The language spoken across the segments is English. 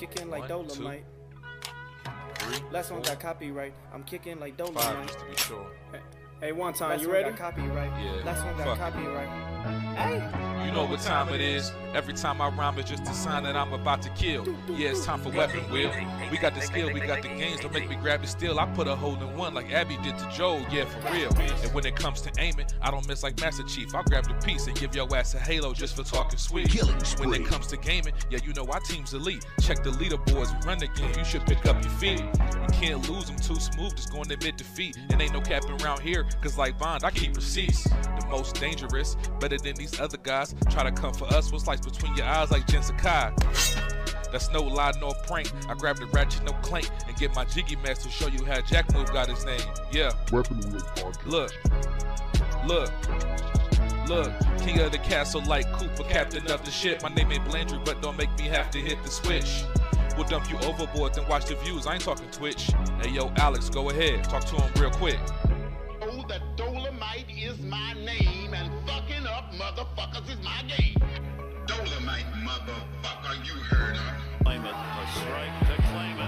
kicking like One, two, Dolomite. Three, Last one got copyright. I'm kicking like five, Dolomite. just to be sure. Hey, one time, Last you one ready? got copyright. Yeah, Last one got fuck it. copyright. You know what time it is. Every time I rhyme, it's just a sign that I'm about to kill. Yeah, it's time for weapon wheel. We got the skill, we got the games. Don't make me grab it still. I put a hole in one like Abby did to Joe. Yeah, for real. And when it comes to aiming, I don't miss like Master Chief. I'll grab the piece and give your ass a halo just for talking sweet. When it comes to gaming, yeah, you know our team's elite. Check the leaderboards, run the game. You should pick up your feet. You can't lose them too smooth, just going to admit defeat. And ain't no capping around here, cause like Bond, I keep receipts. The most dangerous, better than these other guys. Try to come for us, what's like between your eyes like Jin Sakai. That's no lie nor prank. I grab the ratchet, no clank, and get my jiggy mask to show you how Jack Move got his name. Yeah. Weapon Wheel Podcast. Look, look, look. King of the castle like Cooper, captain of the ship. My name ain't Blandry, but don't make me have to hit the switch. We'll dump you overboard and watch the views. I ain't talking Twitch. Hey yo, Alex, go ahead. Talk to him real quick. Oh, know that Dolomite is my name and fucking up motherfuckers is my game. Dolomite, motherfucker, you heard her. Claim it. A strike to claim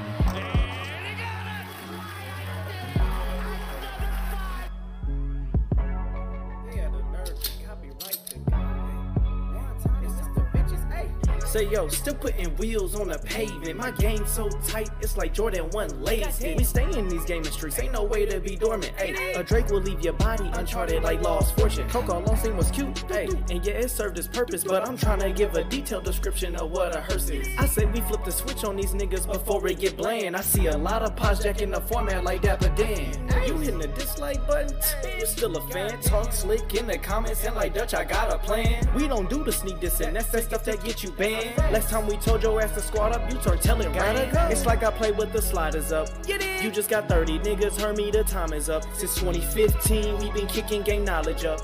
say yo, still putting wheels on the pavement. My game so tight, it's like Jordan one lazy. We stay in these gaming streets, ain't no way to be dormant. Hey, a Drake will leave your body uncharted like Lost Fortune. Coco scene was cute, hey, and yeah, it served its purpose. But I'm trying to give a detailed description of what a hearse is. I say we flip the switch on these niggas before it get bland. I see a lot of pods jacking the format like that Dapper Dan. You hitting the dislike button? You still a fan? Talk slick in the comments and like Dutch, I got a plan. We don't do the sneak diss and that's that stuff that get you banned. Last time we told your ass to squat up, you turned telling gotta go. It's like I play with the sliders up. You just got 30 niggas, heard me, the time is up. Since 2015, we been kicking gang knowledge up.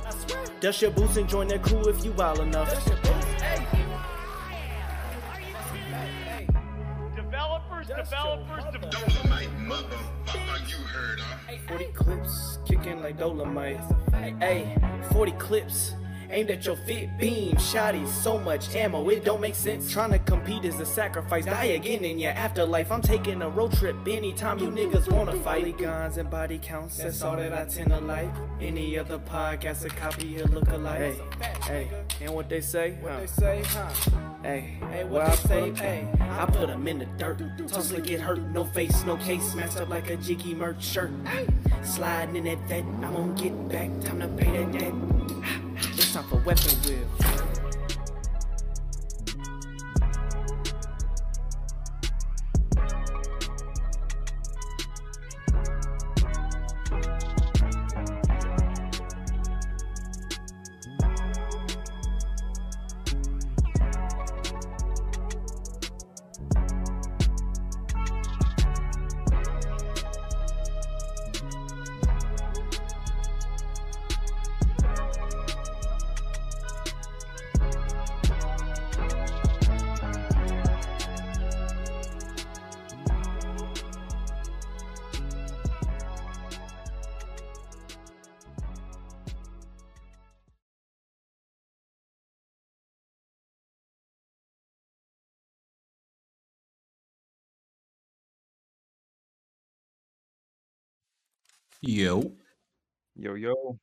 Dust your boots and join the crew if you wild enough. Developers, developers, developers. Dolomite, motherfucker, you heard her. 40 clips, kicking like Dolomite. Hey, 40 clips. Aimed at your fit beam, shotty, so much ammo, it don't make sense. Trying to compete is a sacrifice, die again in your afterlife. I'm taking a road trip anytime you niggas wanna fight. Guns and body counts, that's all that I tend to like. Any other podcast, a copy of look alike. Hey, hey, and what they say? What they say, huh? Hey, hey, what I say? Hey, I put them in the dirt. Toss to get hurt, no face, no case, smashed up like a jiggy merch shirt. Ah, sliding in that vet, I'm gonna get back, time to pay that debt. Ah, It's time for weapon wheel. Yo. Yo, yo.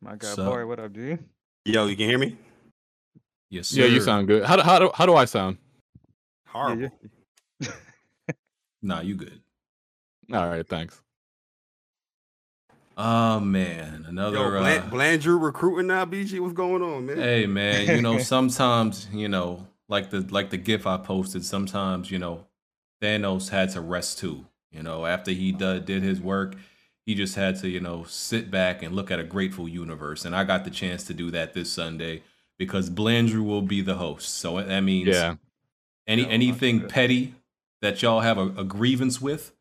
My guy, Sup? boy, what up, dude? Yo, you can hear me? Yes, sir. Yeah, you sound good. How do, how do how do I sound? Horrible. Yeah, Nah, you good. All right, thanks. Oh man, another. Yo, Bland, uh, Blandrew recruiting now, BG. What's going on, man? hey man, you know sometimes you know like the like the gif I posted. Sometimes you know Thanos had to rest too. You know after he did, did his work, he just had to you know sit back and look at a grateful universe. And I got the chance to do that this Sunday because Blandrew will be the host. So that means Yeah. any my anything petty that y'all have a, a grievance with,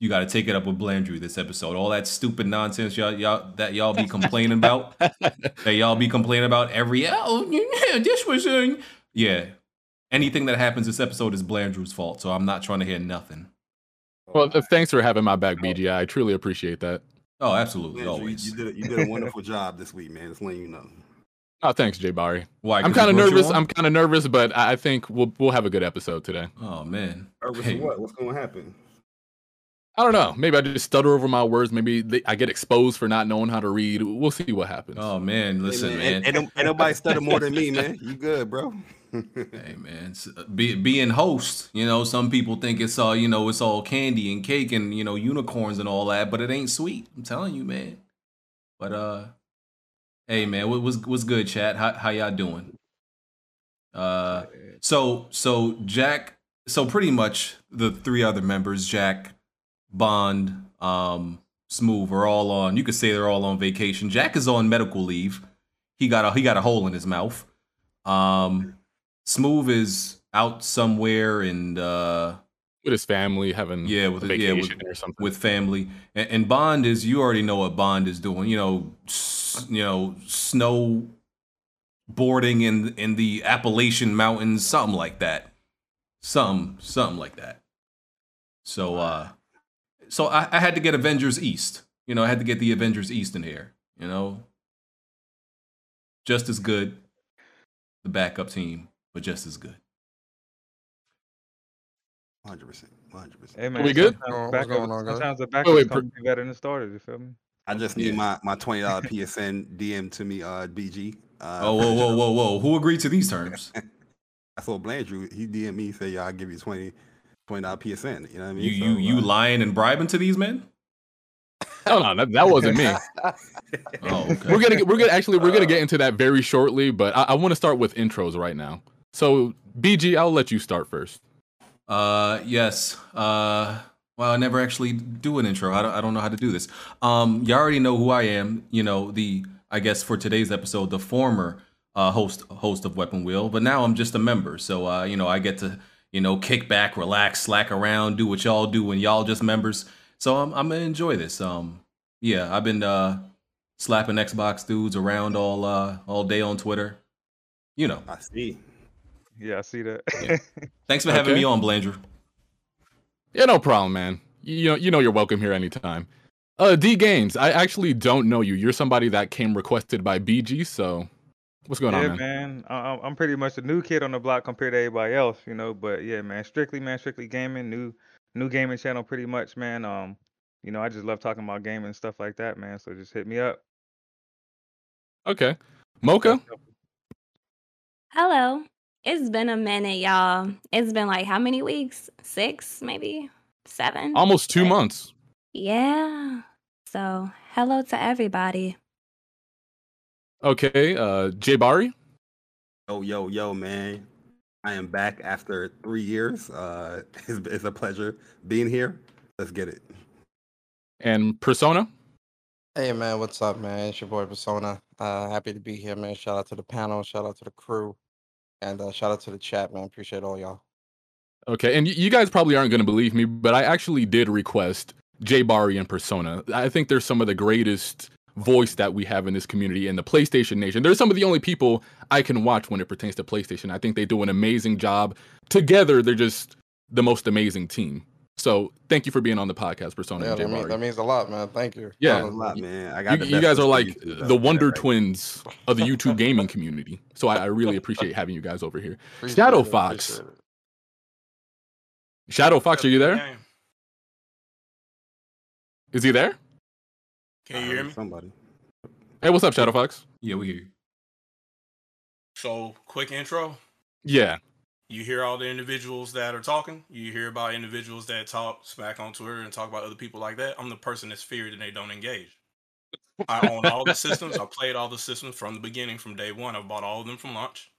you got to take it up with Blandrew this episode. All that stupid nonsense y'all, y'all that y'all be complaining about, that y'all be complaining about every oh yeah, this was uh, yeah. Anything that happens this episode is Blandrew's fault, so I'm not trying to hear nothing. Well, th- thanks for having my back, oh. BGI. I truly appreciate that. Oh, absolutely, Blandrew, you- always. You did, a, you did a wonderful job this week, man. Just letting you know. Oh, thanks, Jay Barry. Why? I'm kind of nervous. I'm kind of nervous, but I I think we'll we'll have a good episode today. Oh man. Nervous Hey. of what? What's going to happen? I don't know. Maybe I just stutter over my words. Maybe they, I get exposed for not knowing how to read. We'll see what happens. Oh man, Hey, listen, man, man. Ain't, ain't, no- nobody stutter more than me, man. You good, bro? Hey man, s- be, being host, you know, some people think it's all, you know, it's all candy and cake and you know unicorns and all that, but it ain't sweet. I'm telling you, man. But uh, hey man, what was what's good, chat? How how y'all doing? Uh, so so Jack, so pretty much the three other members, Jack, Bond, um, Smooth, are all on. You could say they're all on vacation. Jack is on medical leave. He got a he got a hole in his mouth. Um, Smooth is out somewhere and uh with his family having yeah with a yeah with, or something. with family and, and Bond is you already know what Bond is doing. You know, s- you know snow boarding in in the Appalachian Mountains, something like that. Some something like that. So uh, so I, I had to get Avengers East. You know, I had to get the Avengers East in here. You know, just as good, the backup team, but just as good. 100%. 100%. Hey man, we good? sometimes What's backup- going on, guys? Sometimes the Wait, backup wait, come be better than the starters. You feel me? I just need Yeah. my, my $20 PSN DM to me, uh, BG. Uh, Oh, whoa, whoa, whoa, whoa! Who agreed to these terms? I saw Blandrew. He DM me, say, "Yeah, I'll give you 20 $20 PSN." You know what I mean? You you So, you uh, lying and bribing to these men? no, no, that, that wasn't me. Oh, okay. We're gonna get, we're gonna actually we're gonna get into that very shortly, but I, I want to start with intros right now. So BG, I'll let you start first. Uh, yes. Uh, well, I never actually do an intro. I don't, I don't know how to do this. Um, you already know who I am. You know the, I guess for today's episode, the former uh, host host of Weapon Wheel, but now I'm just a member. So uh, you know, I get to you know kick back, relax, slack around, do what y'all do when y'all just members. So I'm I'm gonna enjoy this. Um, yeah, I've been uh slapping Xbox dudes around all uh all day on Twitter. You know. I see. Yeah, I see that. Yeah. Thanks for having Okay. me on, Blandrew. Yeah, no problem, man. You know, you know you're welcome here anytime. Uh, D Games, I actually don't know you. You're somebody that came requested by BG, so what's going yeah, on, man? man. I, I'm- I'm pretty much the new kid on the block compared to everybody else, you know. But yeah, man, strictly man, strictly gaming, new new gaming channel, pretty much, man. Um, you know, I just love talking about gaming and stuff like that, man. So just hit me up. Okay, Mocha. Hello. It's been a minute, y'all. It's been like how many weeks? Six, maybe seven. Almost two months. Yeah. So hello to everybody. Okay, uh, Jay Bari. Yo, yo, yo, man. I am back after three years. Uh, it's, it's a pleasure being here. Let's get it. and Persona. Hey man, what's up, man? It's your boy Persona. Uh, happy to be here, man. Shout out to the panel, shout out to the crew, and uh, shout out to the chat, man. Appreciate all y'all. Okay, and y- you guys probably aren't going to believe me, but I actually did request Jay Bari and Persona. I think they're some of the greatest voice that we have in this community in the PlayStation Nation. They're some of the only people I can watch when it pertains to PlayStation. I think they do an amazing job. Together, they're just the most amazing team. So thank you for being on the podcast, Persona Yeah, and that, mean, that means a lot, man. Thank you. Yeah. That a lot, man. I got You, you guys are like the. Wonder right. Twins of the YouTube gaming community. So I, I really appreciate having you guys over here. Appreciate Shadow it, Fox. Shadow Fox, are you there? Is he there? Can you hear me? Somebody. Hey, what's up, Shadow Fox? Yeah, we hear you. So, quick intro. Yeah. You hear all the individuals that are talking. You hear about individuals that talk smack on Twitter and talk about other people like that. I'm the person that's feared and they don't engage. I own all the systems. I played all the systems from the beginning, from day one. I bought all of them from launch.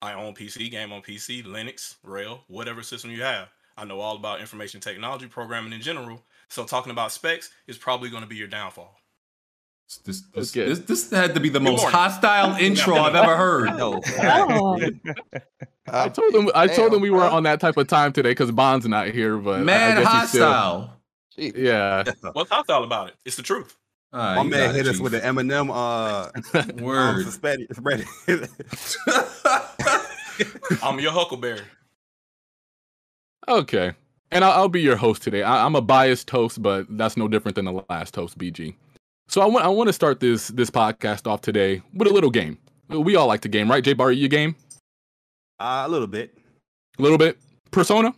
I own PC, game on PC, Linux, Rail, whatever system you have. I know all about information technology, programming in general. So talking about specs is probably going to be your downfall. This this, Okay. this this had to be the Good most morning. hostile intro I've ever heard. No. Oh, I told them I told them we weren't on that type of time today because Bond's not here, but I- I Mad guess still- hostile. Gee, Yeah. What's hostile about it? It's the truth. All right, My man got it, hit us with the Eminem uh word. suspended spread I'm your Huckleberry. Okay. And I'll, I'll be your host today. I, I'm a biased host, but that's no different than the last host, BG. So I want I want to start this this podcast off today with a little game. We all like to game, right? Jay Bar, you game? Uh, a little bit. A little bit. Persona?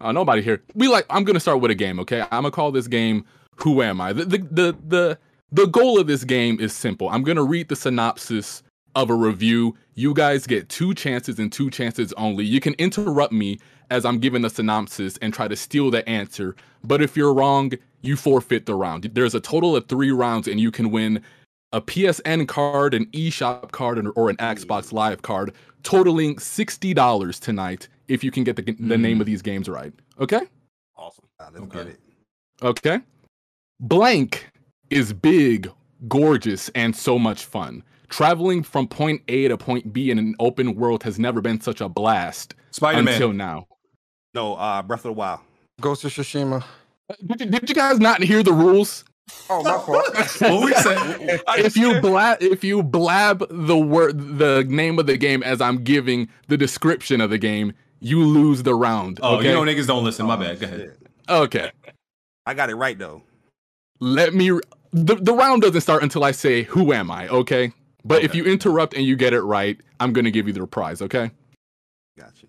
Uh, nobody here. We like. I'm gonna start with a game. Okay, I'm gonna call this game "Who Am I." The the the the, the goal of this game is simple. I'm gonna read the synopsis of a review. You guys get two chances and two chances only. You can interrupt me as I'm giving the synopsis and try to steal the answer. But if you're wrong, you forfeit the round. There's a total of three rounds, and you can win a PSN card, an eShop card, or an Xbox Live card, totaling $60 tonight if you can get the, the name mm-hmm. of these games right. Okay? Awesome. let's get it. Okay. Blank is big, gorgeous, and so much fun. Traveling from point A to point B in an open world has never been such a blast Spider-Man. until now. No, uh, Breath of the Wild. Ghost of Tsushima. Did, you- did you guys not hear the rules? Oh, my fault. What we said? if you blab if you blab the word the name of the game as I'm giving the description of the game, you lose the round. Oh, okay? you know niggas don't listen. My bad. Go ahead. Okay. I got it right though. Let me the, the round doesn't start until I say who am I, okay? But if you interrupt and you get it right, I'm gonna give you the prize, okay? Gotcha.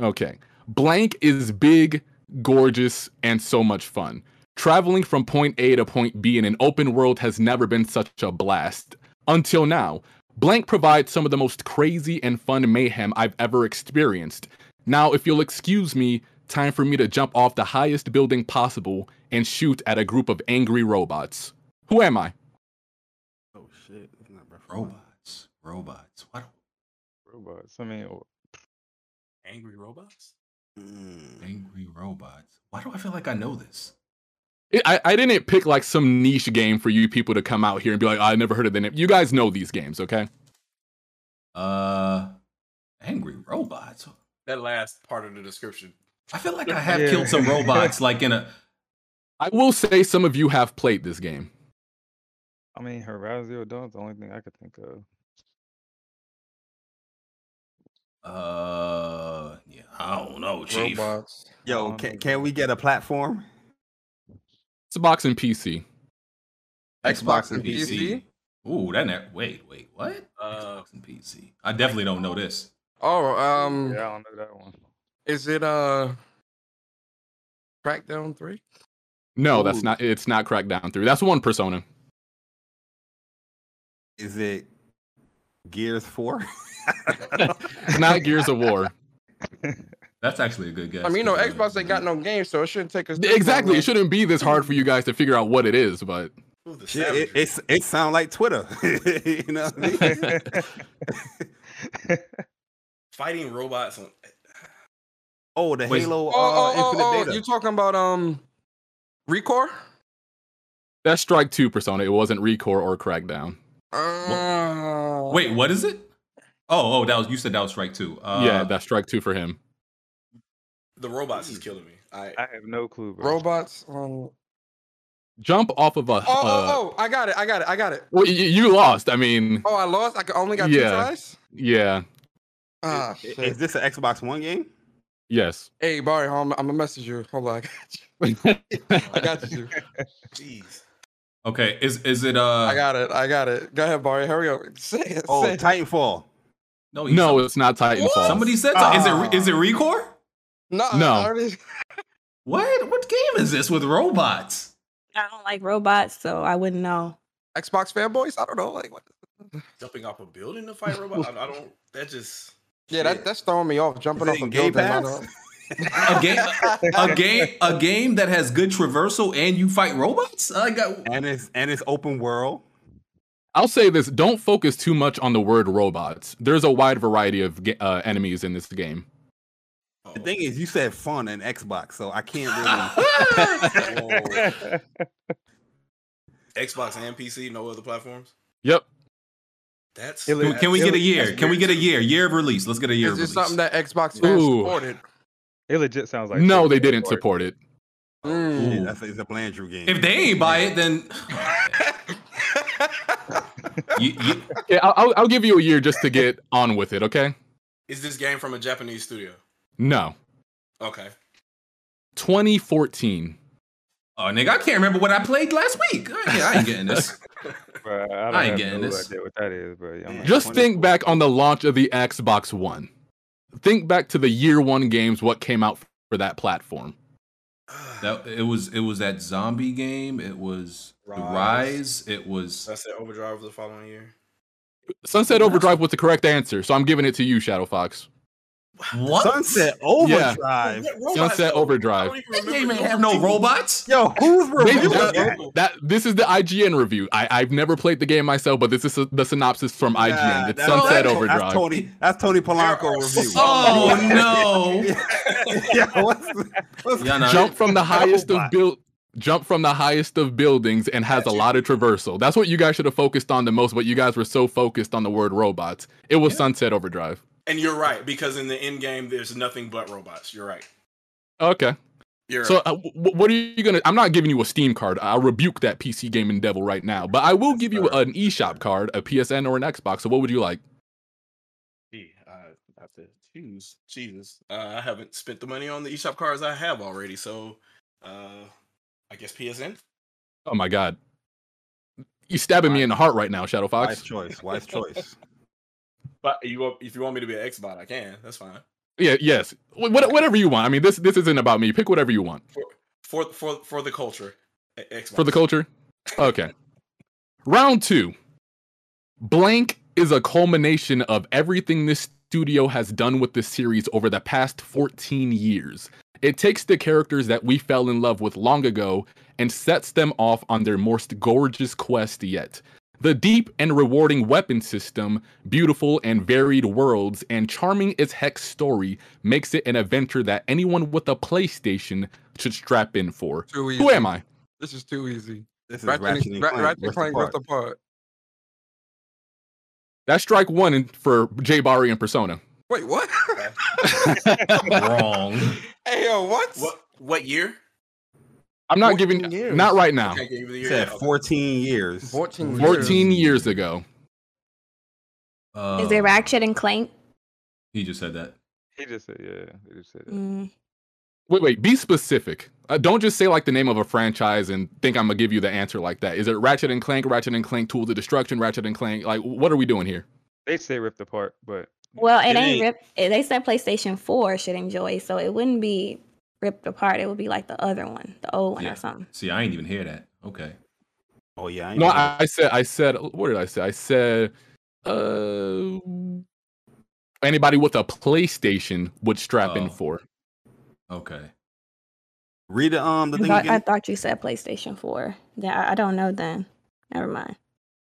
Okay. Blank is big, gorgeous, and so much fun. Traveling from point A to point B in an open world has never been such a blast. Until now, Blank provides some of the most crazy and fun mayhem I've ever experienced. Now, if you'll excuse me, time for me to jump off the highest building possible and shoot at a group of angry robots. Who am I? Oh shit. It's not Breath of the Wild. Robots. Robots. What? Robots. I mean, oh, Angry robots? Mm. Angry robots. Why do I feel like I know this? I, I didn't pick like some niche game for you people to come out here and be like, I never heard of the name. You guys know these games, okay? Uh, angry robots. That last part of the description. I feel like I have Yeah. killed some robots, like in a. I will say some of you have played this game. I mean, Horizon Zero Dawn's the only thing I could think of. Uh, yeah, I don't know, chief. Robots. Yo, can can we get a platform? Xbox and PC. Xbox and PC. Ooh, that ne- wait, wait, what? Uh, Xbox and PC. I definitely don't know this. Oh, um, Yeah, I don't know that one. is it uh Crackdown 3? No, that's not. It's not Crackdown Three. That's one Persona. Is it Gears Four? It's not Gears of War. That's actually a good guess. I mean, you know, 'cause, uh, Xbox ain't got no games, so it shouldn't take us. Exactly. It shouldn't be this hard for you guys to figure out what it is, but Who's the Shit, it, savagery? it's it sound like Twitter. you know what I mean? Fighting robots on. Oh, the Wait. Halo Oh, oh, uh, oh, Infinite oh, Data. you talking about um Recore? that's Strike Two Persona. It wasn't Recore or Crackdown. Uh, Wait, what is it? Oh, oh, that was you said that was strike two. Uh, yeah, that's Strike Two for him. The robots is killing me. I, I have no clue, bro. robots. Um, Jump off of a. oh, oh, uh, oh, I got it. I got it. I got it. Well, you, you lost. I mean, Oh, I lost. I only got two tries. yeah, Ah, I- shit. Is this an Xbox One game? yes. Hey, Barry, I'm, I'm gonna message you. Hold on, I got you. I got you. jeez. Okay, is is it uh? I got it. I got it. Go ahead, Barry. Hurry up. Say it. Oh, say it. Titanfall. no, you- no, it's not Titanfall. Somebody said so- is it re- is it Recore? no, No. Already- What what game is this with robots? I don't like robots, so I wouldn't know. Xbox fanboys. I don't know. Like, what? Jumping off a building to fight robots? I, I don't. That just. Yeah, that, that's throwing me off. Jumping off a Game building. I Pass? don't- A game a game a game that has good traversal and you fight robots? I got And it's and it's open world. I'll say this: don't focus too much on the word robots. There's a wide variety of uh, enemies in this game. The thing is, you said fun and Xbox, so I can't really. Xbox and PC, no other platforms. Yep. That's. It Can, can we get a year? Can we get a year? Year of release. Let's get a year Is of this release. something that Xbox fans Ooh. supported? It legit sounds like no, they didn't support. support it. Mm. Shit, that's it's a Blandrew game. if they ain't buy it, then you, you, Yeah, I'll, I'll- I'll give you a year just to get on with it. Okay? Is this game from a Japanese studio? No. Okay. 2014. Oh, nigga, I can't remember what I played last week. I ain't, I ain't getting this. Bruh, I, don't I ain't have getting no this. idea what that is, but I'm like, Just think back on the launch of the Xbox One. Think back to the year one games, what came out for that platform. That it was it was that zombie game. It was Rise. Rise. It was Sunset Overdrive was the following year. Sunset Overdrive was the correct answer, so I'm giving it to you, Shadow Fox. What? Sunset Yeah. Overdrive. Sunset Overdrive. That game ain't have no robots. Yo, who's They- reviewing that, that? that- this is the IGN review. I, I've never played the game myself, but this is the synopsis from IGN. Nah, it's that's- Sunset that's- Overdrive. That's Tony. That's Tony Polanco review. Oh no! yeah, what's, what's Yeah, nah, Jump from the highest of Robot. build. Jump from the highest of buildings and has a lot of traversal. That's what you guys should have focused on the most, but you guys were so focused on the word robots. It was Sunset Overdrive. And you're right because in the end game, there's nothing but robots. You're right. Okay. You're So, right. uh, wh- what are you gonna? I'm not giving you a Steam card. I'll rebuke that PC gaming devil right now. But I will give you an eShop card, a PSN or an Xbox. So, what would you like? Gee, I have to choose. Jesus, uh, I haven't spent the money on the eShop cards I have already, so uh, I guess PSN. Oh my God, You're stabbing me in the heart right now, Shadow wise Fox. choice? Wise choice. But you, want- if you want me to be an Xbot, I can. That's fine. Yeah, yes, Wh- what, whatever you want. I mean, this this isn't about me. Pick whatever you want For for for for the culture, Xbox. for the culture. Okay. Round two. Blank is a culmination of everything this studio has done with this series over the past 14 years. It takes the characters that we fell in love with long ago and sets them off on their most gorgeous quest yet. The deep and rewarding weapon system, beautiful and varied worlds, and charming as heck story makes it an adventure that anyone with a PlayStation should strap in for. Too Who am I? This is too easy. This is Ratchet, Ratchet and, and Clank. Ratchet and Rift Clank ripped Apart. apart. That's strike one in- for J Bari and Persona. Wait, what? Wrong. hey, yo, what? What what year? I'm not giving years. not right now. Can't you the year. said yet. 14 years. 14 years. 14 years ago. Uh, Is it Ratchet and Clank? He just said that. He just said, yeah, he just said that. Mm. Wait, wait, be specific. Uh, don't just say like the name of a franchise and think I'm gonna give you the answer like that. Is it Ratchet and Clank, Ratchet and Clank Tools of Destruction, Ratchet and Clank? Like, what are we doing here? They say ripped apart, but Well, it, It ain't ain't. ripped. They said PlayStation 4 should enjoy, so it wouldn't be ripped apart. It would be like the other one, the old one Yeah. or something. See, I ain't even hear that. Okay. Oh yeah. I No, I, I said, I said, what did I say? I said, uh, anybody with a PlayStation would strap in Oh. for. Okay. Read the um the I thing thought, I thought you said PlayStation 4. Yeah, I, I don't know then. Never mind.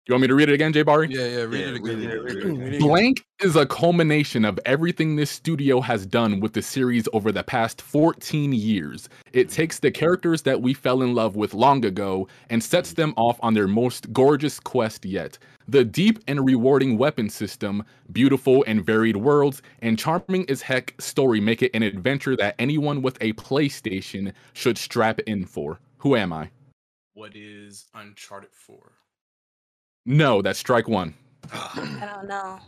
You want me to read it again, Jay Bari? Yeah, yeah, read Yeah, it again. read it, read it read it again. Blank is a culmination of everything this studio has done with the series over the past 14 years. It mm-hmm. takes the characters that we fell in love with long ago and sets mm-hmm. them off on their most gorgeous quest yet. The deep and rewarding weapon system, beautiful and varied worlds, and charming as heck story make it an adventure that anyone with a PlayStation should strap in for. Who am I? What is Uncharted 4? No, that's strike one. I don't know.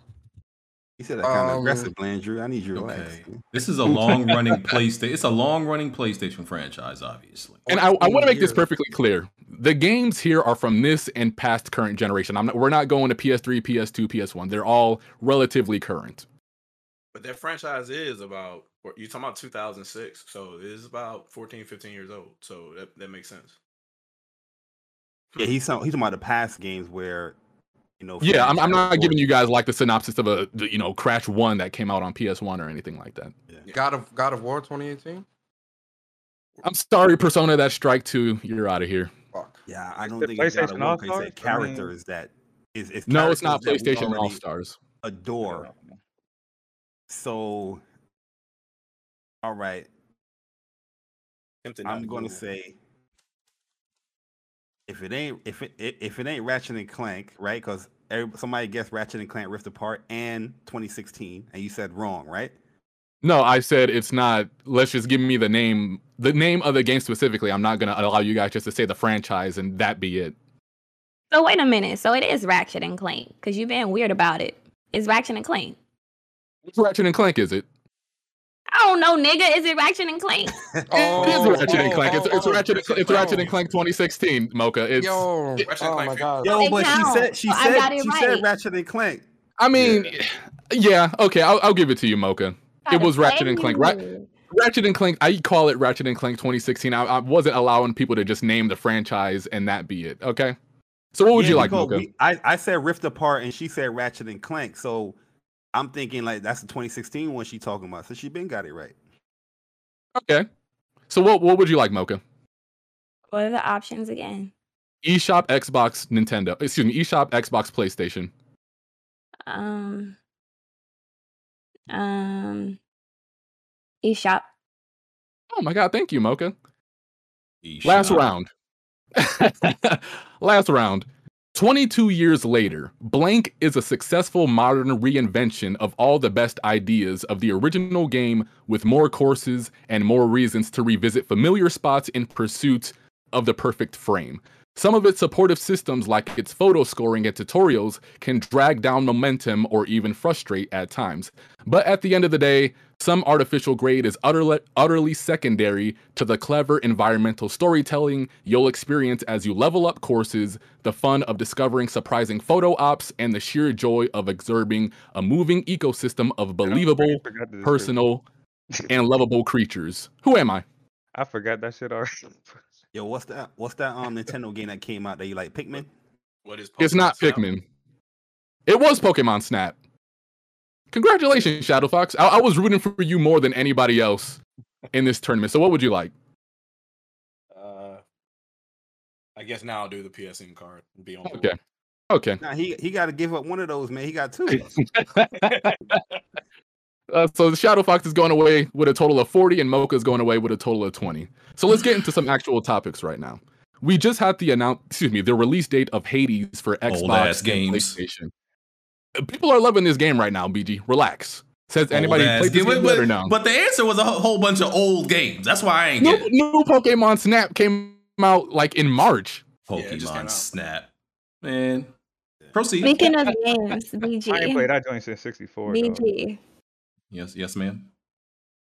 He said that kind of Um, aggressive, Landry. I need you to relax. Okay. This is a long running PlayStation. It's a long running PlayStation franchise, obviously. And I, I want to make this perfectly clear. The games here are from this and past current generation. I'm not, we're not going to PS3, PS2, PS1. They're all relatively current. But that franchise is about, you're talking about 2006, so it is about 14, 15 years old. So that, that makes sense. Yeah, he's some, he's talking about the past games where, you know. Yeah, I'm, I'm not franchise giving you guys like the synopsis of a you know Crash One that came out on PS1 or anything like that. God of God of War 2018. I'm sorry, Persona. That strike two. You're out of here. Fuck. Yeah, I don't the think it's God of PlayStation War 'cause All-Stars? I mean- characters that is. it's No, it's not characters that we PlayStation All already Stars. Adore. So, all right, I'm gonna Google. say if it ain't if it if it ain't Ratchet and Clank, right? Because somebody guessed Ratchet and Clank Rift Apart and 2016, and you said wrong, right? No, I said it's not. Let's just give me the name, the name of the game specifically. I'm not gonna allow you guys just to say the franchise and that be it. So wait a minute. So it is Ratchet and Clank because you've been weird about it. It's Ratchet and Clank. Which Ratchet and Clank is it? I don't know, nigga. Is it Ratchet and Clank? Oh, it is Ratchet and oh, Clank. It's, oh, it's oh, Ratchet. oh, It's Ratchet oh. and oh. Clank 2016, Mocha. It's. Yo, it- Ratchet oh my god. Yo, They but she said she oh, said got she right. said Ratchet and Clank. I mean, yeah. Okay, I'll, I'll give it to you, Mocha. It was Ratchet and Clank. Ra- Ratchet and Clank. I call it Ratchet and Clank 2016. I, I wasn't allowing people to just name the franchise and that be it. Okay. So what would Yeah, you like, because Mocha? we- I, I said Rift Apart and she said Ratchet and Clank. So I'm thinking like that's the 2016 one she talking about. So she been got it right. Okay. So what what would you like, Mocha? What are the options again? eShop, Xbox, Nintendo. Excuse me, eShop, Xbox, PlayStation. Um, um, eShop. Oh my god, thank you, Mocha. Eesh. Last round. Last round. 22 years later, Blank is a successful modern reinvention of all the best ideas of the original game with more courses and more reasons to revisit familiar spots in pursuit of the perfect frame. Some of its supportive systems, like its photo scoring and tutorials, can drag down momentum or even frustrate at times. But at the end of the day, some artificial grade is utterly, utterly secondary to the clever environmental storytelling you'll experience as you level up courses, the fun of discovering surprising photo ops, and the sheer joy of observing a moving ecosystem of believable, personal, and lovable creatures. Who am I? I forgot that shit already. Yo, what's that? What's that um Nintendo game that came out that you like? Pikmin. What is It's not Snap? Pikmin. It was Pokemon Snap. Congratulations, Shadow Fox. I, I was rooting for you more than anybody else in this tournament. So, what would you like? Uh, I guess now I'll do the PSN card and be on. board. Okay. Okay. Now he he got to give up one of those, man. He got two. Uh, so the Shadow Fox is going away with a total of 40, and Mocha is going away with a total of 20. So let's get into some actual topics right now. We just had the announce, excuse me, the release date of Hades for Xbox Old-ass and games. PlayStation. Uh, People are loving this game right now. BG, relax. Says anybody Old-ass played this game. game But- or no? But the answer was a whole whole bunch of old games. That's why I ain't new, get new Pokemon Snap came out like in March. Pokemon Snap. Man. Proceed. Speaking of games, BG. I ain't played BG, that joint since 64. though. Yes, yes, ma'am.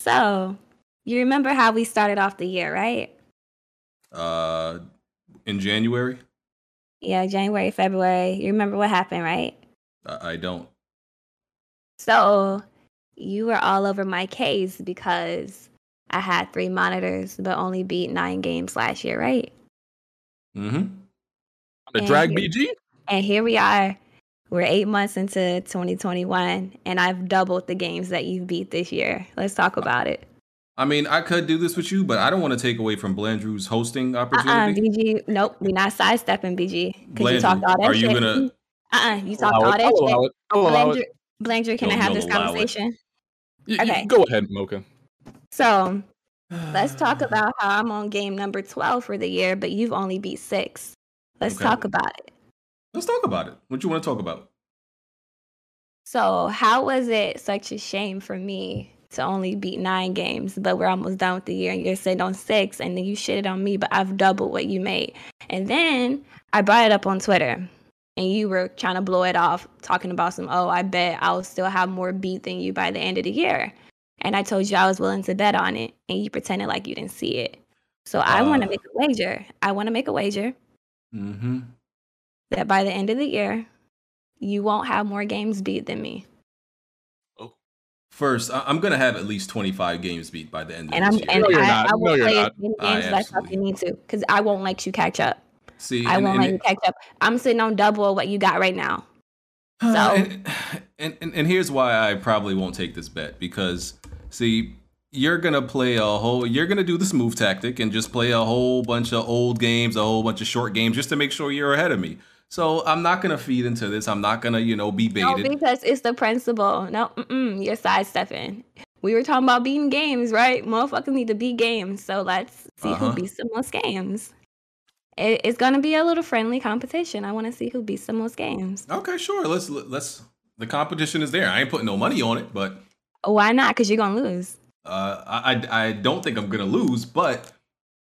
So you remember how we started off the year, right? Uh in January? Yeah, January, February. You remember what happened, right? I, I don't. So you were all over my case because I had three monitors but only beat nine games last year, right? Mm-hmm. On the Drag here- BG? And here we are. We're eight months into 2021, and I've doubled the games that you've beat this year. Let's talk about it. I mean, I could do this with you, but I don't want to take away from Blandrew's hosting Uh uh opportunity. BG. Nope, we're not sidestepping BG. Because you talked all that are you shit. gonna- Uh uh you talked Allow all it. that I'll shit. I'll allow Blandrew, it. Blandrew, can I You'll- have you'll this conversation? Y- y- Okay. Go ahead, Mocha. So let's talk about how I'm on game number 12 for the year, but you've only beat six. Let's Okay. talk about it. Let's talk about it. What you want to talk about? So, how was it such a shame for me to only beat nine games, but we're almost done with the year and you're sitting on six, and then you shitted on me, but I've doubled what you made. And then I brought it up on Twitter, and you were trying to blow it off, talking about some, oh, I bet I'll still have more beat than you by the end of the year. And I told you I was willing to bet on it, and you pretended like you didn't see it. So, I want to Uh. make a wager. I want to make a wager Mm-hmm. That by the end of the year, you won't have more games beat than me. Oh. First, I- I'm gonna have at least 25 games beat by the end of And this I'm year. and No, you're I, not. I will No, play not. as many I games as I fucking need to because I won't let you catch up. See, I and- won't and let it- you catch up. I'm sitting on double what you got right now. So and, and, and and here's why I probably won't take this bet because see you're gonna play a whole you're gonna do the smooth tactic and just play a whole bunch of old games a whole bunch of short games just to make sure you're ahead of me so i'm not gonna feed into this i'm not gonna you know be baited. no, because it's the principle. No, mm-mm, you're sidestepping. We were talking about beating games, right? Motherfuckers need to beat games. So let's see Uh-huh. who beats the most games. It, it's gonna be a little friendly competition. I want to see who beats the most games. okay sure let's let's the competition is there i ain't putting no money on it but Why not? Because you're gonna lose. uh i i, I don't think i'm gonna lose but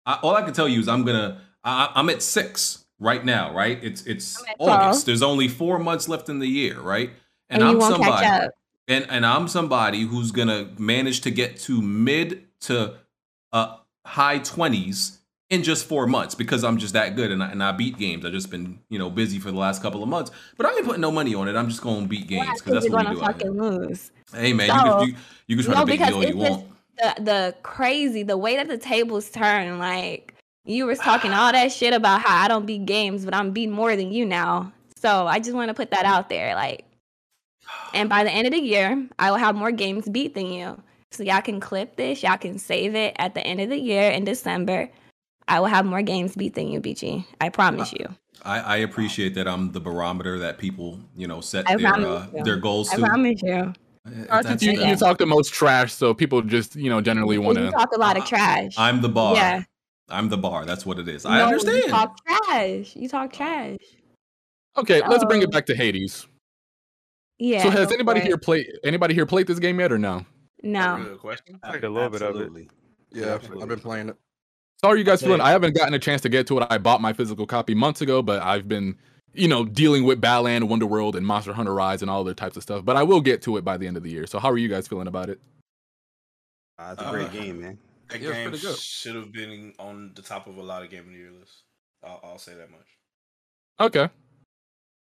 I, all i can tell you is i'm gonna I, i'm at six right now right it's it's I'm at 12. august there's only four months left in the year right And, you i'm somebody and and I'm somebody who's gonna manage to get to mid to uh high twenties in just four months because I'm just that good and I, and I beat games. I've just been you know busy for the last couple of months, but I ain't putting no money on it. I'm just gonna beat games because that's you're what we do. fucking lose. Hey man, So, you can you, you can try no, to big because deal you want. the the crazy, the way that the tables turn. Like you was talking all that shit about how I don't beat games, but I'm beating more than you now. So I just want to put that out there. Like, and by the end of the year, I will have more games beat than you. So y'all can clip this, y'all can save it at the end of the year in December. I will have more games beat than you, BG. I promise you. I, I appreciate that I'm the barometer that people you know set I their uh, their goals I to. promise you. I think you, you talk the most trash, so people just you know generally want You to. talk a lot of trash. I'm the bar. Yeah. I'm the bar. That's what it is. I understand. You talk trash. You talk trash. Okay, let's bring it back to Hades. Yeah. so has anybody here played anybody here played this game yet or no? No. question. Played a little bit of it. Yeah, I've been playing it. So how are you guys feeling? I haven't gotten a chance to get to it. I bought my physical copy months ago, but I've been, you know, dealing with Balan, Wonderworld, and Monster Hunter Rise and all other types of stuff. But I will get to it by the end of the year. So how are you guys feeling about it? Uh, it's a great Uh, game, man. That Yeah, game should have been on the top of a lot of game of the year lists. I'll, I'll say that much. Okay.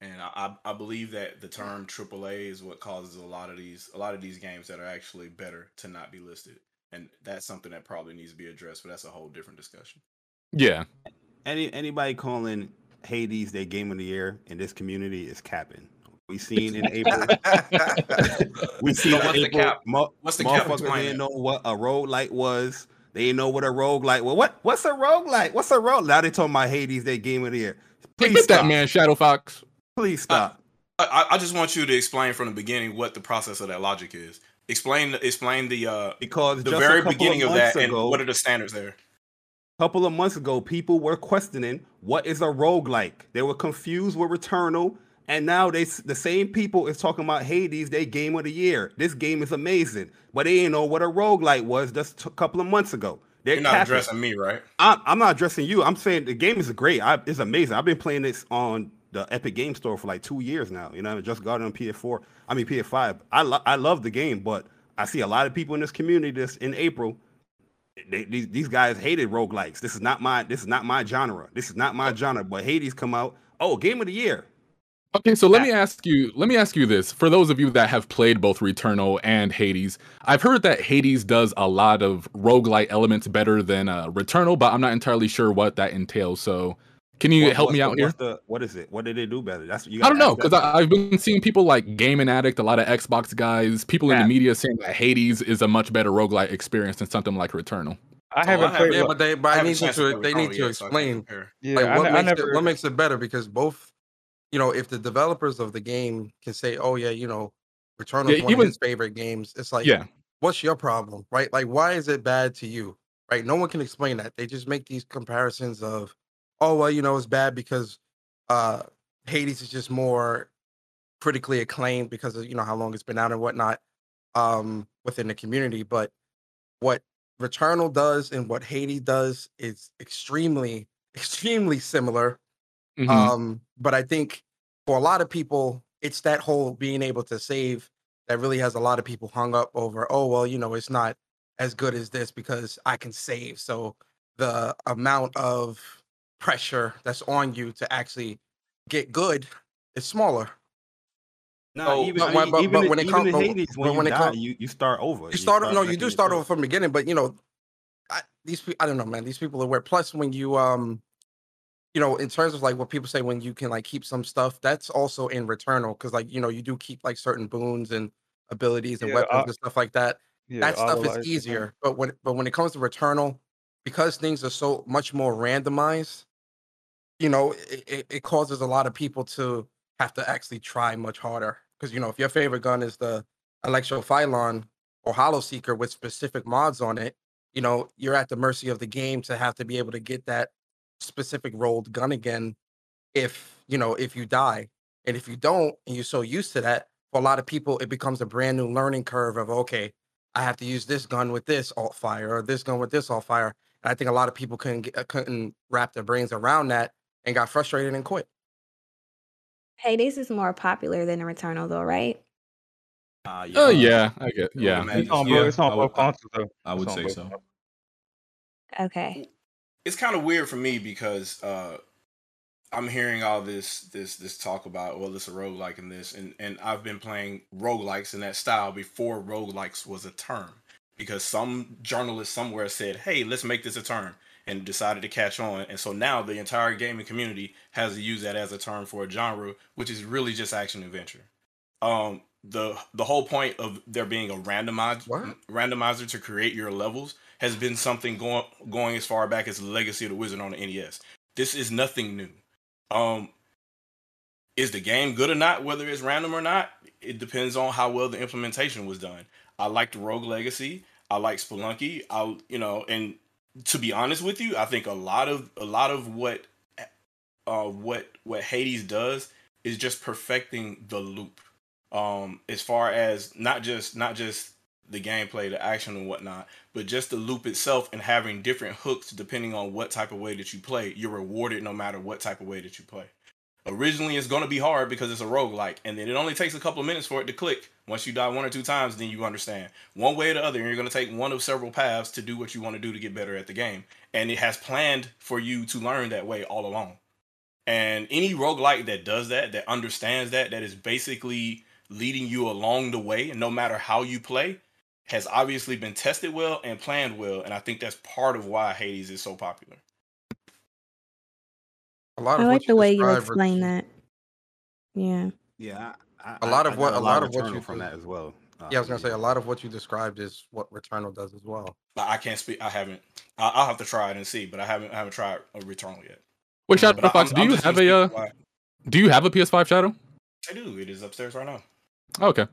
And I, I I believe that the term AAA is what causes a lot of these a lot of these games that are actually better to not be listed, and that's something that probably needs to be addressed. But that's a whole different discussion. Yeah. Any anybody calling Hades their game of the year in this community is capping. We seen in April. we seen So in what's the April. cap? mo- What's the cap motherfuckers behind didn't know what a rogue light was. They know what a rogue light. Well, what what's a rogue light? What's a rogue? Now they talking about Hades their game of the year. Please get that stop. man, Shadow Fox. Please stop. I, I just want you to explain from the beginning what the process of that logic is. Explain explain the uh because the very couple of beginning of, that ago- and what are the standards there. A couple of months ago, people were questioning what is a roguelike. They were confused with Returnal, and now they the same people is talking about Hades, they game of the year. This game is amazing, but they didn't know what a roguelike was just a couple of months ago. They're You're not capping. addressing me, right? I'm, I'm not addressing you. I'm saying the game is great. I, it's amazing. I've been playing this on the Epic Game Store for like two years now. You know, I just got it on PS4. I mean PS5. I lo- I love the game, but I see a lot of people in this community this in April. They, these, these guys hated roguelikes. This is not my this is not my genre. This is not my genre. But Hades come out. Oh, game of the year. Okay, so let me ask you let me ask you this. For those of you that have played both Returnal and Hades, I've heard that Hades does a lot of roguelite elements better than uh, Returnal, but I'm not entirely sure what that entails. So can you What- help what's me the- out here? what's the- what is it? What did they do better? That's what you I don't know because. I've been seeing people like Gaming Addict, a lot of Xbox guys, people in the media saying that Hades is a much better roguelite experience than something like Returnal. I haven't played. Yeah, but they but I I need you to to they need Returnal to yet, so I can't explain compare. Yeah, like what I makes never. it what makes it better because both you know if the developers of the game can say oh yeah you know Returnal is Yeah, one even- of his favorite games it's like Yeah. what's your problem? Right? Like why is it bad to you? Right? No one can explain that. They just make these comparisons of oh well you know it's bad because uh Hades is just more critically acclaimed because of you know how long it's been out and whatnot um within the community but what Returnal does and what Hades does is extremely extremely similar Mhm. um, but I think for a lot of people, it's that whole being able to save that really has a lot of people hung up over, oh, well, you know, it's not as good as this because I can save. So the amount of pressure that's on you to actually get good is smaller. No, So, even, but I when- mean, but- even, but when it comes- in but- Hades, but when you when it die, come- you, you start over. You start, no, you do start over from the beginning, but you know, I, these I don't know, man. These people are weird. Plus, when you, um, you know, in terms of like what people say when you can like keep some stuff, that's also in Returnal because like you know you do keep like certain boons and abilities and Yeah, weapons uh, and stuff like that. Yeah, that stuff is easier, but when but when it comes to Returnal, because things are so much more randomized, you know, it, it, it causes a lot of people to have to actually try much harder. Because you know, if your favorite gun is the Electropylon or Hollow Seeker with specific mods on it, you know, you're at the mercy of the game to have to be able to get that specific rolled gun again if you know if you die. And if you don't, and you're so used to that, for a lot of people, it becomes a brand new learning curve of okay, I have to use this gun with this alt fire or this gun with this alt fire. And I think a lot of people couldn't get, uh, couldn't wrap their brains around that and got frustrated and quit. Hades is more popular than the Returnal, though, right? Uh, Oh yeah, I get yeah. It's on both. It's on I both would- consoles though. I would say so. Okay. It's kind of weird for me because uh I'm hearing all this this this talk about well it's a roguelike in this and and I've been playing roguelikes in that style before roguelikes was a term because some journalist somewhere said hey let's make this a term and decided to catch on and so now the entire gaming community has used that as a term for a genre which is really just action adventure. Um the the whole point of there being a randomized randomizer to create your levels has been something going going as far back as legacy of the wizard on the NES. This is nothing new. Um is the game good or not, whether it's random or not? It depends on how well the implementation was done. I like the Rogue Legacy. I like Spelunky. I you know, and to be honest with you, I think a lot of a lot of what uh what what Hades does is just perfecting the loop. Um as far as not just not just the gameplay, the action and whatnot, but just the loop itself and having different hooks depending on what type of way that you play. You're rewarded no matter what type of way that you play. Originally, it's going to be hard because it's a roguelike, and then it only takes a couple of minutes for it to click. Once you die one or two times, then you understand. One way or the other, and you're going to take one of several paths to do what you want to do to get better at the game. And it has planned for you to learn that way all along. And any roguelike that does that, that understands that, that is basically leading you along the way, and no matter how you play, has obviously been tested well and planned well. And I think that's part of why Hades is so popular. A lot I of like what the you way you described, explain that. Yeah. Yeah, I, A lot of I what got a lot of what you from that as well. Uh, Yeah, I was gonna say a lot of what you described is what Returnal does as well. I can't speak. I haven't. I- I'll have to try it and see. But I haven't. I haven't tried a Returnal yet. Wait, Shadow But Fox, I'm- do I'm you have a uh, do you have a PS5 Shadow? I do. It is upstairs right now. Oh, okay.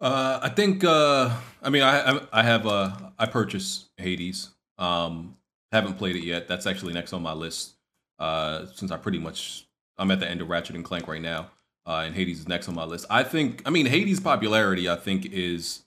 Uh, I think. Uh, I mean, I I, have. Uh, I purchased Hades. Um, haven't played it yet. That's actually next on my list. Uh, since I pretty much I'm at the end of Ratchet and Clank right now, uh, and Hades is next on my list. I think. I mean, Hades' popularity, I think, is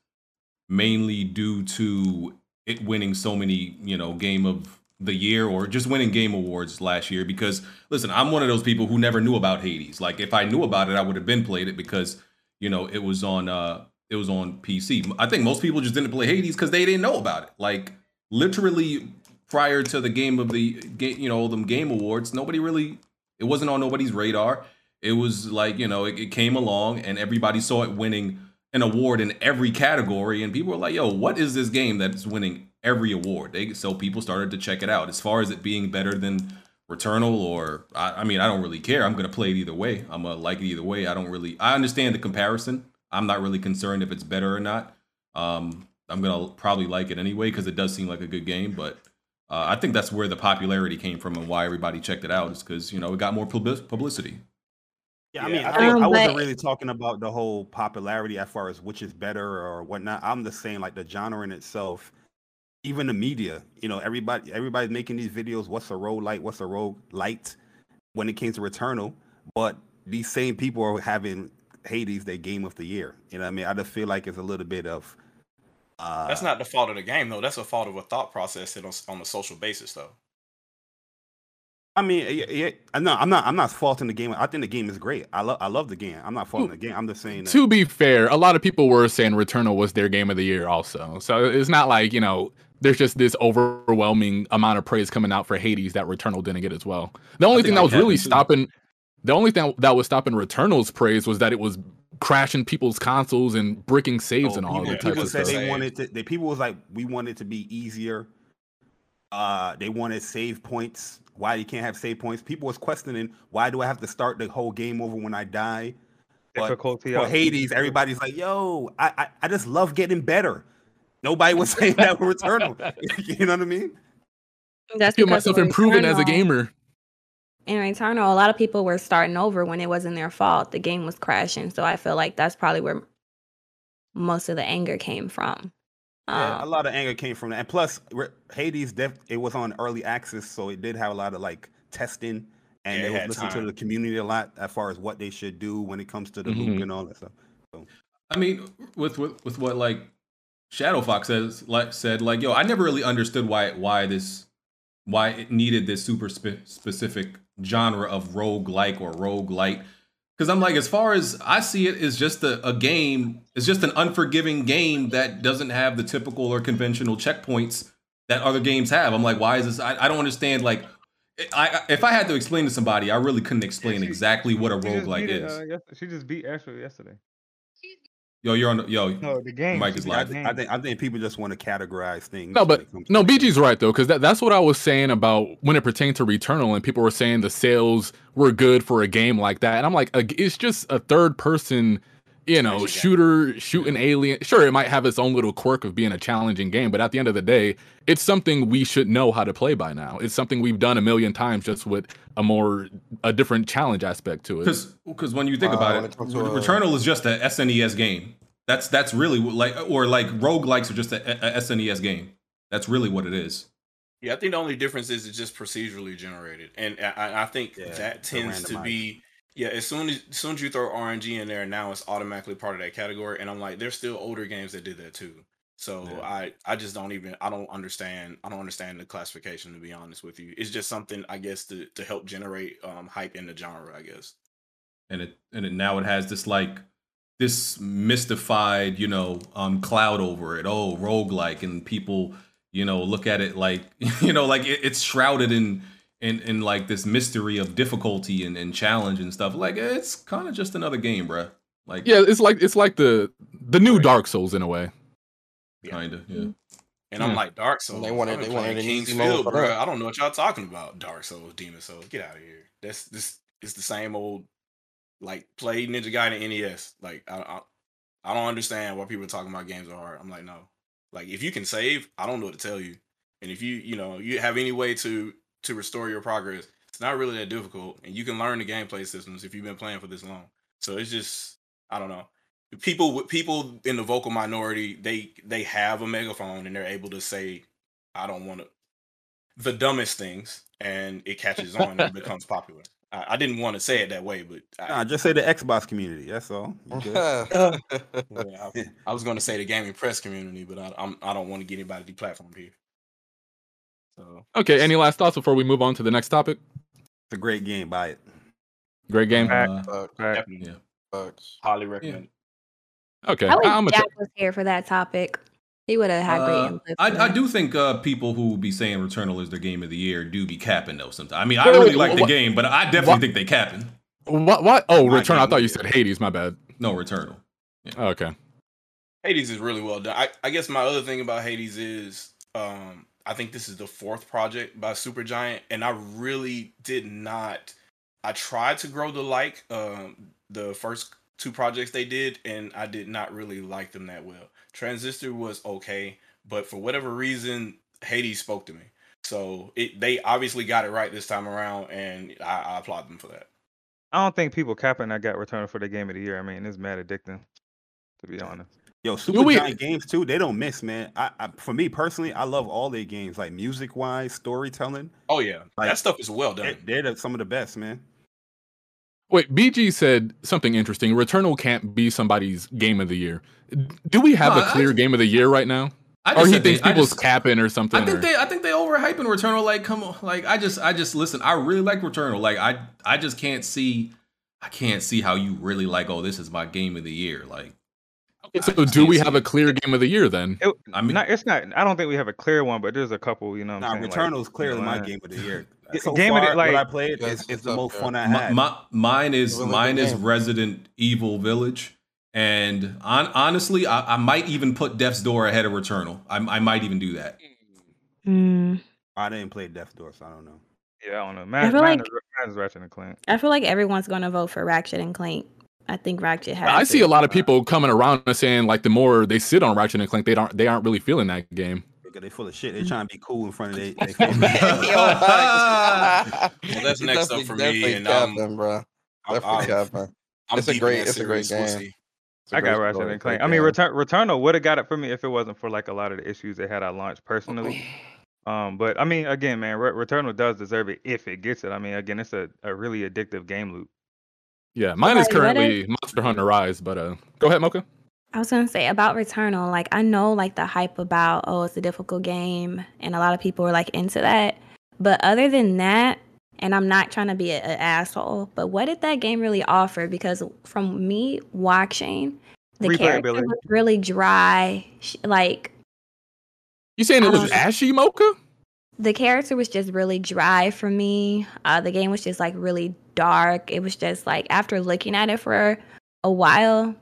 mainly due to it winning so many, you know, game of the year or just winning game awards last year. Because listen, I'm one of those people who never knew about Hades. Like, if I knew about it, I would have been played it because you know it was on. uh it was on PC. I think most people just didn't play Hades because they didn't know about it. Like literally prior to the game of the game, you know, them game awards, nobody really it wasn't on nobody's radar. It was like, you know, it, it came along and everybody saw it winning an award in every category and people were like, "Yo, what is this game that's winning every award?" They so people started to check it out. As far as it being better than Returnal or I, I mean, I don't really care. I'm gonna play it either way. I'm gonna like it either way. I don't really. I understand the comparison. I'm not really concerned if it's better or not. Um, I'm gonna probably like it anyway because it does seem like a good game. But uh, I think that's where the popularity came from and why everybody checked it out is because you know it got more publi- publicity. Yeah, I mean, Yeah, I, think Um, I wasn't but- really talking about the whole popularity as far as which is better or whatnot. I'm just saying like the genre in itself, even the media. You know, everybody everybody's making these videos. What's a rogue light? What's a rogue light? When it came to Returnal, but these same people are having Hades their game of the year. You know, what I mean, I just feel like it's a little bit of. Uh, That's not the fault of the game, though. That's a fault of a thought process on, on a social basis, though. I mean, yeah, yeah, I know I'm not. I'm not faulting the game. I think the game is great. I love. I love the game. I'm not faulting the game. I'm just saying. That, To be fair, a lot of people were saying Returnal was their game of the year also. So it's not like, you know, there's just this overwhelming amount of praise coming out for Hades that Returnal didn't get as well. The only think thing that was really it, too. stopping the only thing that was stopping Returnal's praise was that it was crashing people's consoles and bricking saves Oh, and all people, that type people of said stuff. they wanted to. They people was like, we want it to be easier. Uh, they wanted save points. Why you can't have save points? People was questioning why do I have to start the whole game over when I die? But Difficulty for out. Hades, everybody's like, yo, I, I I just love getting better. Nobody was saying that with Returnal. you know what I mean? That's feel because myself in improving as a gamer. In Returnal, a lot of people were starting over when it wasn't their fault. The game was crashing. So I feel like that's probably where most of the anger came from. Yeah, a Um, lot of anger came from that, and plus Hades, def- it was on early access, so it did have a lot of like testing, and Yeah, they was had listening to the community a lot as far as what they should do when it comes to the Mhm. loop and all that stuff. I mean, with with with what like Shadow Fox says, like said, like yo, I never really understood why why this why it needed this super spe- specific genre of rogue like or rogue light Because I'm like, as far as I see it, is just a, a game. It's just an unforgiving game that doesn't have the typical or conventional checkpoints that other games have. I'm like, why is this? I, I don't understand. Like, I, I- if I had to explain to somebody, I really couldn't explain exactly what a She roguelike is. uh, she just beat Astro yesterday. Yo, you're on. The, yo, No, the game. Mike is beat live. I think I think people just want to categorize things. No, but no, BG's right though, because that, that's what I was saying about when it pertained to Returnal, and people were saying the sales were good for a game like that, and I'm like, it's just a third person, you know, shooter shooting alien. Sure, it might have its own little quirk of being a challenging game, but at the end of the day, it's something we should know how to play by now. It's something we've done a million times, just with a more a different challenge aspect to it. Because because when you think Uh, about it, it comes uh, Returnal is just a SNES game. That's that's really what- like or like rogue likes are just a, a SNES game. That's really what it is. Yeah, I think the only difference is it's just procedurally generated, and I- I, I think Yeah, that tends to be yeah. As soon as, as soon as you throw RNG in there, now it's automatically part of that category. And I'm like, there's still older games that did that too. So Yeah. I I just don't even I don't understand I don't understand the classification to be honest with you. It's just something I guess to to help generate um hype in the genre. I guess. and it and it now it has this like this mystified you know um cloud over it oh roguelike and people you know look at it like you know like it, it's shrouded in in in like this mystery of difficulty and, and challenge and stuff like it's kind of just another game bruh. like yeah, it's like it's like the the new Dark Souls in a way. Kind of yeah mm-hmm. And I'm like Dark Souls. they wanted- I've been they wanted an easy King's mode Field, bro. I don't know what y'all talking about. Dark Souls, Demon Souls. Get out of here. That's this. It's the same old. Like play Ninja Gaiden NES. Like I, I, I don't understand why people are talking about games are hard. I'm like no. Like if you can save, I don't know what to tell you. And if you you know you have any way to to restore your progress, it's not really that difficult, and you can learn the gameplay systems if you've been playing for this long. So it's just I don't know people with people in the vocal minority they they have a megaphone and they're able to say i don't want to the dumbest things and it catches on and becomes popular I, I didn't want to say it that way but I, Nah, just say the Xbox community. That's all. Yeah, I, I was going to say the gaming press community but I, I'm, I don't want to get anybody deplatformed here so Okay, any last thoughts before we move on to the next topic? It's a great game. Buy it. Great game. Uh, Fuck, definitely yeah fucks. highly recommend Okay, I wish I'm a Jack was here for that topic. He would have had great Uh, input. I, I do think uh, people who be saying Returnal is their game of the year do be capping though. Sometimes I mean I really wait, like the game, but I definitely what- think they capping. What? What? Oh, My Return. I thought you said Hades. My bad. No Returnal. Okay. Hades is really well done. I, I guess my other thing about Hades is um I think this is the fourth project by Supergiant, and I really did not I tried to grow the like um the first two projects they did, and I did not really like them that well. Transistor was okay, but for whatever reason, Hades spoke to me. So it they obviously got it right this time around, and I, I applaud them for that. I don't think people capping I got returned for the game of the year. I mean, it's mad addicting, to be honest. Yo, Super we- Giant games too. They don't miss, man. I, I for me personally, I love all their games, like music wise, storytelling. Oh yeah, Like, that stuff is well done. They're, they're the, some of the best, man. Wait, BG said something interesting. Returnal can't be somebody's game of the year. Do we have No, a I- clear game of the year right now? I Or he said they- thinks I people's just- capping or something? I think or- they I think they overhyping Returnal. Like, come on, like I just I just listen. I really like Returnal. Like I I just can't see I can't see how you really like. Oh, this is my game of the year. Like, so do we have it. a clear game of the year then? It, I mean, not, it's not. I don't think we have a clear one, but there's a couple. You know, what Nah, I'm saying? Returnal's like, clearly my uh, game of the year. G- So game of the- far, like- what I played, Yes, it's, it's it's the most there. fun I my, had. my mine is Really mine is game. Resident Evil Village, and on, honestly, I, I might even put Death's Door ahead of Returnal. I, I might even do that. Mm. I didn't play Death's Door, so I don't know. Yeah, I don't know. Man, feel mine, like- is, mine is Ratchet and Clank. I feel like everyone's gonna vote for Ratchet and Clank. I think Ratchet has. I see a lot of people coming around and saying like the more they sit on Ratchet and Clank, they aren't they aren't really feeling that game. Because they full of shit. They trying to be cool in front of they. they Yo, facts. Well, that's You next up for me, definitely and capping, bro. I'm, Definitely I'm, capping. I'm It's a deep in great- it's a great series. Game. see. A I got great Ratchet and Clank. I mean. Return Returnal would have got it for me if it wasn't for like a lot of the issues they had at launch personally. Um, but I mean, again, man, Re- Returnal does deserve it if it gets it. I mean, again, it's a, a really addictive game loop. Yeah, mine is currently Monster Hunter Rise, but uh, go ahead, Mocha. I was gonna say about Returnal, like I know like the hype about oh it's a difficult game and a lot of people are like into that. But other than that, and I'm not trying to be an asshole, but what did that game really offer? Because from me watching, the character was really dry. sh- Like You saying it was don't ashy mocha? the character was just really dry for me. Uh, the game was just like really dark. It was just like after looking at it for a while,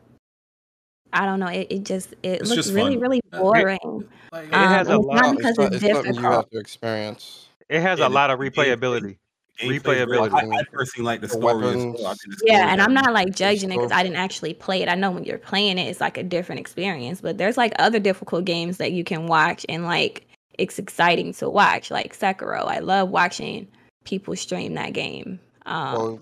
I don't know. It, it just it It's looked just really fun. really Uh, it- boring. Like, It has Um, a lot- not it's because not- it's, it's something you have difficult. to experience. It has a lot of replayability. Replayability. I, I personally like the The story weapons. well. I think the Yeah, story and I'm not like judging it because I didn't actually play it. I know when you're playing it, it's like a different experience. But there's like other difficult games that you can watch and like it's exciting to watch. Like Sekiro, I love watching people stream that game. Um, Well,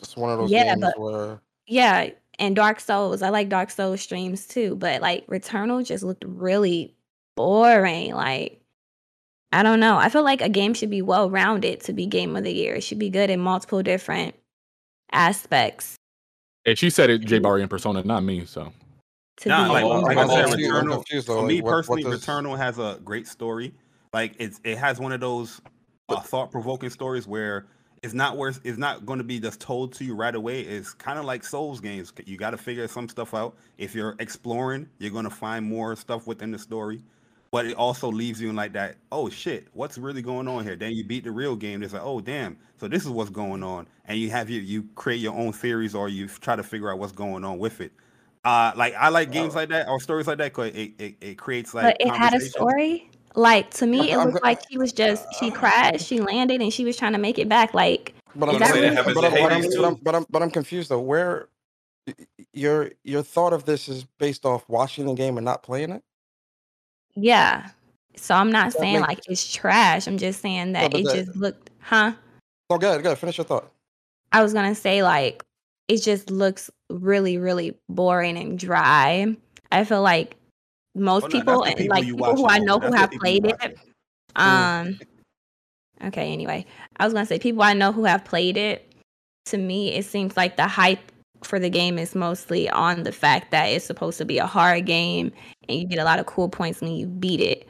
it's one of those yeah, games but- where yeah, and Dark Souls, I like Dark Souls streams too. But like Returnal just looked really boring. Like I don't know. I feel like a game should be well rounded to be game of the year. It should be good in multiple different aspects. And she said it, J Barry and persona, not me. So To Nah, be like, I'm- like I'm said, Returnal. For like, me what- what personally, does- Returnal has a great story. Like it's it has one of those uh, thought provoking stories where it's not worth it's not going to be just told to you right away. It's kind of like Souls games. You got to figure some stuff out. If you're exploring, you're going to find more stuff within the story. But it also leaves you in like that. Oh shit, what's really going on here? Then you beat the real game. It's like, oh damn, so this is what's going on, and you have you you create your own theories or you try to figure out what's going on with it. Uh, like I like games like that or stories like that because it, it, it creates like but it had a story. Like to me, it I'm looked like she was just she crashed, she landed, and she was trying to make it back. Like But I'm, that saying- really- but, I'm, but, I'm, but, I'm, but, I'm, but I'm confused though. Where y- y- your your thought of this is based off watching the game and not playing it? yeah. So I'm not That saying makes- like it's trash. I'm just saying that but it that- just looked, huh? Oh, go ahead, go ahead, finish your thought. I was gonna say like it just looks really, really boring and dry. I feel like most no, people, people like people who I know who have played it, it. um. Okay. Anyway, I was gonna say people I know who have played it. To me, it seems like the hype for the game is mostly on the fact that it's supposed to be a hard game and you get a lot of cool points when you beat it.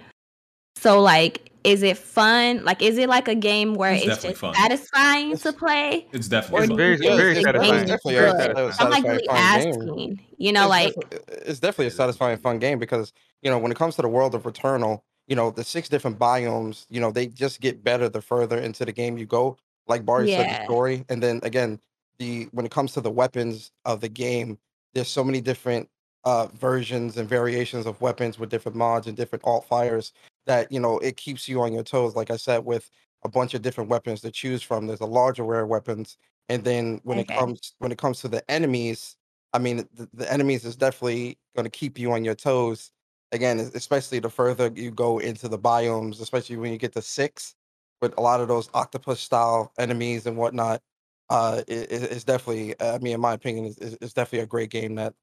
So like, is it fun? Like, is it like a game where It's it's, just fun. satisfying to play? It's definitely It's do fun. very, you think very the satisfying. game It's is definitely a good? sat- a I'm like really fun game. asking. You know, it's, like definitely, it's definitely a satisfying, fun game because you know when it comes to the world of Returnal, you know the six different biomes, you know they just get better the further into the game you go. Like Barry said, the story, and then again, the when it comes to the weapons of the game, there's so many different uh versions and variations of weapons with different mods and different alt fires that you know it keeps you on your toes. Like I said, with a bunch of different weapons to choose from. There's a large array of weapons, and then when Okay. it comes when it comes to the enemies, I mean, the, the enemies is definitely going to keep you on your toes. Again, especially the further you go into the biomes, especially when you get to six, with a lot of those octopus style enemies and whatnot. Uh, it, it- it's definitely, I mean, in my opinion, it's it's definitely a great game that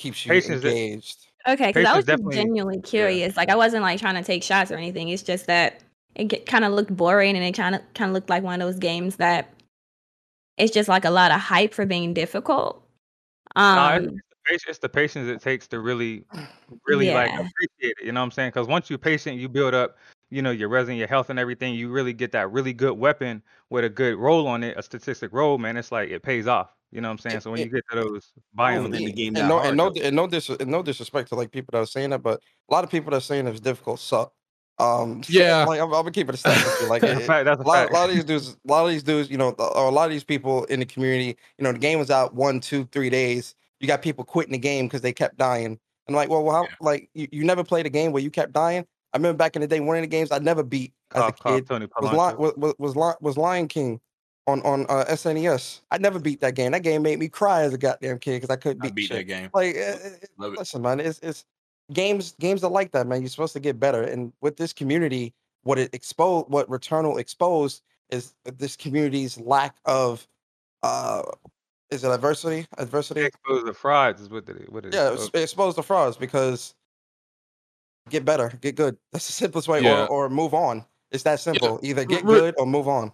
keeps you Patience is- engaged. Okay, because I Patience was just definitely- genuinely curious. Like I wasn't like trying to take shots or anything. It's just that it kind of looked boring and it kind of kind of looked like one of those games that it's just like a lot of hype for being difficult. Nah, it's, Um, it's the patience, it's the patience it takes to really, really like Yeah. appreciate it. You know what I'm saying? Because once you're patient, you build up, you know, your resin, your health, and everything. You really get that really good weapon with a good roll on it, a statistic roll, man. It's like it pays off. You know what I'm saying? So when you get to those I don't biomes, think the game and no, and no, and no, dis- and no disrespect to like people that are saying that, but a lot of people that are saying it's difficult suck. Um, Yeah. like I'm, I'm gonna keep it a stack with you. Like that's a fact. That's a a lot, fact. a lot of these dudes, a lot of these dudes, you know, or a lot of these people in the community, you know, the game was out one, two, three days. You got people quitting the game because they kept dying. And like, well, well how, like you, you never played a game where you kept dying. I remember back in the day, one of the games I never beat as a kid was, Polanco. Li- was, was, was, Lion King on on uh, SNES. I never beat that game. That game made me cry as a goddamn kid because I couldn't I beat, beat shit. that game. Like, eh, eh, eh, it. listen, man, it's it's games games are like that, man. You're supposed to get better, and with this community, what it exposed, what Returnal exposed, is this community's lack of, uh, is it adversity? Adversity? Expose the frauds is what it. What it Yeah, exposed. the frauds because get better, get good. That's the simplest way, Yeah. or or move on. It's that simple. Either get Re- good or move on.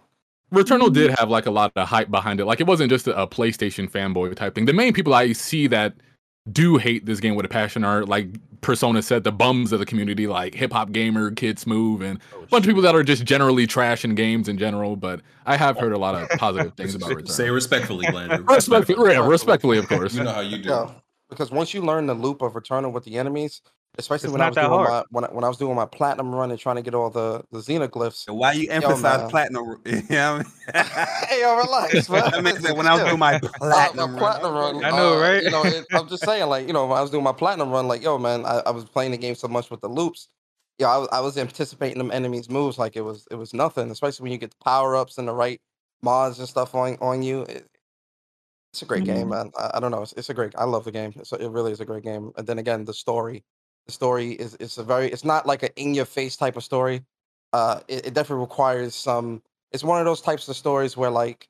Returnal mm-hmm. did have like a lot of hype behind it. Like it wasn't just a, a PlayStation fanboy type thing. The main people I see that do hate this game with a passion are like Persona said, the bums of the community, like hip hop gamer, kids move, and a bunch of people that are just generally trash in games in general. But I have heard a lot of positive things about Return. Say respectfully, Landry. Respectfully, yeah, respectfully, of course. You know how you do. Yeah, because once you learn the loop of Returnal with the enemies, especially It's when I was that doing hard. my when I, when I was doing my platinum run and trying to get all the the xenoglyphs. Why you Yo, emphasize man. platinum? Yeah, hey, yo, relax, man. That makes it when I was doing my Uh, platinum my run. platinum run. I know, uh, right? You know, it, I'm just saying, like, you know, when I was doing my platinum run, like, yo, man, I, I was playing the game so much with the loops. Yeah, I was, I was anticipating them enemies' moves like it was it was nothing, especially when you get the power ups and the right mods and stuff on on you. It, it's a great game, man. I, I don't know. It's, it's a great. I love the game. It's, a- it really is a great game. And then again, the story. The story is it's a very. It's not like an in your face type of story. Uh, it, it definitely requires some. It's one of those types of stories where like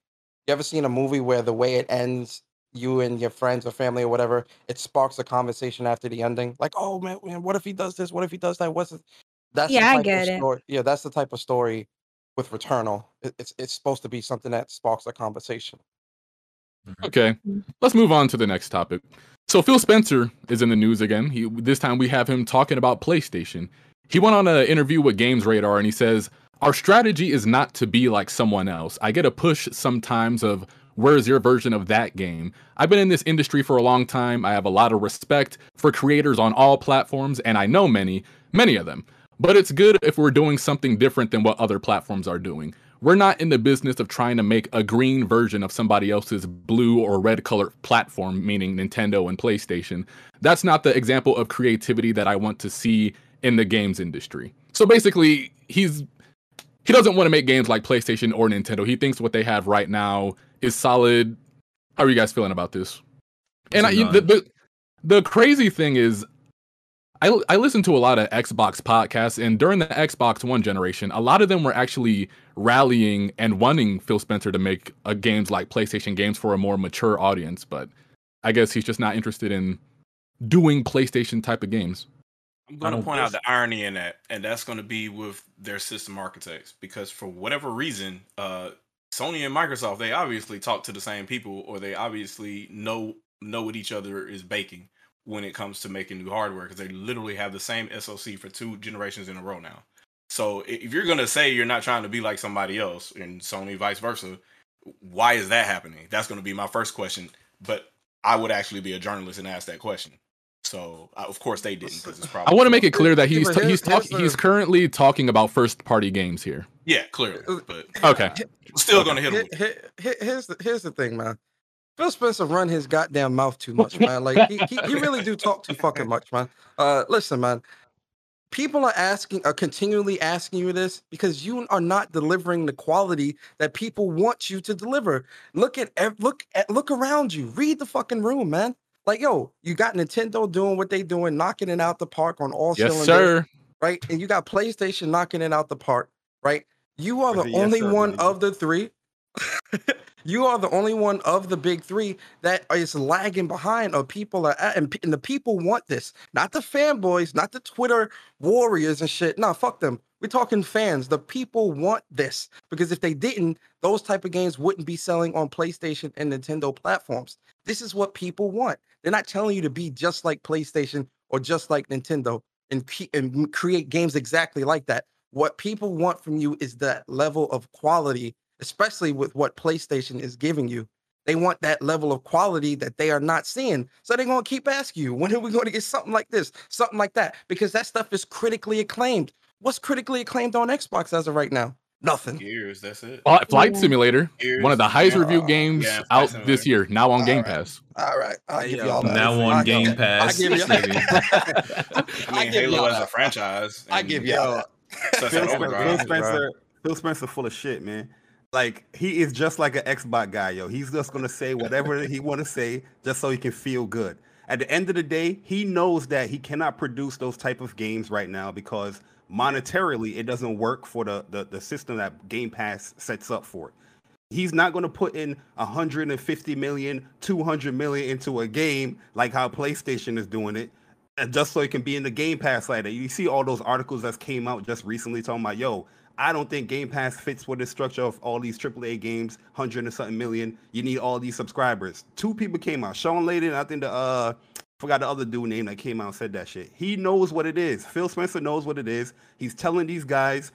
you ever seen a movie where the way it ends, you and your friends or family or whatever, it sparks a conversation after the ending. Like, oh man, man what if he does this? What if he does that? What's it? That's Yeah, I the type get of it. story. Yeah, that's the type of story with Returnal. It, it's it's supposed to be something that sparks a conversation. Mm-hmm. Okay, let's move on to the next topic. So Phil Spencer is in the news again. He this time we have him talking about PlayStation. He went on an interview with Games Radar and he says, "Our strategy is not to be like someone else. I get a push sometimes of where's your version of that game? I've been in this industry for a long time. I have a lot of respect for creators on all platforms and I know many, many of them. But it's good if we're doing something different than what other platforms are doing. We're not in the business of trying to make a green version of somebody else's blue or red colored platform, meaning Nintendo and PlayStation. That's not the example of creativity that I want to see in the games industry. So basically, he's he doesn't want to make games like PlayStation or Nintendo. He thinks what they have right now is solid. How are you guys feeling about this? And I, the, the the crazy thing is, I I listen to a lot of Xbox podcasts, and during the Xbox One generation, a lot of them were actually rallying and wanting Phil Spencer to make uh, games like PlayStation games for a more mature audience. But I guess he's just not interested in doing PlayStation type of games. I'm going to don't point out the irony in that, and that's going to be with their system architects because for whatever reason, uh, Sony and Microsoft they obviously talk to the same people, or they obviously know know what each other is baking when it comes to making new hardware because they literally have the same SoC for two generations in a row now. So if you're going to say you're not trying to be like somebody else, and Sony vice versa, why is that happening? That's going to be my first question. But I would actually be a journalist and ask that question. So uh, of course they didn't because it's probably I want to make it clear that he's t- he's talking he's currently talking about first party games here. yeah clearly, but Okay. still going to hit him. here- here- here's the here's the thing, man. Phil Spencer run his goddamn mouth too much, man. Like he, he, he really do talk too fucking much, man. Uh, listen, man. People are asking, are continually asking you this because you are not delivering the quality that people want you to deliver. Look at look at look around you. Read the fucking room, man. Like, yo, you got Nintendo doing what they doing, knocking it out the park on all Yes, cylinders sir. right? And you got PlayStation knocking it out the park, right? You are the it yes, only sir, one of the three. you are the only one of the big three that is lagging behind. Or people are, at, and, and the people want this, not the fanboys, not the Twitter warriors and shit. No, fuck them. We're talking fans. The people want this because if they didn't, those type of games wouldn't be selling on PlayStation and Nintendo platforms. This is what people want. They're not telling you to be just like PlayStation or just like Nintendo and, and create games exactly like that. What people want from you is that level of quality, especially with what PlayStation is giving you. They want that level of quality that they are not seeing. So they're going to keep asking you, when are we going to get something like this, something like that? Because that stuff is critically acclaimed. What's critically acclaimed on Xbox as of right now? Nothing. Gears, that's it. Fli- Flight Simulator, one of the highest yeah. reviewed uh, games Yeah, out Simulator. this year, now on Game Alright. Pass. All right. I'll give y'all that. Now on I'll Game give- Pass. I give you- nigga. I mean, give Halo as a franchise. I give y'all that. Sunset Phil, Phil Spencer, Phil Spencer, full of shit, man. Like he is just like an Xbox guy, yo. He's just gonna say whatever he want to say just so he can feel good. At the end of the day, he knows that he cannot produce those type of games right now because monetarily it doesn't work for the the, the system that Game Pass sets up for it. He's not going to put in 150 million, 200 million into a game like how PlayStation is doing it and just so it can be in the Game Pass like. You see all those articles that came out just recently talking about, yo, I don't think Game Pass fits with the structure of all these AAA games, hundred and something million. You need all these subscribers. Two people came out, Shawn Layden, I think the uh forgot the other dude name that came out and said that shit. He knows what it is. Phil Spencer knows what it is. He's telling these guys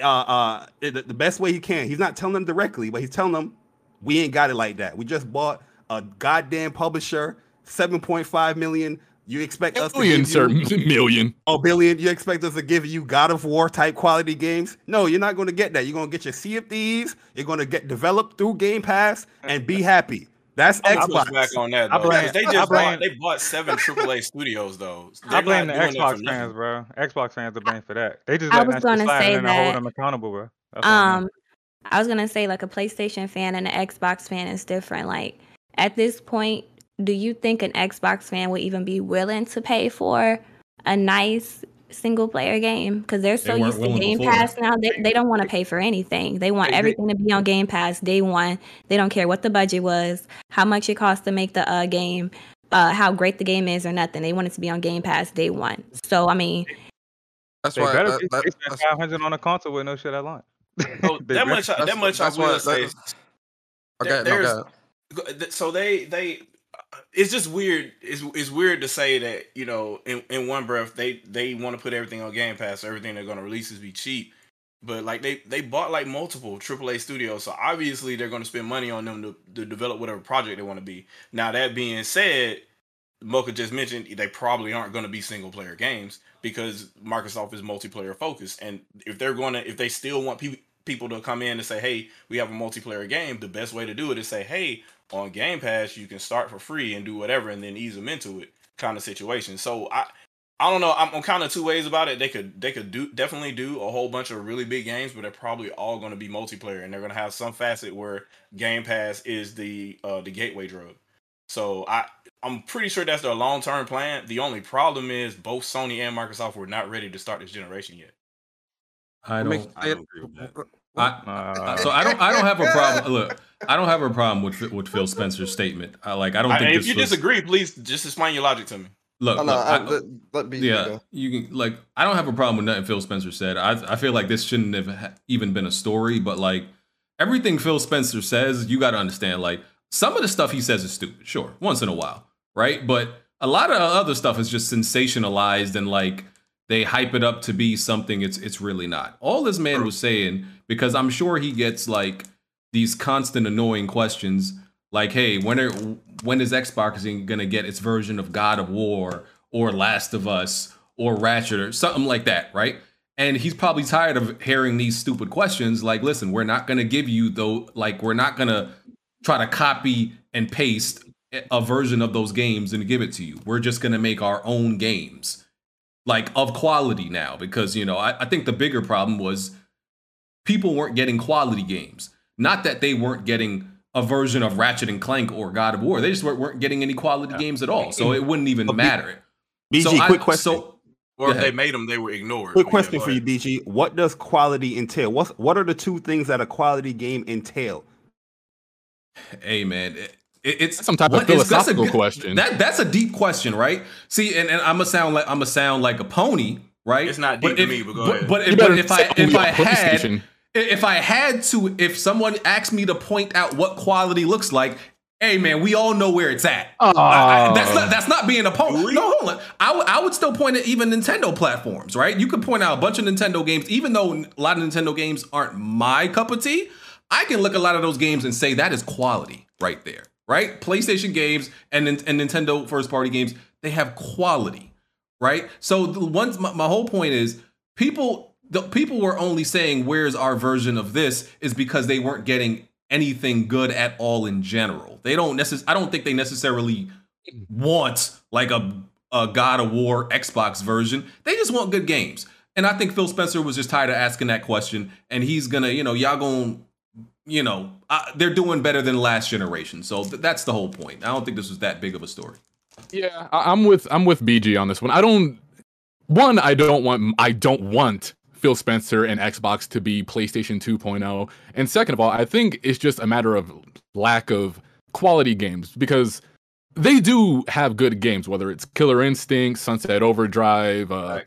uh uh the, the best way he can. He's not telling them directly, but he's telling them we ain't got it like that. We just bought a goddamn publisher, 7.5 million. You expect us to Million, give sir. you Million. a billion? You expect us to give you God of War type quality games? No, you're not going to get that. You're going to get your Sea of Thieves. You're going to get developed through Game Pass and be happy. That's I'm gonna Xbox. push back on that. I Though, blame- they just blame- bought, they bought seven AAA studios though. I They're blame the not doing that for Xbox fans, bro. Xbox fans are blamed for that. They just I letting was that shit gonna slide say and then hold that. them accountable, bro. That's all I know. Um, I was gonna say like a PlayStation fan and an Xbox fan is different. Like at this point, do you think an Xbox fan would even be willing to pay for a nice single player game? Because they're so weren't used to Game before. Pass now, they, they don't want to pay for anything. They want They- they- everything to be on Game Pass day one. They don't care what the budget was, how much it cost to make the uh, game, uh, how great the game is, or nothing. They want it to be on Game Pass day one. So I mean, That's They why. better that- be. that- that's- five hundred on a console with no shit at launch. Oh, They that much. I- That much I that's why- will say. that- there- Okay, no, go ahead. so they they it's just weird it's, it's weird to say that you know in, in one breath they they want to put everything on game pass so everything they're going to release is be cheap. But like they they bought like multiple AAA studios so obviously they're going to spend money on them to, to develop whatever project they want to be. Now that being said Mocha just mentioned they probably aren't going to be single player games because Microsoft is multiplayer focused and if they're going to if they still want people people to come in and say hey we have a multiplayer game the best way to do it is say hey on Game Pass, you can start for free and do whatever, and then ease them into it, kind of situation. So I, I don't know. I'm, I'm kind of two ways about it. They could, they could do definitely do a whole bunch of really big games, but they're probably all going to be multiplayer, and they're going to have some facet where Game Pass is the, uh, the gateway drug. So I, I'm pretty sure that's their long term plan. The only problem is both Sony and Microsoft were not ready to start this generation yet. I don't. makes I don't agree with that. I, Uh, so I don't. I don't have a problem. Look, I don't have a problem with with Phil Spencer's statement. I like. I don't think and this if you was, disagree, please just explain your logic to me. Look, Oh, no, look, I- I- let, let BG yeah, go. you can like. I don't have a problem with nothing Phil Spencer said. I I feel like this shouldn't have even been a story, but like everything Phil Spencer says, you got to understand. Like some of the stuff he says is stupid, sure, once in a while, right? But a lot of other stuff is just sensationalized and like they hype it up to be something it's it's really not. All this man was saying because I'm sure he gets like these constant annoying questions like, "Hey, when are when is Xbox gonna get its version of God of War or Last of Us or Ratchet or something like that?" Right? And he's probably tired of hearing these stupid questions. Like, listen, we're not gonna give you though. Like, we're not gonna try to copy and paste a version of those games and give it to you. We're just gonna make our own games, like of quality now. Because you know, I, I think the bigger problem was people weren't getting quality games. Not that they weren't getting a version of Ratchet and Clank or God of War. They just weren't, weren't getting any quality games at all. So it wouldn't even But matter. BG, So I- quick question. So Or if they made them, they were ignored. Quick question for you, ahead. BG. What does quality entail? What's what are the two things that a quality game entail? hey man, it, it's Some type of what is- that's a philosophical question. That that's a deep question, right? See, and, and I'm gonna sound like I'm gonna sound like a pony, right? It's not deep to if, me, but go but, ahead. But, You if, but if I if I had PlayStation. If I had to, if someone asked me to point out what quality looks like, hey man, we all know where it's at. I- I- oh. that's not that's not being a pony. No, hold on. I would- I would still point at even Nintendo platforms, right? You could point out a bunch of Nintendo games, even though a lot of Nintendo games aren't my cup of tea. I can look at a lot of those games and say that is quality right there, right? PlayStation games and and Nintendo first party games, they have quality, right? So the ones my, my whole point is people the people were only saying where's our version of this is because they weren't getting anything good at all in general. They don't necess- I don't think they necessarily want like a a God of War Xbox version. They just want good games. And I think Phil Spencer was just tired of asking that question and he's going to, you know, y'all going you know, they're doing better than last generation. So th- that's the whole point. I don't think this was that big of a story. Yeah, I- I'm with I'm with BG on this one. I don't one, I don't want I don't want Phil Spencer and Xbox to be PlayStation 2.0. And second of all, I think it's just a matter of lack of quality games because they do have good games, whether it's Killer Instinct, Sunset Overdrive, uh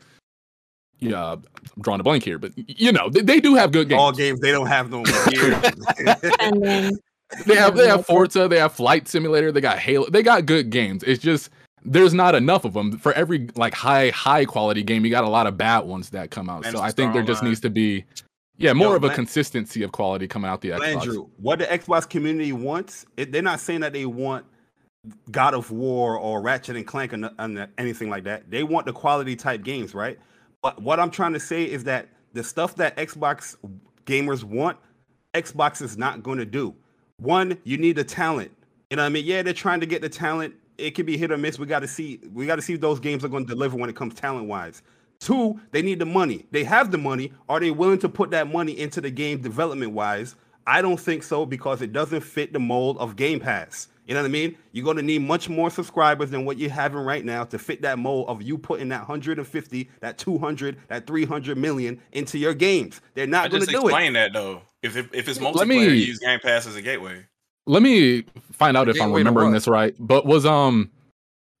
yeah, I'm drawing a blank here, but you know, they, they do have good games. All games they don't have no and then they have they have Forza, they have Flight Simulator, they got Halo, they got good games. It's just there's not enough of them for every like high high quality game. You got a lot of bad ones that come out. so I think there just needs to be, yeah, more Yo, of a Lan- consistency of quality coming out the Xbox. Andrew, what the Xbox community wants, it, they're not saying that they want God of War or Ratchet and Clank or, and anything like that. They want the quality type games, right? But what I'm trying to say is that the stuff that Xbox gamers want, Xbox is not going to do. One, you need the talent. You know what I mean? Yeah, they're trying to get the talent. It could be hit or miss. We got to see. We got to see if those games are going to deliver when it comes talent wise. Two, they need the money. They have the money. Are they willing to put that money into the game development wise? I don't think so because it doesn't fit the mold of Game Pass. You know what I mean? You're going to need much more subscribers than what you're having right now to fit that mold of you putting that 150, that 200, that 300 million into your games. They're not going to just do it. explain that though. If it, if it's multiplayer, Let me- you use Game Pass as a gateway. Let me find out if I'm remembering this right. But was um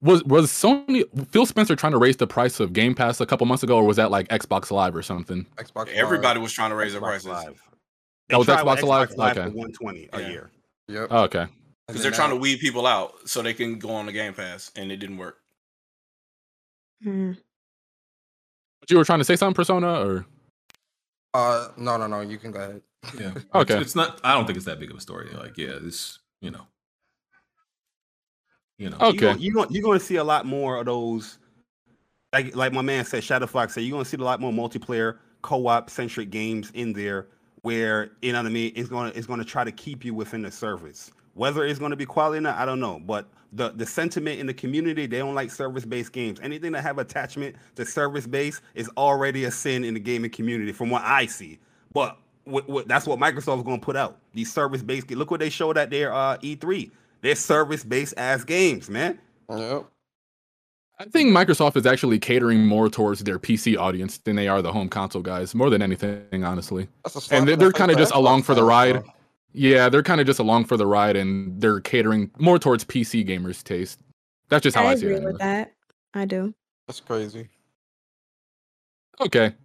was was Sony Phil Spencer trying to raise the price of Game Pass a couple months ago, or was that like Xbox Live or something? Xbox. Everybody was trying to raise their prices That was tried with Xbox Live. Live Okay. for 120 a year. Yep. Oh, okay. because they're trying to weed people out so they can go on the Game Pass, and it didn't work. Mm. But you were trying to say something, Persona, or Uh, no, no, no. You can go ahead. Yeah. Okay. It's, it's not. I don't think it's that big of a story. Like, yeah, this. You know. You know. You're gonna, you're gonna, you're gonna see a lot more of those. Like like my man said, Shadow Fox said, you're gonna see a lot more multiplayer co-op centric games in there where you know what I mean. It's gonna it's gonna try to keep you within the service. Whether it's gonna be quality or not, I don't know. But the the sentiment in the community, they don't like service based games. Anything that have attachment to service based is already a sin in the gaming community, from what I see. But what, what, that's what Microsoft's going to put out. These service based. Look what they showed at their uh, E3. They're service based ass games, man. Yep. I think Microsoft is actually catering more towards their PC audience than they are the home console guys, more than anything, honestly. That's a And they're, they're kind of just Xbox along for the ride. though. Yeah, they're kind of just along for the ride, and they're catering more towards PC gamers' taste. That's just how I, I see it. agree anyway. with that. I do. That's crazy. Okay, let's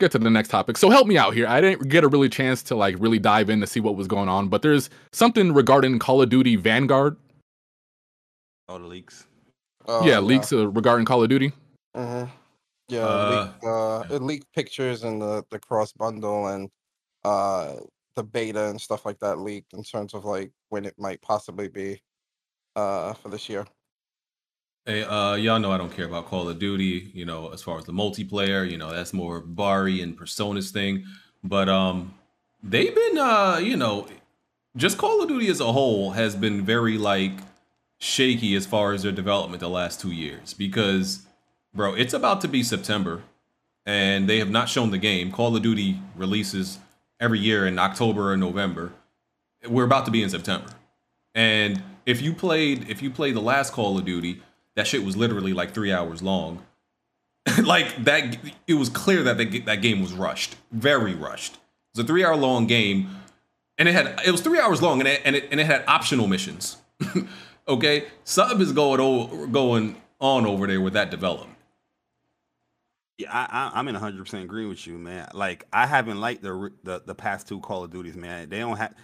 get to the next topic. So help me out here. I didn't get a really chance to like really dive in to see what was going on, but there's something regarding Call of Duty Vanguard. All the leaks. Oh, yeah, leaks uh, regarding Call of Duty. hmm Yeah, Uh, leaked, uh, it leaked pictures and the the cross bundle and uh the beta and stuff like that leaked in terms of like when it might possibly be uh for this year. Hey, uh, y'all know I don't care about Call of Duty. You know, as far as the multiplayer, you know, that's more Bari and Persona's thing. But um, they've been, uh, you know, just Call of Duty as a whole has been very like shaky as far as their development the last two years because, bro, it's about to be September, and they have not shown the game. Call of Duty releases every year in October or November. We're about to be in September. And if you played if you played the last Call of Duty, that shit was literally like three hours long. like that, it was clear that the, that game was rushed, very rushed. It was a three hour long game, and it had it was three hours long, and it and it, and it had optional missions. okay, something is going over, going on over there with that development. Yeah, I, I'm in 100 percent agree with you, man. Like I haven't liked the the the past two Call of Duties, man. They don't have.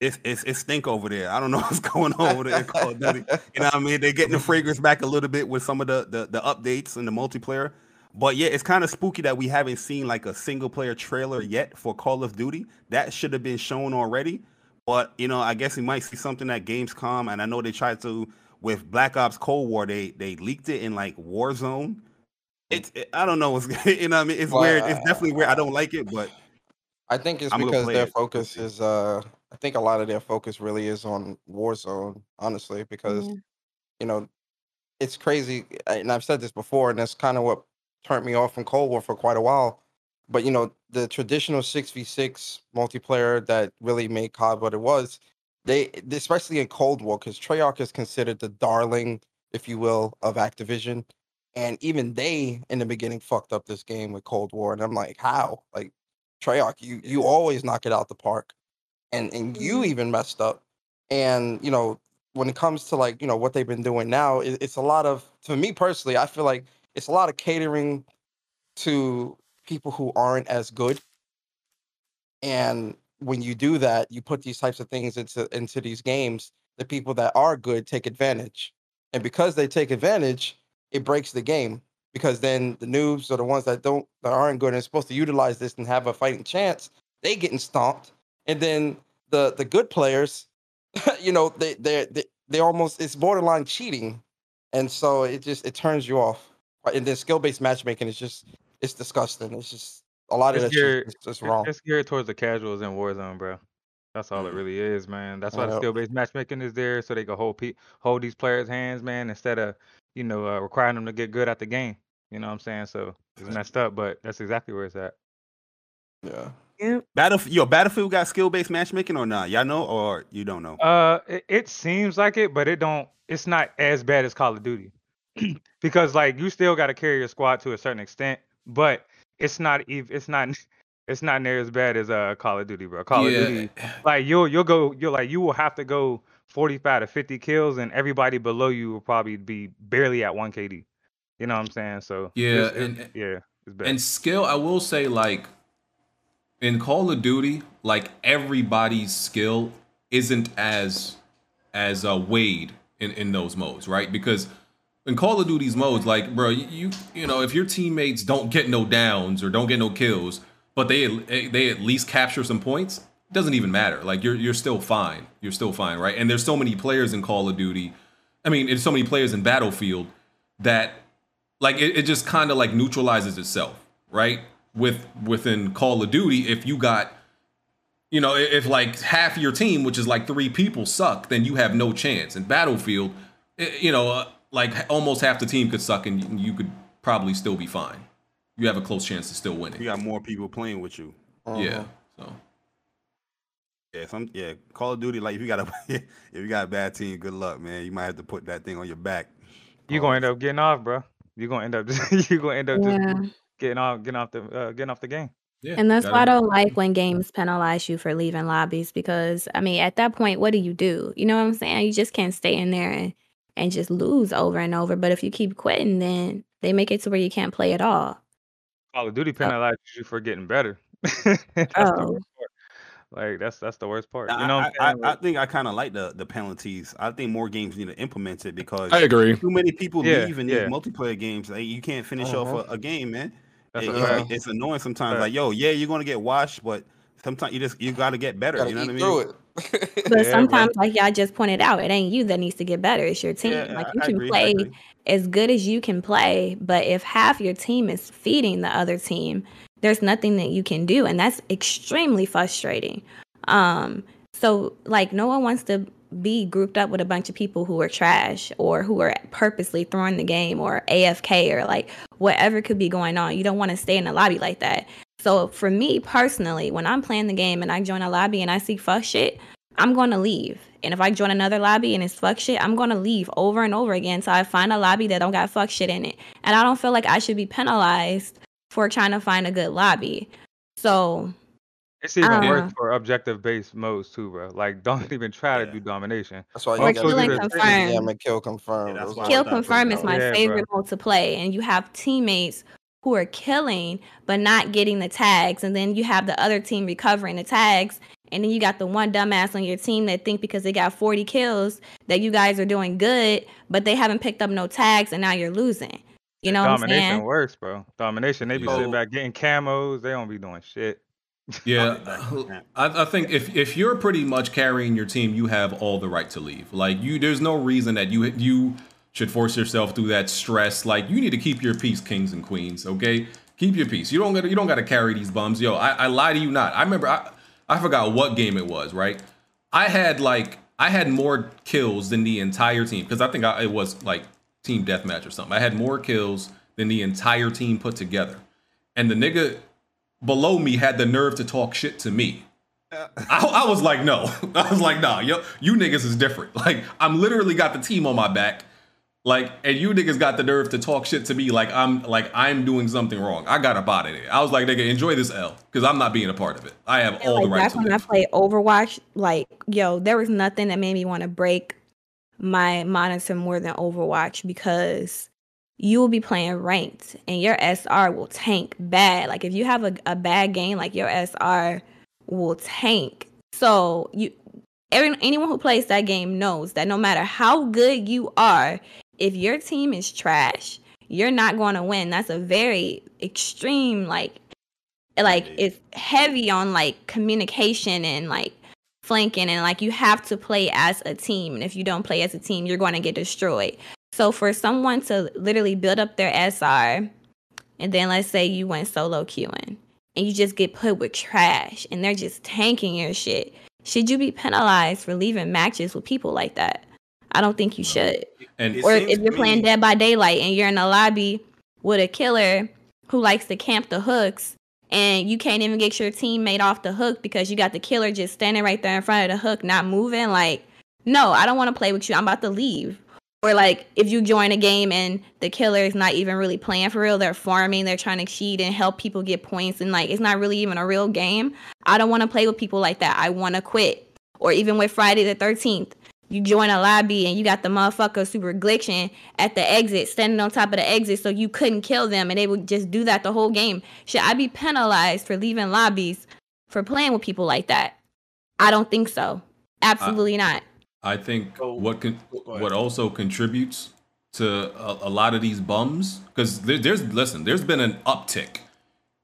It's, it's it's stink over there. I don't know what's going on over there Call of Duty. You know what I mean? They're getting the fragrance back a little bit with some of the the, the updates and the multiplayer. But yeah, it's kind of spooky that we haven't seen like a single player trailer yet for Call of Duty. That should have been shown already. But you know, I guess we might see something at Gamescom. And I know they tried to with Black Ops Cold War. They they leaked it in like Warzone. It's it, I don't know. What's, you know, what I mean, it's Well, weird. It's definitely weird. I don't like it, but I think it's I'm because their it. focus is uh I think a lot of their focus really is on Warzone, honestly, because Yeah. you know, it's crazy and I've said this before and that's kind of what turned me off from Cold War for quite a while. But you know, the traditional 6v6 multiplayer that really made COD what it was, they especially in Cold War, because Treyarch is considered the darling, if you will, of Activision. And even they in the beginning fucked up this game with Cold War. And I'm like, how? Like Treyarch, you you always knock it out the park. And and you mm-hmm. even messed up. And you know, when it comes to like, you know, what they've been doing now, it, it's a lot of to me personally, I feel like it's a lot of catering to people who aren't as good. And when you do that, you put these types of things into into these games, the people that are good take advantage. and because they take advantage, it breaks the game. Because then the noobs or the ones that don't that aren't good and supposed to utilize this and have a fighting chance, they getting stomped, and then the the good players, you know, they they they they almost it's borderline cheating, and so it just it turns you off. And then skill based matchmaking is just it's disgusting. It's just a lot of It's that geared, shit just wrong. it's geared towards the casuals in Warzone, bro. That's all it really is, man. That's why the skill based matchmaking is there, so they can hold pe- hold these players' hands, man, instead of you know uh, requiring them to get good at the game. You know what I'm saying? So it's messed up, but that's exactly where it's at. Yeah. Yep. Battlefield, yo, Battlefield got skill based matchmaking or not? Y'all know or you don't know? Uh, it, it seems like it, but it don't. It's not as bad as Call of Duty, because like you still got to carry your squad to a certain extent, but it's not even. It's not. It's not near as bad as uh Call of Duty, bro. Call Yeah. of Duty, like you'll you'll go you'll like you will have to go 45 to 50 kills, and everybody below you will probably be barely at one KD. You know what I'm saying? So Yeah, it's- it's- and- yeah, it's bad. And skill, I will say, like in Call of Duty, like everybody's skill isn't as as uh, weighed in in those modes, right? Because in Call of Duty's modes, like bro, you you, know if your teammates don't get no downs or don't get no kills, but they they at least capture some points, it doesn't even matter. Like you're you're still fine. You're still fine, right? And there's so many players in Call of Duty. I mean, there's so many players in Battlefield that like it, it just kind of like neutralizes itself, right? With within Call of Duty, if you got you know, if like half your team, which is like three people, suck, then you have no chance. In Battlefield, eh, you know, uh, like almost half the team could suck, and you- you could probably still be fine. You have a close chance to still winning. You got more people playing with you. Uh-huh. Yeah. So Yeah, some yeah, Call of Duty. Like if you got a if you got a bad team, good luck, man. You might have to put that thing on your back. You're uh, gonna end up getting off, bro. You're gonna end up you're gonna end up Yeah. just getting off getting off the uh, getting off the game. Yeah, And that's why I don't like when games penalize you for leaving lobbies because I mean at that point what do you do? You know what I'm saying? You just can't stay in there and, and just lose over and over. But if you keep quitting then they make it to where you can't play at all. Call of Duty penalizes you for getting better. that's the Oh. worst part. Like that's that's the worst part. You know I'm I. I, I think I kind of like the the penalties. I think more games need to implement it because I agree. Too many people Yeah, leave in yeah. these multiplayer games. Like, you can't finish Uh-huh. off a, a game, man. That's It- a it's, it's annoying sometimes. Fact. Like, yo, yeah, you're gonna get washed, but sometimes you just you got to get better. Gotta You know what I mean? through it. But Yeah, bro. sometimes like y'all just pointed out, it ain't you that needs to get better, it's your team. Yeah, like you I can agree, I play as good as you can play, but if half your team is feeding the other team, there's nothing that you can do and that's extremely frustrating. Um so like no one wants to be grouped up with a bunch of people who are trash or who are purposely throwing the game or AFK or like whatever could be going on. You don't want to stay in a lobby like that. So for me personally, when I'm playing the game and I join a lobby and I see fuck shit, I'm going to leave. And if I join another lobby and it's fuck shit, I'm going to leave over and over again so I find a lobby that don't got fuck shit in it. And I don't feel like I should be penalized for trying to find a good lobby. So It's even Uh, worse for objective based modes too, bro. Like don't even try to do domination. That's why Or you Also kill do and the do confirm. Yeah, and kill confirm. Yeah, that's Those why I Kill stopped putting confirm that is on. my Yeah, bro. favorite mode to play, and you have teammates who are killing but not getting the tags, and then you have the other team recovering the tags, and then you got the one dumbass on your team that think because they got 40 kills that you guys are doing good, but they haven't picked up no tags, and now you're losing. You know what I'm Domination saying? worse, bro. Domination, they be Yeah. sitting back getting camos. They don't be doing shit. Yeah, I'll be back. I, I think if if you're pretty much carrying your team, you have all the right to leave. Like you, there's no reason that you you should force yourself through that stress. Like you need to keep your peace, kings and queens. Okay, keep your peace. You don't got you don't got to carry these bums. Yo, I, I lie to you not. I remember I I forgot what game it was. Right, I had like I had more kills than the entire team because I think I, it was like team deathmatch or something. I had more kills than the entire team put together, and the nigga below me had the nerve to talk shit to me. I, I was like, no. I was like, nah, yo, you niggas is different. Like, I'm literally got the team on my back. Like, and you niggas got the nerve to talk shit to me like I'm like I'm doing something wrong. I got up out of there. I was like, nigga, enjoy this L. Because I'm not being a part of it. I have all like the right back to when I play Overwatch, like yo, there was nothing that made me want to break my monitor more than Overwatch because you will be playing ranked and your SR will tank bad. Like if you have a, a bad game, like your SR will tank. So you every, anyone who plays that game knows that no matter how good you are, if your team is trash, you're not going to win. That's a very extreme like like it's heavy on like communication and like flanking and like you have to play as a team and if you don't play as a team you're going to get destroyed so for someone to literally build up their sr and then let's say you went solo queuing and you just get put with trash and they're just tanking your shit should you be penalized for leaving matches with people like that i don't think you should And or if you're playing Dead by Daylight and you're in a lobby with a killer who likes to camp the hooks and you can't even get your teammate off the hook because you got the killer just standing right there in front of the hook, not moving, like, no, I don't want to play with you. I'm about to leave. Or like if you join a game and the killer is not even really playing for real, they're farming, they're trying to cheat and help people get points and like it's not really even a real game. I don't want to play with people like that. I want to quit. Or even with Friday the 13th, you join a lobby and you got the motherfucker super glitching at the exit, standing on top of the exit so you couldn't kill them and they would just do that the whole game. Should I be penalized for leaving lobbies for playing with people like that? I don't think so. Absolutely not. I think what con- what also contributes to a, a lot of these bums because there, there's listen, there's been an uptick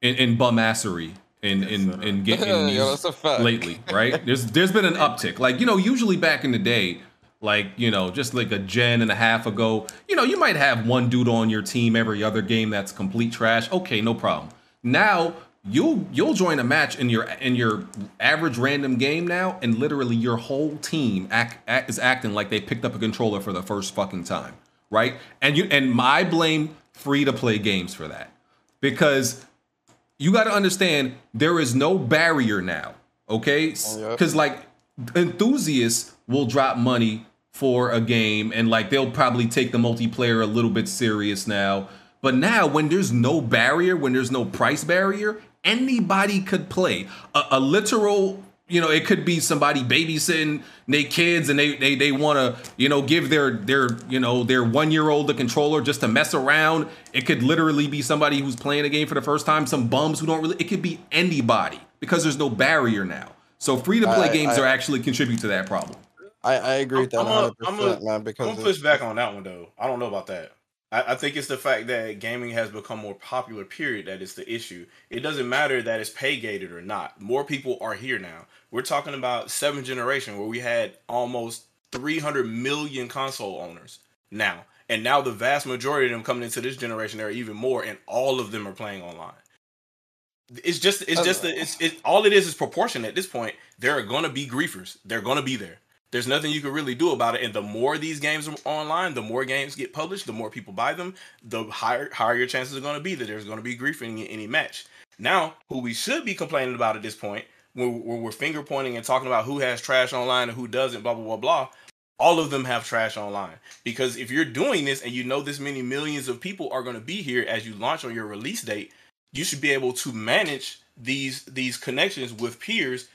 in, in bumassery in in in getting Yeah, these that's lately, right? There's there's been an uptick. Like you know, usually back in the day, like you know, just like a gen and a half ago, you know, you might have one dude on your team every other game that's complete trash. Okay, no problem. Now you'll you'll join a match in your in your average random game now, and literally your whole team act, act is acting like they picked up a controller for the first fucking time, right? And you and I blame free to play games for that because you got to understand there is no barrier now, okay? Because oh, like enthusiasts will drop money for a game and like they'll probably take the multiplayer a little bit serious now. But now, when there's no barrier, when there's no price barrier, anybody could play. A, a literal, you know, it could be somebody babysitting their kids and they they, they want to, you know, give their their you know their one year old the controller just to mess around. It could literally be somebody who's playing a game for the first time, some bums who don't really. It could be anybody because there's no barrier now. So free to play games I- are actually contribute to that problem. I, I agree with that I'm 100 gonna, I'm percent, gonna, man. Because I'm gonna push back on that one though. I don't know about that. I, I think it's the fact that gaming has become more popular. Period. That is the issue. It doesn't matter that it's pay gated or not. More people are here now. We're talking about seventh generation where we had almost 300 million console owners now, and now the vast majority of them coming into this generation there are even more, and all of them are playing online. It's just it's oh, just the, it's it all it is is proportion at this point. There are gonna be griefers. They're gonna be there. There's nothing you can really do about it. And the more these games are online, the more games get published, the more people buy them, the higher higher your chances are gonna be that there's gonna be griefing in any match. Now, who we should be complaining about at this point, when, when we're finger pointing and talking about who has trash online and who doesn't, blah blah blah blah. All of them have trash online because if you're doing this and you know this many millions of people are going to be here as you launch on your release date, you should be able to manage these these connections with peers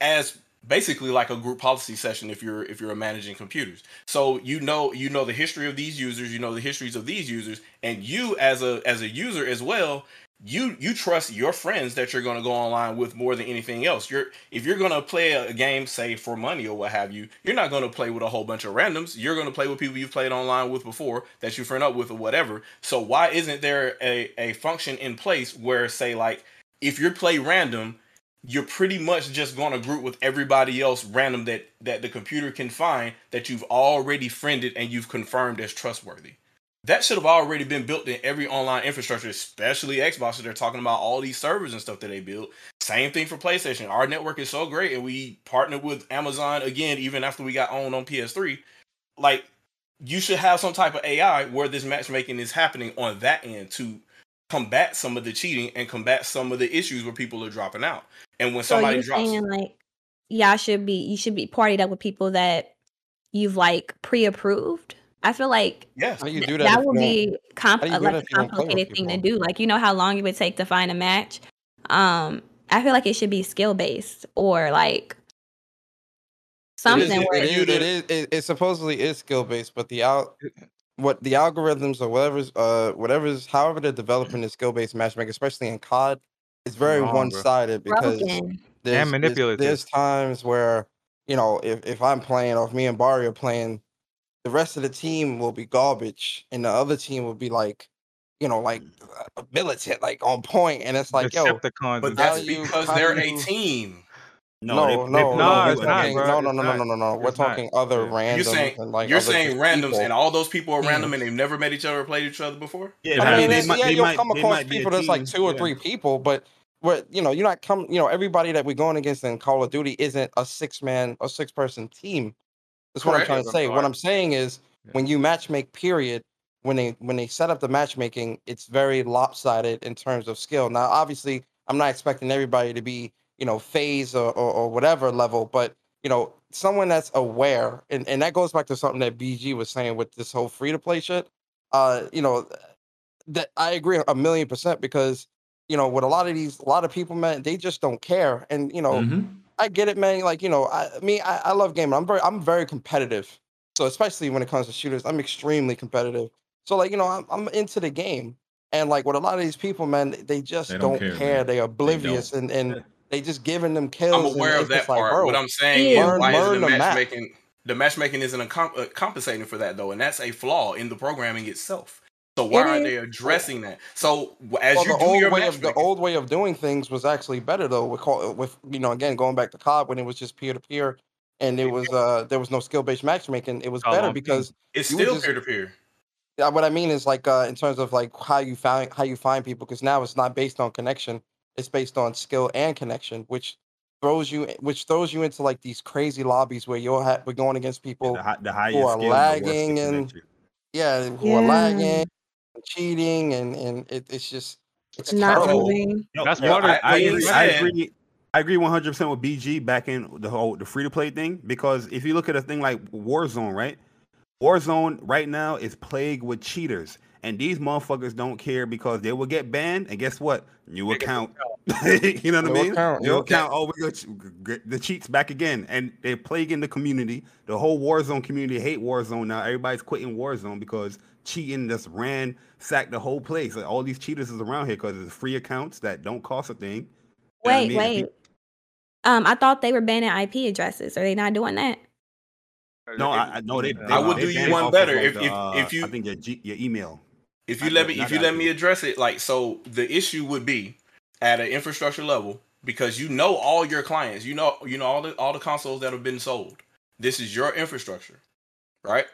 as basically like a group policy session if you're if you're managing computers. So you know you know the history of these users you know the histories of these users and you as a as a user as well you you trust your friends that you're going to go online with more than anything else. You're if you're going to play a game say for money or what have you you're not going to play with a whole bunch of randoms. You're going to play with people you've played online with before that you friend up with or whatever. So why isn't there a, a function in place where say like if you play random you're pretty much just going to group with everybody else random that that the computer can find that you've already friended and you've confirmed as trustworthy that should have already been built in every online infrastructure, especially Xbox. They're talking about all these servers and stuff that they build. Same thing for PlayStation. Our network is so great, and we partnered with Amazon again, even after we got owned on PS3. Like, you should have some type of AI where this matchmaking is happening on that end to combat some of the cheating and combat some of the issues where people are dropping out. And when So somebody you're drops, saying like y'all should be you should be partied up with people that you've like pre-approved. I feel like yes, How you th- do that that would be comp- do you do like that a if you don't play with complicated thing to do. Like you know how long it would take to find a match. Um, I feel like it should be skill based or like something it is, where it is, it is it, it supposedly is skill based, but the al- what the algorithms or whatever's uh whatever's however they're developing the skill based matchmaking, especially in COD, is very Wrong, bro. one sided because broken. there's, there's manipulative. there's times where you know, if if I'm playing or if me and Barry are playing, the rest of the team will be garbage, and the other team will be like, you know, like uh, militant, like on point, and it's like, yo, Decepticons But that's because how they're you- a team. No, No, they- no, they no, No, on it's not, no, no, no, no, no, no, no. We're It's not. talking other Yeah. randoms You're saying and like you're saying randoms, and all those people are random, Mm. and they've never met each other or played each other before. Yeah, I I mean, mean, they yeah, you'll come across might be a people that's like two or Yeah. three people, but what you know, you're not come. You know, everybody that we're going against in Call of Duty isn't a six man or six person team. That's what I'm trying to say. What I'm saying is, when you match make, period, when they when they set up the matchmaking, it's very lopsided in terms of skill. Now, obviously, I'm not expecting everybody to be you know FaZe or, or, or whatever level, but you know, someone that's aware, and, and that goes back to something that BG was saying with this whole free to play shit. Uh, you know, that I agree a million percent because you know, with a lot of these, a lot of people, man, they just don't care. And you know, Mhm. I get it, man. Like you know, I me, I, I love gaming. I'm very, I'm very competitive. So especially when it comes to shooters, I'm extremely competitive. So like you know, I'm, I'm into the game, and like with a lot of these people, man, they just They don't, don't care, care. They're oblivious, and and they just giving them kills. I'm aware of that just like, part. what I'm saying Ew. is, learn, why learn isn't the the map. matchmaking? The matchmaking isn't comp- uh, compensating for that though, and that's a flaw in the programming itself. So why aren't they addressing that? So as well, you do your way of the old way of doing things was actually better though. With call, with you know again going back to COD when it was just peer to peer, and it was uh there was no skill based matchmaking. It was All better because it's still peer to peer. Yeah, what I mean is like uh, in terms of like how you find how you find people because now it's not based on connection; it's based on skill and connection, which throws you which throws you into like these crazy lobbies where you're ha- we're going against Yeah, people the, the higher who are skill, the worse they lagging and connect yeah who Yeah. are lagging, cheating, and and it, it's just it's Not terrible. moving. Yo, That's yo, part of I, I, agree, I agree. I agree 100 percent with BG back in the whole the free to play thing because if you look at a thing like Warzone, right? Warzone right now is plagued with cheaters, and these motherfuckers don't care because they will get banned. And guess what? New account. you know what New I mean? account, New new account. Oh, we got the cheats back again, and they're plaguing the community. The whole Warzone community hate Warzone now. Everybody's quitting Warzone because cheating just ran sacked the whole place. Like, all these cheaters is around here because it's free accounts that don't cost a thing. You know I Wait, mean? And wait. Um, I thought they were banning IP addresses. Are they not doing that? No, I, I know they. I they I would they do you one better if- if- uh, if you- I think your G, your email. If you Not let me, if you let me address it, like so, the issue would be at an infrastructure level because you know all your clients, you know, you know all the all the consoles that have been sold. This is your infrastructure, right?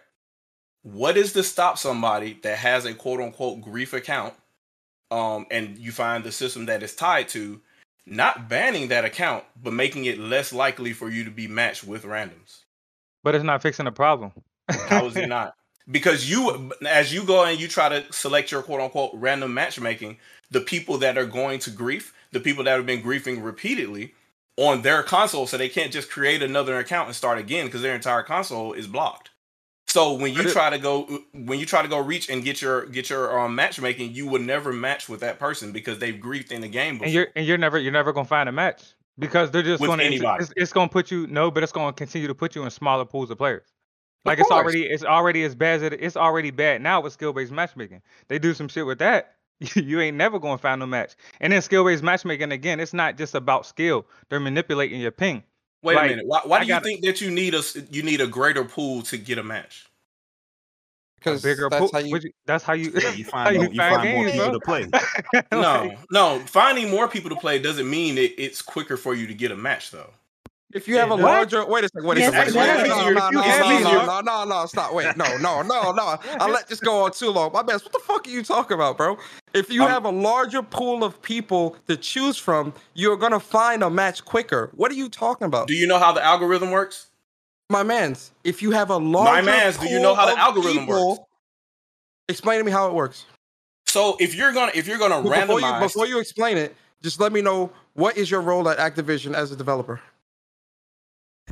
What is to stop somebody that has a quote unquote grief account, um, and you find the system that is tied to, not banning that account, but making it less likely for you to be matched with randoms? But it's not fixing the problem. How is it not? Because you, as you go and you try to select your quote unquote random matchmaking, the people that are going to grief, the people that have been griefing repeatedly on their console, so they can't just create another account and start again because their entire console is blocked. So when you try to go, when you try to go reach and get your get your um, matchmaking, you would never match with that person because they've griefed in the game before. and you're and you're never you're never gonna find a match because they're just With gonna anybody. it's, it's gonna put you no, but it's gonna continue to put you in smaller pools of players. Like it's already it's already as bad as it, it's already bad now with skill based matchmaking. They do some shit with that. You ain't never gonna find no match. And then skill based matchmaking again, it's not just about skill. They're manipulating your ping. Wait like, a minute. Why, why I do you gotta- think that you need a s- you need a greater pool to get a match? because Bigger that's pool. how you you- That's how you. Yeah, you how find more, you find more people bro. to play. No, no. Finding more people to play doesn't mean it, it's quicker for you to get a match, though. If you have a What? larger, wait a second, wait a second, it wait, does. wait, no, no, no, no, no, no, no, no, stop, wait, no, no, no, no. I let this go on too long. My bad. What the fuck are you talking about, bro? If you Um, have a larger pool of people to choose from, you're gonna find a match quicker. What are you talking about, Do you know how the algorithm works? my man's? If you have a larger, mans, do you know how the pool of algorithm people- works? Explain to me how it works. So if you're gonna if you're gonna But before you randomize, before you explain it, just let me know what is your role at Activision as a developer.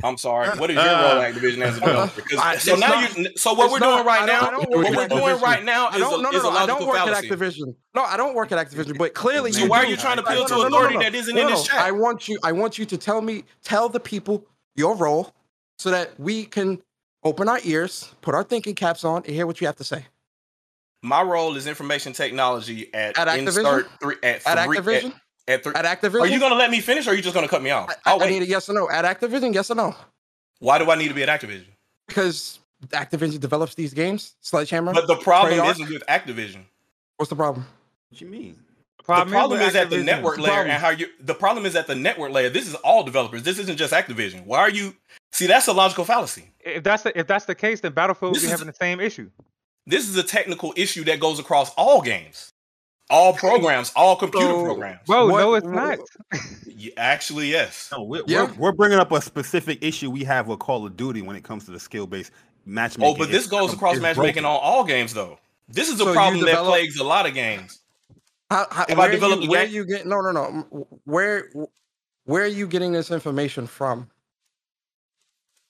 I'm sorry. Uh, what is your role at uh, Activision as a uh, developer? 'Cause- I- so now not- you so what we're not- doing right now, what we're doing right now I is don't, a, no, no, no, I don't work fallacy. at Activision. No, I don't work at Activision, but clearly So you why are you trying to appeal to authority that isn't in this chat? I want you. I want you to tell me, tell the people your role, so that we can open our ears, put our thinking caps on, and hear what you have to say. My role is information technology at, At Activision? three at At three Activision? At, at three. At Activision? Are you gonna let me finish, or are you just gonna cut me off? I, oh I need a yes or no. At Activision, yes or no. Why do I need to be at Activision? Because Activision develops these games, Sledgehammer. But the problem Treyarch. isn't with Activision. What's the problem? What you mean? The problem, with is at the network the layer problem- and how you. The problem is at the network layer. This is all developers. This isn't just Activision. Why are you? See, that's a logical fallacy. If that's the, if that's the case, then Battlefield This will be is- having the same issue. This is a technical issue that goes across all games, all programs, all computer So- programs. Bro, What- no, it's not. Actually, yes. No, we're, Yeah. we're, we're bringing up a specific issue we have with Call of Duty when it comes to the skill based oh, matchmaking. Oh, but this It's- goes across matchmaking broken. on all games, though. This is a So you problem that plagues a lot of games. How, how, If I where develop you, where game- you get no no no where where are you getting this information from?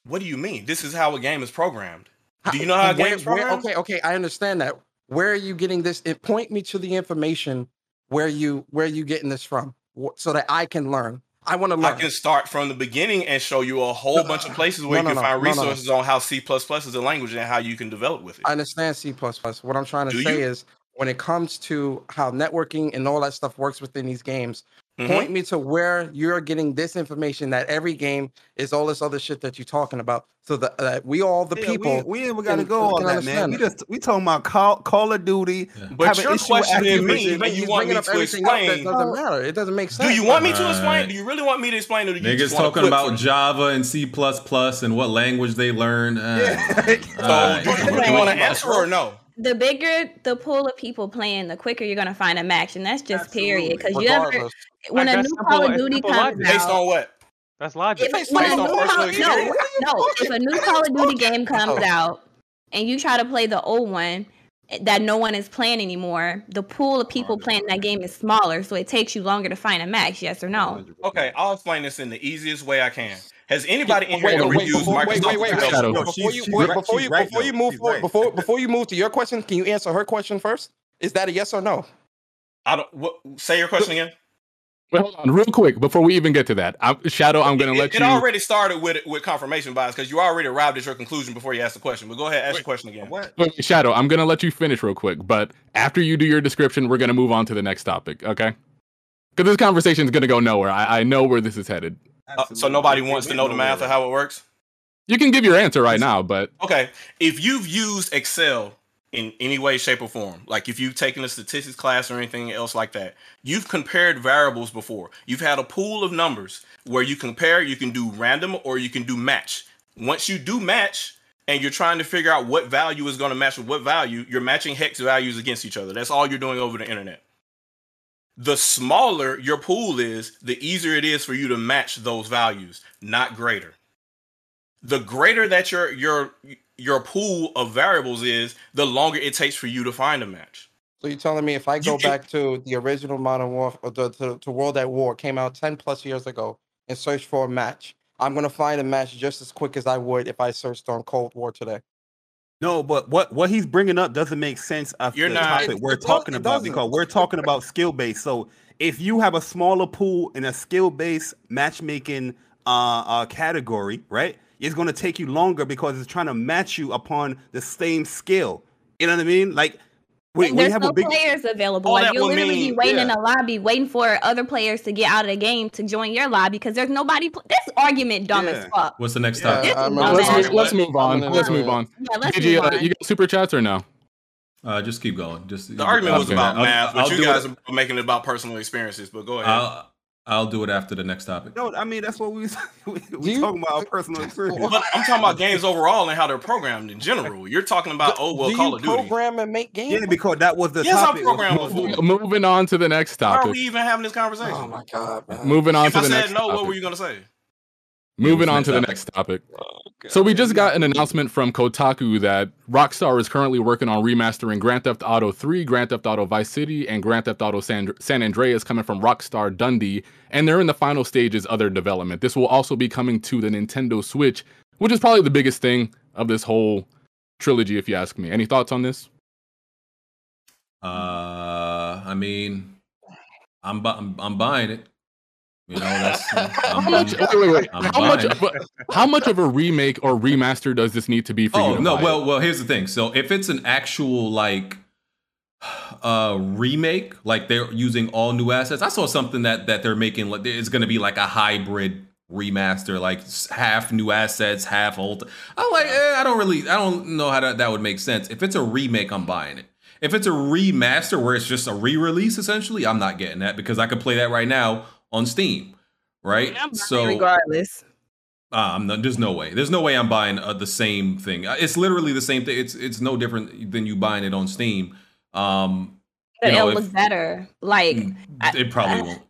What do you mean? This is how a game is programmed. How- Do you know how a where- game is where- okay, okay, I understand that. Where are you getting this? It point me to the information where you where you getting this from, so that I can learn. I want to learn. I can start from the beginning and show you a whole bunch of places where no, you can find no, no, no. resources on how C is a language and how you can develop with it. I understand C What I'm trying to Do say you? is when it comes to how networking and all that stuff works within these games, Mhm. point me to where you're getting this information that every game is all this other shit that you're talking about, so that, that we all the Yeah, people. we, we ain't got to go all that, man. understand We just we talking about Call, Call of Duty. But have an you're issue with questioning me, Activision. you He's want bringing me up to everything else explain. That doesn't matter. It doesn't make sense. Do you want me to Right. explain? Do you really want me to explain, or do you Niggas just talking about Java and C and what language they learn. Uh, So, alright. do you really want to answer or no? The bigger the pool of people playing, the quicker you're gonna find a match, and that's just period. Because you ever when Like, a new simple- Call of Duty comes logic. Based on what? That's logic. if, when a new Call, no, no, if a new Call of Duty game comes out and you try to play the old one that no one is playing anymore, the pool of people playing that game is smaller, so it takes you longer to find a match. Yes or no? Okay, I'll explain this in the easiest way I can. Has anybody in here Wait, ever wait, used before, wait, Microsoft wait, wait, wait. Excel? Before you, right- before you, before you move forward, right. before before you move to your question, can you answer her question first? Is that a yes or no? I don't. What, say your question again. Wait, hold on, real quick before we even get to that. I'm, Shadow, I'm gonna let it you. It already started with with confirmation bias because you already arrived at your conclusion before you asked the question. But go ahead, ask your question again. What? Wait, wait, Shadow, I'm gonna let you finish real quick, but after you do your description, we're gonna move on to the next topic, okay? Because this conversation is gonna go nowhere. I, I know where this is headed. Uh, so nobody wants to know the math of how it works. You can give your answer right now, but Okay, if you've used Excel in any way, shape, or form, like if you've taken a statistics class or anything else like that, you've compared variables before. You've had a pool of numbers where you compare, you can do random or you can do match. Once you do match and you're trying to figure out what value is going to match with what value, you're matching hex values against each other. That's all you're doing over the internet. The smaller your pool is, the easier it is for you to match those values, not greater the greater that your your your pool of variables is, the longer it takes for you to find a match. So you're telling me if I go you- back to the original Modern War, or the, to, to World at War, came out 10 plus years ago, and search for a match, I'm gonna find a match just as quick as I would if I searched on Cold War today. No, but what what he's bringing up doesn't make sense of You're the not- topic It- we're it talking it about doesn't. because we're talking about skill based. So if you have a smaller pool in a skill based matchmaking uh, uh category, right? It's going to take you longer because it's trying to match you upon the same skill. You know what I mean? Like when, when And there's have no a big players available. Like you'll literally mean- be waiting in yeah. a lobby, waiting for other players to get out of the game to join your lobby because there's nobody. Pl- this argument dumb as Yeah. fuck. What's the next Yeah, topic? This I'm is a- dumb let's move, let's move on. Let's move on. Yeah, let's GG, move uh, on. you got super chats or no? Uh, just keep going. Just The argument was Okay. about I'll- math, but I'll you guys it. are making it about personal experiences. But go ahead. I'll I'll do it after the next topic. no, I mean that's what we we, we you- talking about our personal experience. but I'm talking about games overall and how they're programmed in general. You're talking about oh well, Do Call you of Duty. program and make games? Yeah, because that was the Yes, I topic. programmed was- before. Moving on to the next Why are we even having this conversation? Oh my god, man. Moving on if to I the said next no, what were you gonna say? Moving on to the next topic. So we just got an announcement from Kotaku that Rockstar is currently working on remastering Grand Theft Auto 3, Grand Theft Auto Vice City, and Grand Theft Auto San, San Andreas coming from Rockstar Dundee, and they're in the final stages of their development. This will also be coming to the Nintendo Switch, which is probably the biggest thing of this whole trilogy, if you ask me. Any thoughts on this? Uh, I mean, I'm bu- I'm, I'm buying it. You know, that's I'm, How much? I'm- Wait, wait, wait. How much? buying Of a, how much of a remake or remaster does this need to be for you? Oh to no, well, it? well, here's the thing. So if it's an actual like uh remake, like they're using all new assets, I saw something that that they're making like it's going to be like a hybrid remaster, like half new assets, half old. I'm like, eh, I don't really, I don't know how that, that would make sense. If it's a remake, I'm buying it. If it's a remaster where it's just a re-release, essentially, I'm not getting that because I could play that right now on Steam, right? so regardless. uh, I'm not, there's no way. There's no way I'm buying uh, the same thing. Uh, It's literally the same thing. It's it's no different than you buying it on Steam. Um, But you know, it'll if- look better. Like it probably won't.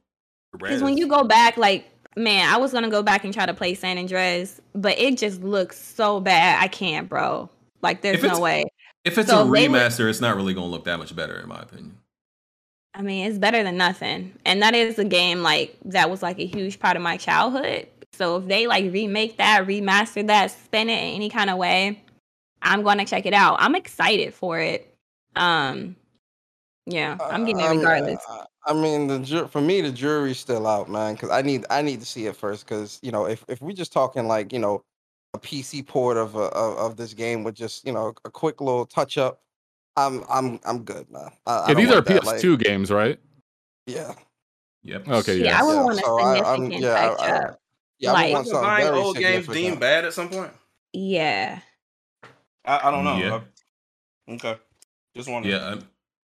Because when you go back, like, man, I was gonna go back and try to play San Andreas, but it just looks so bad. I can't, bro. Like, there's no way. If it's So a remaster, it's not really gonna look that much better, in my opinion. I mean, it's better than nothing. And that is a game like that was like a huge part of my childhood. So if they like remake that, remaster that, spin it in any kind of way, I'm gonna check it out. I'm excited for it. Um, yeah, I'm getting it regardless. I- I mean, the ju- for me, the jury's still out, man. Because I need I need to see it first. Because you know, if if we just talking like you know, a PC port of a, of, of this game with just you know a quick little touch up, I'm I'm I'm good, man. I, I Yeah, don't these are want that, like- PS2 games, right? yeah. Yep. Okay, Yeah, yeah. I would Yeah, want a so I- I'm- significant yeah, I- touch I- up. Yeah, I would Like- want something buying very old games significant. deemed bad at some point? Yeah. I, I don't know. Yeah. I- okay. Just wondering. Yeah, um,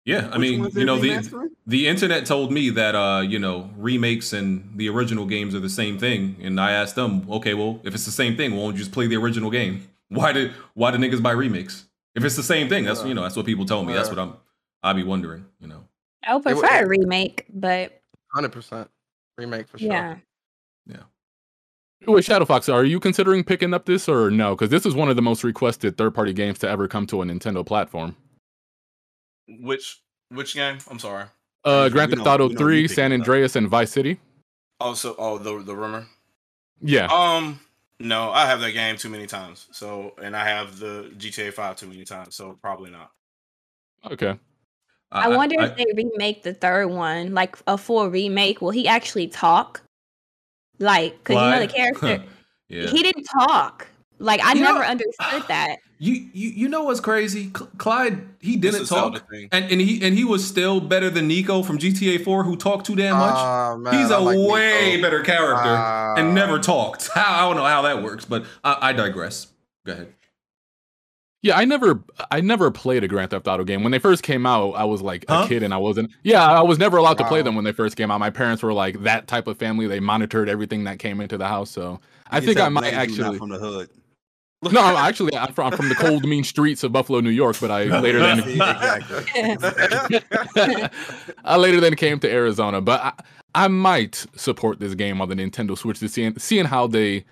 yeah. I Which mean, ones you they know, the remastering? the internet told me that uh, you know, remakes and the original games are the same thing, and I asked them, okay, well, if it's the same thing, why don't you just play the original game? Why did why do niggas buy remakes? If it's the same thing, that's you know, that's what people told me. That's what I'm I'd be wondering, you know. I would It wa- prefer it- a remake, but Hundred percent remake for sure. yeah. Yeah. Wait, Shadow Fox, are you considering picking up this or no? Because this is one of the most requested third-party games to ever come to a Nintendo platform. Which which game? I'm sorry. Uh, Grand We Theft Auto 3, San picking it up. Andreas, and Vice City. Oh, so oh the the rumor. Yeah. Um, no, I have that game too many times. So, and I have the GTA Five too many times. So probably not. Okay. I, wonder if they remake the third one, like a full remake. Will he actually talk? Like, cause you know the character, yeah. he didn't talk. Like, I You know- never understood that. You you you know what's crazy? Cl- Claude he didn't talk, and and he and he was still better than Niko from GTA 4, who talked too damn much. Ah, man, He's I a like way Niko. better character Ah. and never talked. How I don't know how that works, but I, I digress. Go ahead. Yeah, I never, I never played a Grand Theft Auto game. When they first came out, I was like Huh? a kid, and I wasn't. Yeah, I was never allowed to play them when they first came out. My parents were like that type of family. They monitored everything that came into the house. So I You think I might black not actually. from the hood. No, I'm actually I'm from, I'm from the cold, mean streets of Buffalo, New York. But I later then I later then came to Arizona. But I, I might support this game on the Nintendo Switch to seeing seeing how they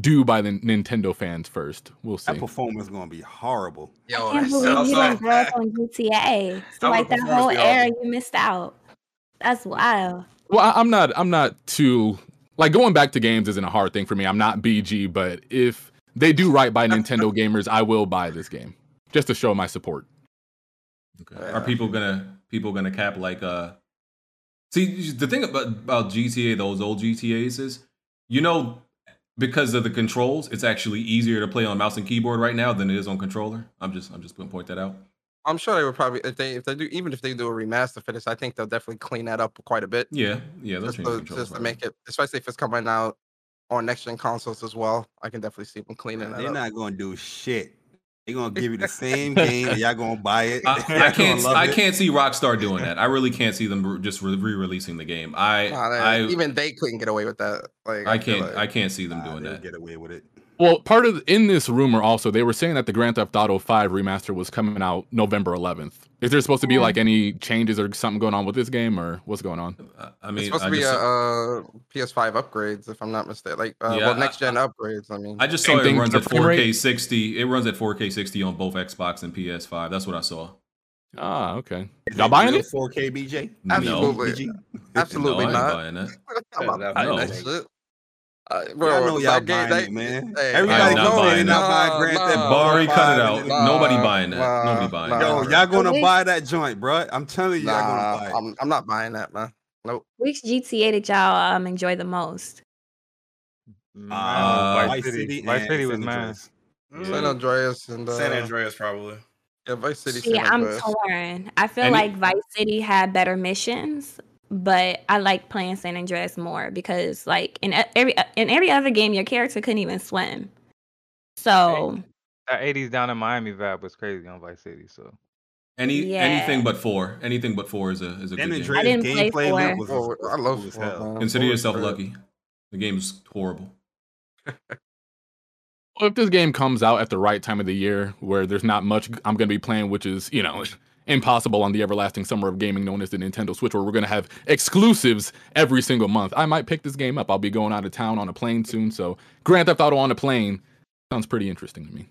do by the Nintendo fans first. We'll see. That performance is gonna be horrible. Yo, I can't believe you didn't grow up on GTA. So How like that the whole performance era, you missed out. That's wild. Well, I, I'm not. I'm not too like going back to games isn't a hard thing for me. I'm not BG, but if they do right by Nintendo gamers, I will buy this game just to show my support. Okay. Are people gonna people gonna cap like uh? See, the thing about about GTA, those old GTA's is, you know, because of the controls, it's actually easier to play on mouse and keyboard right now than it is on controller. I'm just I'm just gonna point that out. I'm sure they would probably if they if they do even if they do a remaster for this, I think they'll definitely clean that up quite a bit. Yeah, yeah, they'll just change to, the just to make it, especially if it's coming out on next gen consoles as well. I can definitely see them cleaning that They're up. not gonna do shit. They're gonna give you the same game, y'all gonna buy it. I, I can't. love I it. can't see Rockstar doing that. I really can't see them just re- re-releasing the game. I. Nah, they- I. even they couldn't get away with that. Like I can't. like- I can't see them Nah, doing that. Get away with it. Well, part of in this rumor also they were saying that the Grand Theft Auto 5 remaster was coming out November 11th. Is there supposed to be like any changes or something going on with this game, or what's going on? I- I it's mean, supposed I to be just, a uh, PS5 upgrades, if I'm not mistaken. Like, uh, Yeah, well, next gen upgrades. I mean, I just Same saw it runs at 4K 60. It runs at 4K 60 on both Xbox and PS5. That's what I saw. Ah, okay. Is Y'all buying it? 4K BJ? No. Absolutely. BG? absolutely no, I ain't not. buying that. I'm not buying no. that shit. Uh, Y'all bro, know y'all that buying that- it, man. hey, Everybody I'm not go buying in and not it. buying Grand Nah, Theft nah. Auto Barry, cut it out. Nah, Nobody buying that. nah, Nobody buying nah. that. Yo, y'all gonna Which- buy that joint, bro. I'm telling you, y'all gonna buy it. I'm, I'm not buying that, man. Nope. Which GTA did y'all um enjoy the most? Uh, Vice City. Vice City was San mine. San Andreas and uh, San Andreas probably. Yeah, Vice City. See, I'm Andreas. torn. I feel And like Vice City had better missions, but I like playing San Andreas more because like in every in every other game, your character couldn't even swim. So That 80s down in Miami vibe was crazy on Vice City. So Any Yeah. anything but four. Anything but four is a is a San good game. I didn't play four. was, Oh, I love cool as hell. man. Consider Four yourself lucky. The game is horrible. Well, if this game comes out at the right time of the year where there's not much I'm going to be playing, which is, you know, impossible on the everlasting summer of gaming known as the Nintendo Switch, where we're going to have exclusives every single month, I might pick this game up. I'll be going out of town on a plane soon. So Grand Theft Auto on a plane sounds pretty interesting to me.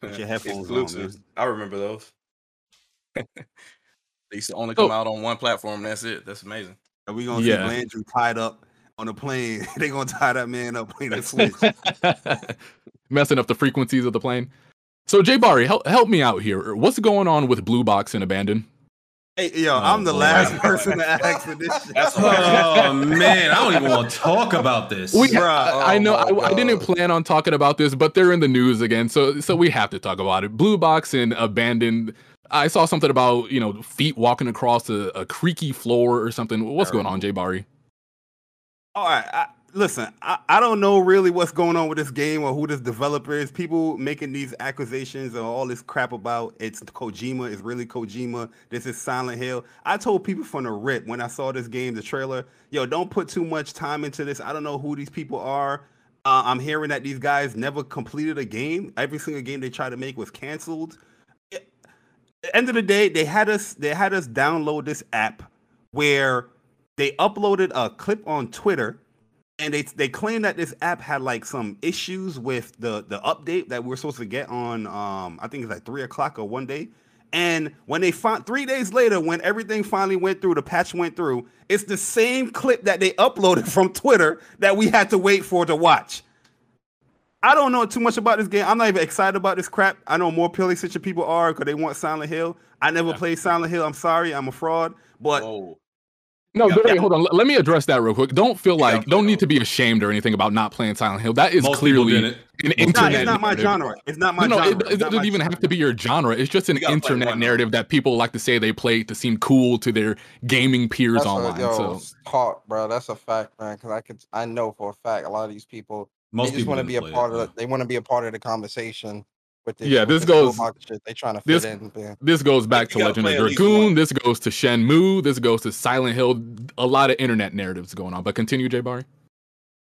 Put your headphones on, Exclusives. man. I remember those. they used to only come oh. out on one platform. And that's it. That's amazing. Are we gonna Yeah. see Landry tied up on a plane? They're gonna tie that man up playing the switch. Messing up the frequencies of the plane. So Jay Barry, help help me out here. What's going on with Blue Box and Abandon? Hey, yo, Oh, I'm the boy. last person to ask for this shit. That's Oh man, I don't even want to talk about this. We, Bruh. I, I know Oh my I, I didn't plan on talking about this, but they're in the news again, so so we have to talk about it. Blue Box and Abandoned. I saw something about you know feet walking across a, a creaky floor or something. What's going on, Jay Barry? All right, I, listen, I, I don't know really what's going on with this game or who this developer is. People making these accusations and all this crap about it's Kojima, it's really Kojima. This is Silent Hill. I told people from the rip when I saw this game, the trailer, yo, don't put too much time into this. I don't know who these people are. Uh, I'm hearing that these guys never completed a game. Every single game they tried to make was canceled. The end of the day, they had us they had us download this app where they uploaded a clip on Twitter and they they claim that this app had like some issues with the the update that we are supposed to get on um I think it's like three o'clock or one day. And when they found three days later, when everything finally went through, the patch went through, it's the same clip that they uploaded from Twitter that we had to wait for to watch. I don't know too much about this game. I'm not even excited about this crap. I know more Purely Citrus people are because they want Silent Hill. I never played Silent Hill. I'm sorry, I'm a fraud. But Whoa. No, Yeah, wait, yeah. hold on. Let- Let me address that real quick. Don't feel like, play don't need to be ashamed or anything about not playing Silent Hill. That is Most clearly didn't. an it's not, internet. it's not my narrative. genre. It's not my no, no, genre. it, it doesn't my even have to be your genre. It's just an You gotta play internet narrative that people like to say they play to seem cool to their gaming peers That's online. a, yo, so s- talk, bro. That's a fact, man. Because I could, I know for a fact, a lot of these people, Most they just want to be a part it, of. The, they want to be a part of the conversation with this. Yeah, with this Blue goes- shit. They trying to this- in. Man. this goes back to You Legend of play at least Dragoon. This goes to Shenmue. This goes to Silent Hill. A lot of internet narratives going on. But continue, Jay Barry.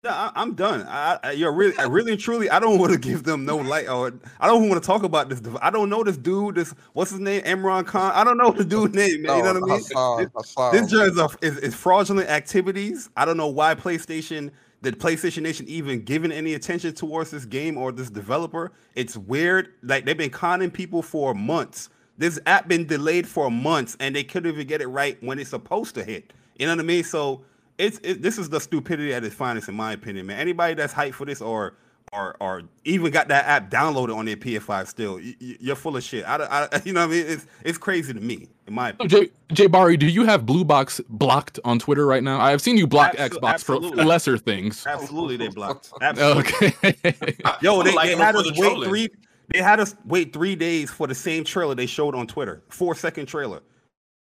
No, I, I'm done. I, I, you're really, I really, and truly, I don't want to give them no light, or I don't want to talk about this. I don't know this dude. This what's his name? Imran Khan. I don't know the dude's name. Man. You know what I mean? Hassan, Hassan. This just is, a- is, is fraudulent activities. I don't know why PlayStation, the PlayStation Nation, even giving any attention towards this game or this developer. It's weird. Like they've been conning people for months. This app been delayed for months, and they couldn't even get it right when it's supposed to hit. You know what I mean? So it's it, this is the stupidity at its finest, in my opinion, man. Anybody that's hyped for this or or or even got that app downloaded on their PS5 still, y- y- you're full of shit. I, I you know what I mean? It's it's crazy to me, in my opinion. Jay, Jay Barry, do you have Blue Box blocked on Twitter right now? I've seen you block Abso- Xbox for, for lesser things. Absolutely, they blocked. Absolutely. Okay. Yo, they, I'm they had for us the wait trolling. three. They had us wait three days for the same trailer they showed on Twitter. Four second trailer.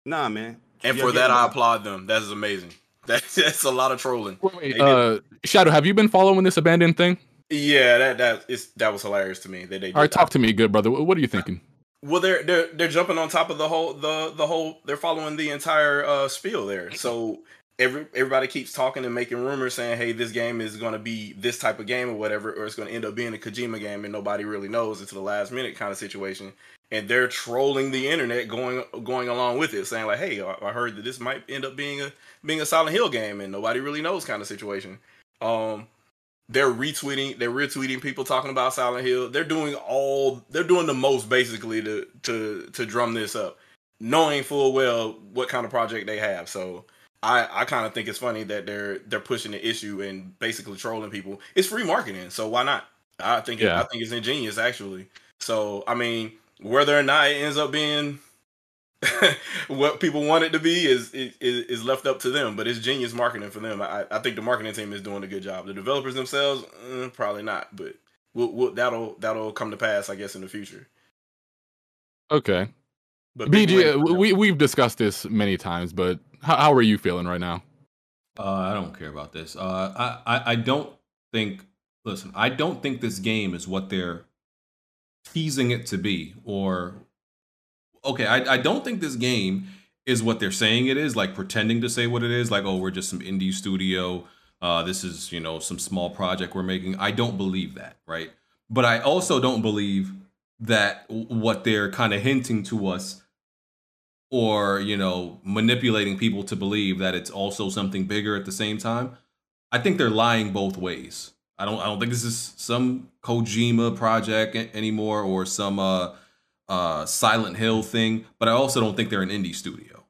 Nah, man. And You're for that, getting- I applaud them. That is amazing. That's, that's a lot of trolling. They did- uh, Shadow, have you been following this abandoned thing? Yeah, that that is that was hilarious to me. That they All right, talk to me, good brother. What are you thinking? Well, they're they're they're jumping on top of the whole the the whole. They're following the entire uh, spiel there. So every everybody keeps talking and making rumors saying, "Hey, this game is going to be this type of game or whatever, or it's going to end up being a Kojima game," and nobody really knows until the last minute kind of situation. And they're trolling the internet, going going along with it, saying like, "Hey, I I heard that this might end up being a being a Silent Hill game, and nobody really knows," kind of situation. Um, they're retweeting they're retweeting people talking about Silent Hill. They're doing all they're doing the most basically to to to drum this up, knowing full well what kind of project they have. So I I kind of think it's funny that they're they're pushing the issue and basically trolling people. It's free marketing, so why not? I think it, I think it's ingenious actually. So I mean, whether or not it ends up being what people want it to be is, is is left up to them, but it's genius marketing for them. I, I think the marketing team is doing a good job. The developers themselves, eh, probably not, but we'll, we'll, that'll that'll come to pass, I guess, in the future. Okay. But BG, win. uh, we we've discussed this many times, but how, how are you feeling right now? Uh, I don't care about this. Uh, I, I I don't think. Listen, I don't think this game is what they're teasing it to be. Or okay, I I don't think this game is what they're saying it is. Like pretending to say what it is. Like oh, we're just some indie studio. Uh, this is you know some small project we're making. I don't believe that, right? But I also don't believe that what they're kind of hinting to us or you know manipulating people to believe that it's also something bigger at the same time i think they're lying both ways i don't i don't think this is some kojima project anymore or some uh uh silent hill thing but i also don't think they're an indie studio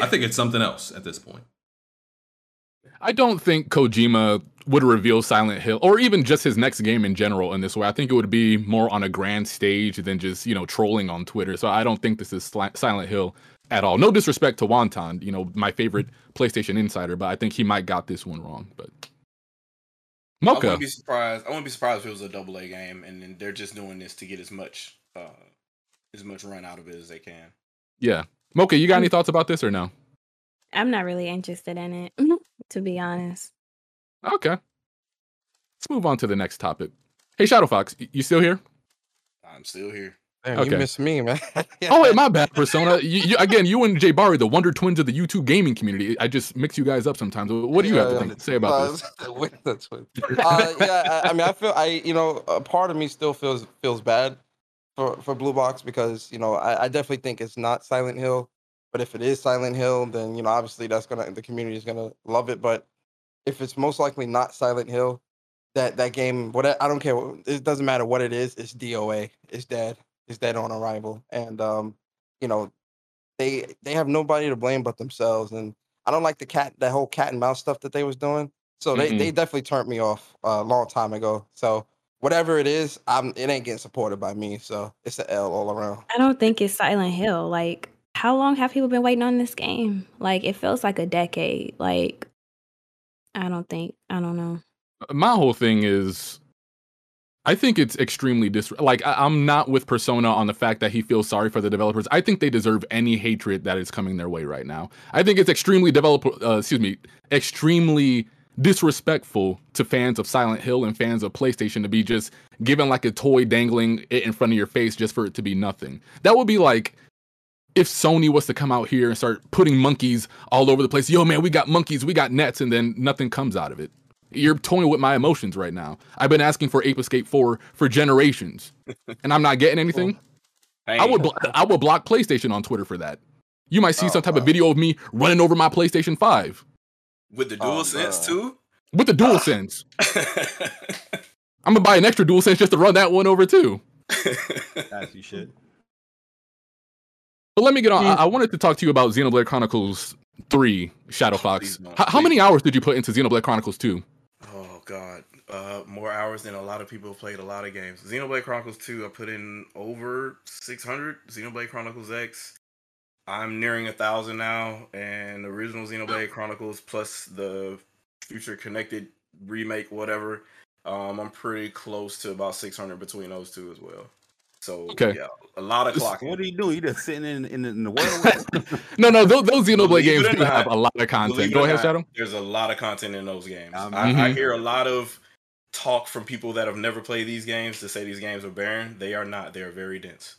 i think it's something else at this point I don't think Kojima would reveal Silent Hill or even just his next game in general in this way. I think it would be more on a grand stage than just, you know, trolling on Twitter. So I don't think this is Sli- Silent Hill at all. No disrespect to Wonton, you know, my favorite PlayStation insider, but I think he might got this one wrong. But I Mocha, wouldn't be surprised. I wouldn't be surprised if it was a double A game, and then they're just doing this to get as much, uh, as much run out of it as they can. yeah. Mocha, you got any thoughts about this or no? I'm not really interested in it, to be honest. Okay. Let's move on to the next topic. Hey, Shadow Fox, you still here? I'm still here. Damn, Okay. you miss me, man. Oh wait, my bad, Persona. You, you, again, you and Jay Barry, the wonder twins of the YouTube gaming community. I just mix you guys up sometimes. What do you have to Yeah, think, say about this? uh, with the twins. uh, yeah, I, I mean, I feel I, you know, a part of me still feels feels bad for for Blue Box because you know I, I definitely think it's not Silent Hill, but if it is Silent Hill, then you know obviously that's gonna the community is gonna love it. But if it's most likely not Silent Hill, that that game, what I don't care, it doesn't matter what it is, it's DOA, it's dead, it's dead on arrival, and um, you know, they they have nobody to blame but themselves, and I don't like the cat that whole cat and mouse stuff that they was doing. So they, Mm-mm. they definitely turned me off uh, a long time ago. So whatever it is, I'm it ain't getting supported by me. So it's an L all around. I don't think it's Silent Hill. Like, how long have people been waiting on this game? Like, it feels like a decade. Like, I don't think, I don't know. my whole thing is I think it's extremely dis like I- I'm not with Persona on the fact that he feels sorry for the developers. I think they deserve any hatred that is coming their way right now. I think it's extremely developer uh, excuse me, extremely disrespectful to fans of Silent Hill and fans of PlayStation to be just given like a toy dangling it in front of your face just for it to be nothing. That would be like if Sony was to come out here and start putting monkeys all over the place, yo man, we got monkeys, we got nets, and then nothing comes out of it. You're toying with my emotions right now. I've been asking for Ape Escape 4 for generations, and I'm not getting anything. I would I would block PlayStation on Twitter for that. You might see oh, some type of video of me running over my PlayStation 5 with the dual sense too. with the dual sense. I'm gonna buy an extra dual sense just to run that one over too. As you should. But let me get on. I, I wanted to talk to you about Xenoblade Chronicles 3 Shadow Fox. don't, H- how many hours did you put into Xenoblade Chronicles 2? Oh God, uh, more hours than a lot of people have played a lot of games. Xenoblade Chronicles 2, I put in over 600. Xenoblade Chronicles X, I'm nearing a thousand now, and the original Xenoblade Chronicles plus the future connected remake, whatever. Um, I'm pretty close to about 600 between those two as well. So Okay. yeah, a lot of clocking. What are you doing? You just sitting in in, in the world. No, no, those, those Xenoblade Believe games it or do have a lot of content. Believe Go ahead, not, Shadow. There's a lot of content in those games. Um, I, I Mhm. hear a lot of talk from people that have never played these games to say these games are barren. They are not. They are very dense.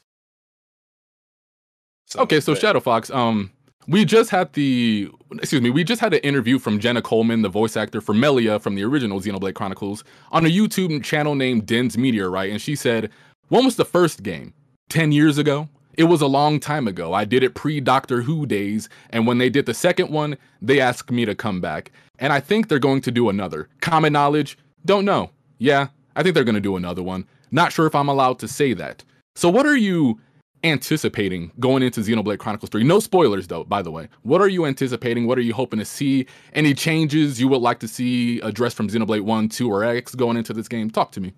Okay, so Shadow Fox, um, we just had the excuse me, we just had an interview from Jenna Coleman, the voice actor for Melia from the original Xenoblade Chronicles, on a YouTube channel named Den's Meteor, right? And she said, "When was the first game? Ten years ago." It was a long time ago. I did it pre Doctor Who days, and when they did the second one, they asked me to come back. And I think they're going to do another. Common knowledge? Don't know. Yeah, I think they're going to do another one. Not sure if I'm allowed to say that. So, what are you anticipating going into Xenoblade Chronicles 3? No spoilers, though, by the way. What are you anticipating? What are you hoping to see? Any changes you would like to see addressed from Xenoblade 1, 2, or X going into this game? Talk to me.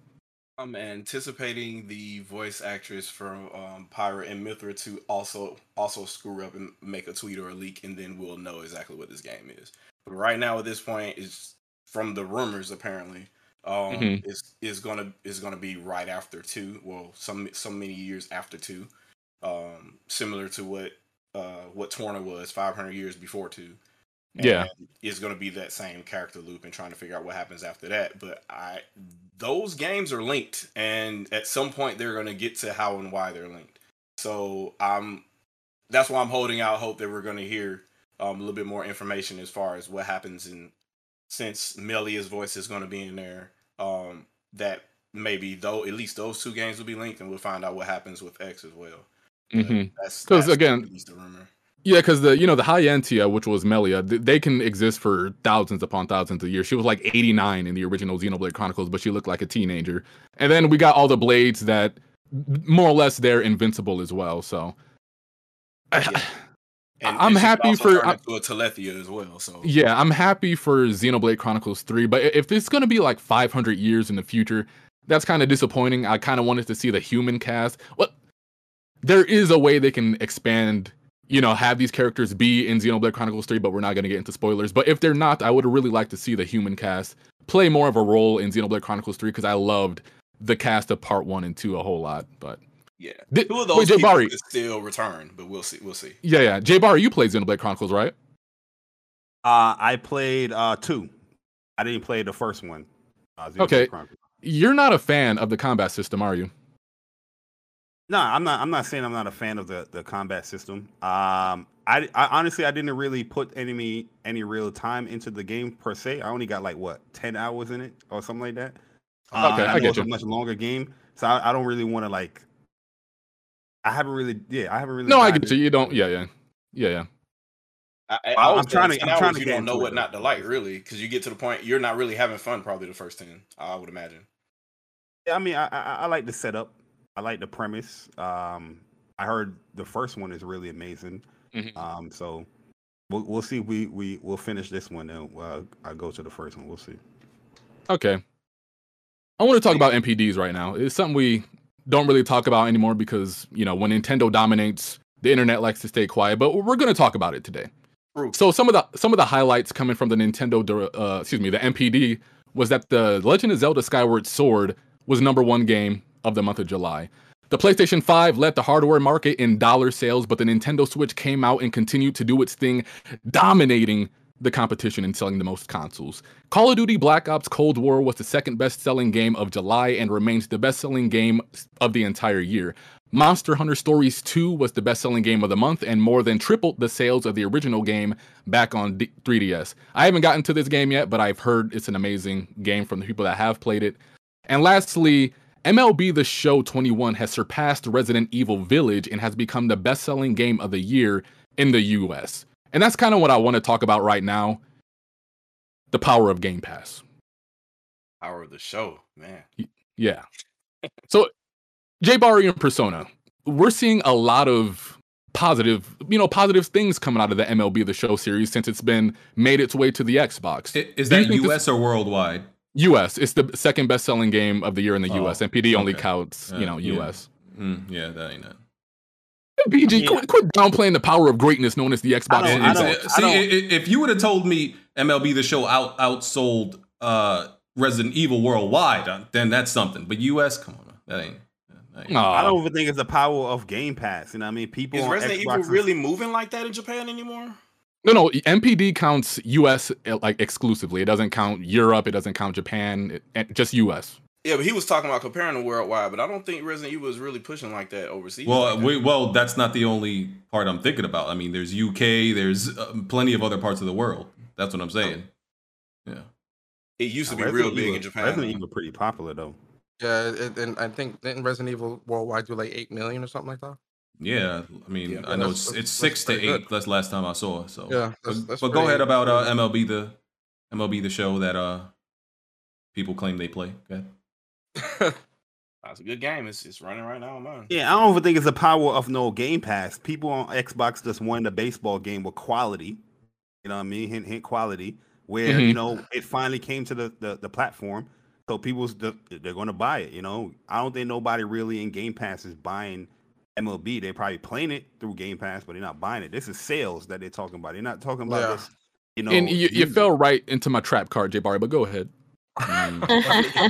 I'm anticipating the voice actress from um, Pyra and Mythra to also also screw up and make a tweet or a leak, and then we'll know exactly what this game is. But right now, at this point, is from the rumors apparently, um, Mhm. is is gonna is gonna be right after two. Well, some some many years after two. Um, similar to what uh, what Torna was 500 years before two. Yeah. It's going to be that same character loop and trying to figure out what happens after that. But I, those games are linked, and at some point they're going to get to how and why they're linked. So I'm, that's why I'm holding out hope that we're going to hear um, a little bit more information as far as what happens in, since Melia's voice is going to be in there. Um, that maybe though at least those two games will be linked, and we'll find out what happens with X as well. Mhm. That's Because again, at least the rumor. Yeah, because the you know the High Entia, which was Melia, th- they can exist for thousands upon thousands of years. She was like 89 in the original Xenoblade Chronicles, but she looked like a teenager. And then we got all the blades that more or less they're invincible as well. So And, I'm and happy for- turn I'm- into a Telethia as well. So yeah, I'm happy for Xenoblade Chronicles 3, but if it's gonna be like 500 years in the future, that's kind of disappointing. I kind of wanted to see the human cast. Well, there is a way they can expand, you know, have these characters be in Xenoblade Chronicles 3, but we're not going to get into spoilers. But if they're not, I would really like to see the human cast play more of a role in Xenoblade Chronicles 3 because I loved the cast of part 1 and 2 a whole lot. But yeah, Di- two of wait, those Jay people could still return, but we'll see. We'll see. yeah, yeah. Jay Bar, you played Xenoblade Chronicles, right? Uh, I played uh two. I didn't play the first one. Uh, Okay. Chronicles. You're not a fan of the combat system, are you? No, I'm not. I'm not saying I'm not a fan of the the combat system. Um, I, I honestly I didn't really put any any real time into the game per se. I only got like what ten hours in it or something like that. Uh, Okay, I know get it's a you. much longer game, so I, I don't really want to like. I haven't really, yeah, I haven't really. No, I dived get you. You don't. Yeah, yeah, yeah, yeah. I, I, I was I'm trying to- I'm trying to You get don't know what it, not to like, really, because you get to the point you're not really having fun. Probably the first ten, I would imagine. Yeah, I mean, I, I I like the setup. I like the premise. Um, I heard the first one is really amazing. Mm-hmm. Um, so we'll we'll see. We we we'll finish this one and uh, I go to the first one. We'll see. Okay. I want to talk about NPDs right now. It's something we don't really talk about anymore because, you know, when Nintendo dominates, the internet likes to stay quiet, but we're going to talk about it today. So some of the some of the highlights coming from the Nintendo uh, excuse me, the NPD was that the Legend of Zelda Skyward Sword was number 1 game of the month of July. The PlayStation 5 led the hardware market in dollar sales, but the Nintendo Switch came out and continued to do its thing, dominating the competition and selling the most consoles. Call of Duty Black Ops Cold War was the second best selling game of July and remains the best selling game of the entire year. Monster Hunter Stories 2 was the best selling game of the month and more than tripled the sales of the original game back on D- 3DS. I haven't gotten to this game yet, but I've heard it's an amazing game from the people that have played it. And lastly, MLB The Show 21 has surpassed Resident Evil Village and has become the best selling game of the year in the US. And that's kind of what I want to talk about right now the power of Game Pass. Power of the show, man. Yeah. So, Jay Barry and Persona, we're seeing a lot of positive, you know, positive things coming out of the MLB The Show series since it's been made its way to the Xbox. Is that think this- US or worldwide? US. It's the second best selling game of the year in the Oh, US. And PD only okay. counts, you know, yeah. US. Mm, yeah, that ain't it. PG, quit, quit downplaying the power of greatness known as the Xbox. It- Series it's- X. see, i- i- if you would have told me MLB the Show out outsold uh, Resident Evil worldwide, uh, then that's something. But US, come on, that ain't. That ain't I don't even think it's the power of Game Pass. You know, what I mean, people Is Resident Xbox Evil really moving like that in Japan anymore? No, no. NPD counts US uh, like exclusively. It doesn't count Europe. It doesn't count Japan. It, it- just US. Yeah, but he was talking about comparing to worldwide, but I don't think Resident Evil is really pushing like that overseas. Well, like that. we, well, that's not the only part I'm thinking about. I mean, there's UK, there's uh, plenty of other parts of the world. That's what I'm saying. Yeah. It used to be Resident real big Evil- in Japan. Resident Evil pretty popular though. Yeah, it, and I think didn't Resident Evil worldwide do like eight million or something like that? Yeah, I mean, Yeah, I know it's it's six to pretty eight. That's last time I saw. it, So Yeah, but, that's- that's but go pretty- ahead about uh, MLB the MLB the show that uh people claim they play. Go ahead. That's a good game. It's it's running right now on mine. Yeah, I don't even think it's the power of no Game Pass. People on Xbox just wanted a baseball game with quality. You know what I mean? Hint, hint, quality. Where Mhm. you know it finally came to the the, the platform, so people's the, they're going to buy it. You know, I don't think nobody really in Game Pass is buying MLB. They're probably playing it through Game Pass, but they're not buying it. This is sales that they're talking about. They're not talking about Yeah. this. You know, and you, you fell right into my trap card, Jay Barry. But go ahead.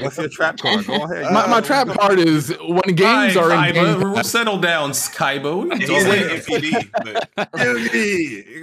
What's your trap card? Go ahead. My, my uh, trap card is when games Hi, are in Kaiba. Game Pass. Settle down, Skybo. He's Don't saying let- NPD, but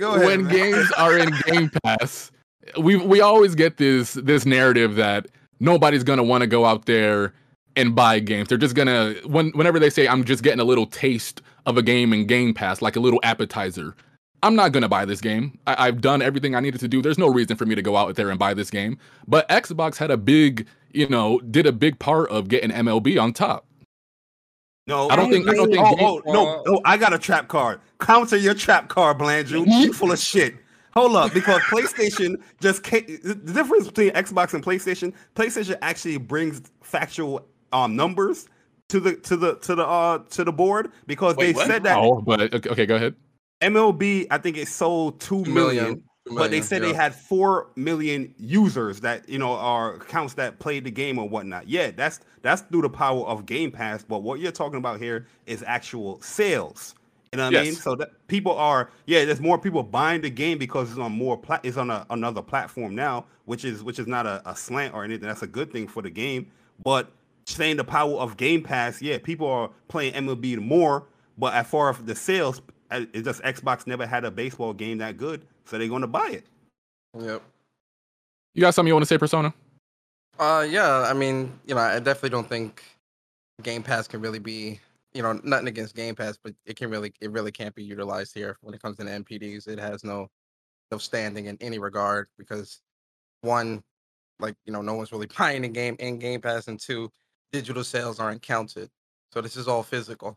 Go ahead. when man. games are in Game Pass, we we always get this this narrative that nobody's gonna want to go out there and buy games. They're just gonna when whenever they say I'm just getting a little taste of a game in Game Pass, like a little appetizer. I'm not gonna buy this game. I, I've done everything I needed to do. There's no reason for me to go out there and buy this game. But Xbox had a big, you know, did a big part of getting MLB on top. No, I don't think- I don't think Oh, oh, no, no, I got a trap card. Counter your trap card, Blandrew. You full of shit. Hold up, because PlayStation just the difference between Xbox and PlayStation. PlayStation actually brings factual um numbers to the to the to the uh to the board because Wait, they what? said that Oh, but okay, okay, go ahead. MLB, I think it sold two Two million, million, two but they million, said they had four million users that you know are accounts that played the game or whatnot. Yeah, that's that's through the power of Game Pass. But what you're talking about here is actual sales. You know what I mean? So that people are yeah, there's more people buying the game because it's on more pla- it's on a, another platform now, which is which is not a, a slant or anything. That's a good thing for the game. But saying the power of Game Pass, yeah, people are playing MLB more. But as far as the sales, uh, it's just Xbox never had a baseball game that good, so they're going to buy it. Yep. You got something you want to say, Persona? Uh, yeah. I mean, you know, I definitely don't think Game Pass can really be, you know, nothing against Game Pass, but it can really, it really can't be utilized here when it comes to the NPDs. It has no, no standing in any regard because one, like you know, no one's really buying the game in Game Pass, and two, digital sales aren't counted. So this is all physical.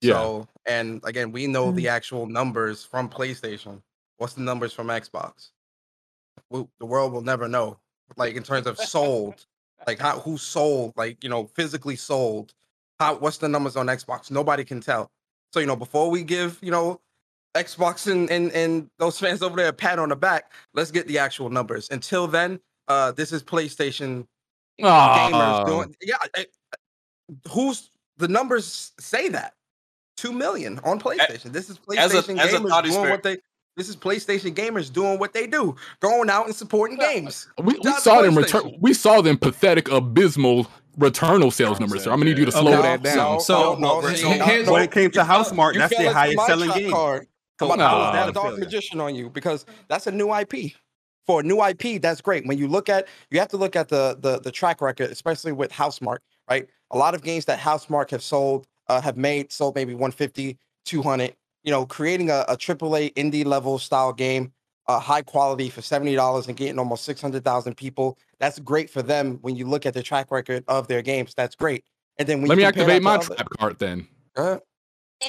Yeah. So, and again, we know the actual numbers from PlayStation. What's the numbers from Xbox? We, the world will never know. Like in terms of sold, like how who sold, like you know, physically sold. How what's the numbers on Xbox? Nobody can tell. So you know, before we give you know Xbox and and, and those fans over there a pat on the back, let's get the actual numbers. Until then, uh, this is PlayStation Gamers doing. Yeah, I- who's the numbers say that two million on PlayStation. This is as a- PlayStation as a gamers thought doing what they. This is PlayStation gamers doing what they do, going out and supporting games. We, we Shout out to saw them return. We saw them pathetic, abysmal returnal sales numbers. Sir, I'm gonna need you to slow Okay, that down. So, no, so, see, here's- When it came to House Smart, You that's the highest selling game. Card. So I'm about to how pull is that that a dark magician on you because that's a new IP. For a new IP, that's great. When you look at, you have to look at the the, the track record, especially with Housemarque, right? A lot of games that Housemarque have sold, uh, have made, sold maybe 150, 200. You know, creating a, a AAA indie level style game, uh, high quality for seventy dollars and getting almost six hundred thousand people. That's great for them. When you look at the track record of their games, that's great. And then when Let you me activate my other- trap card then. Uh,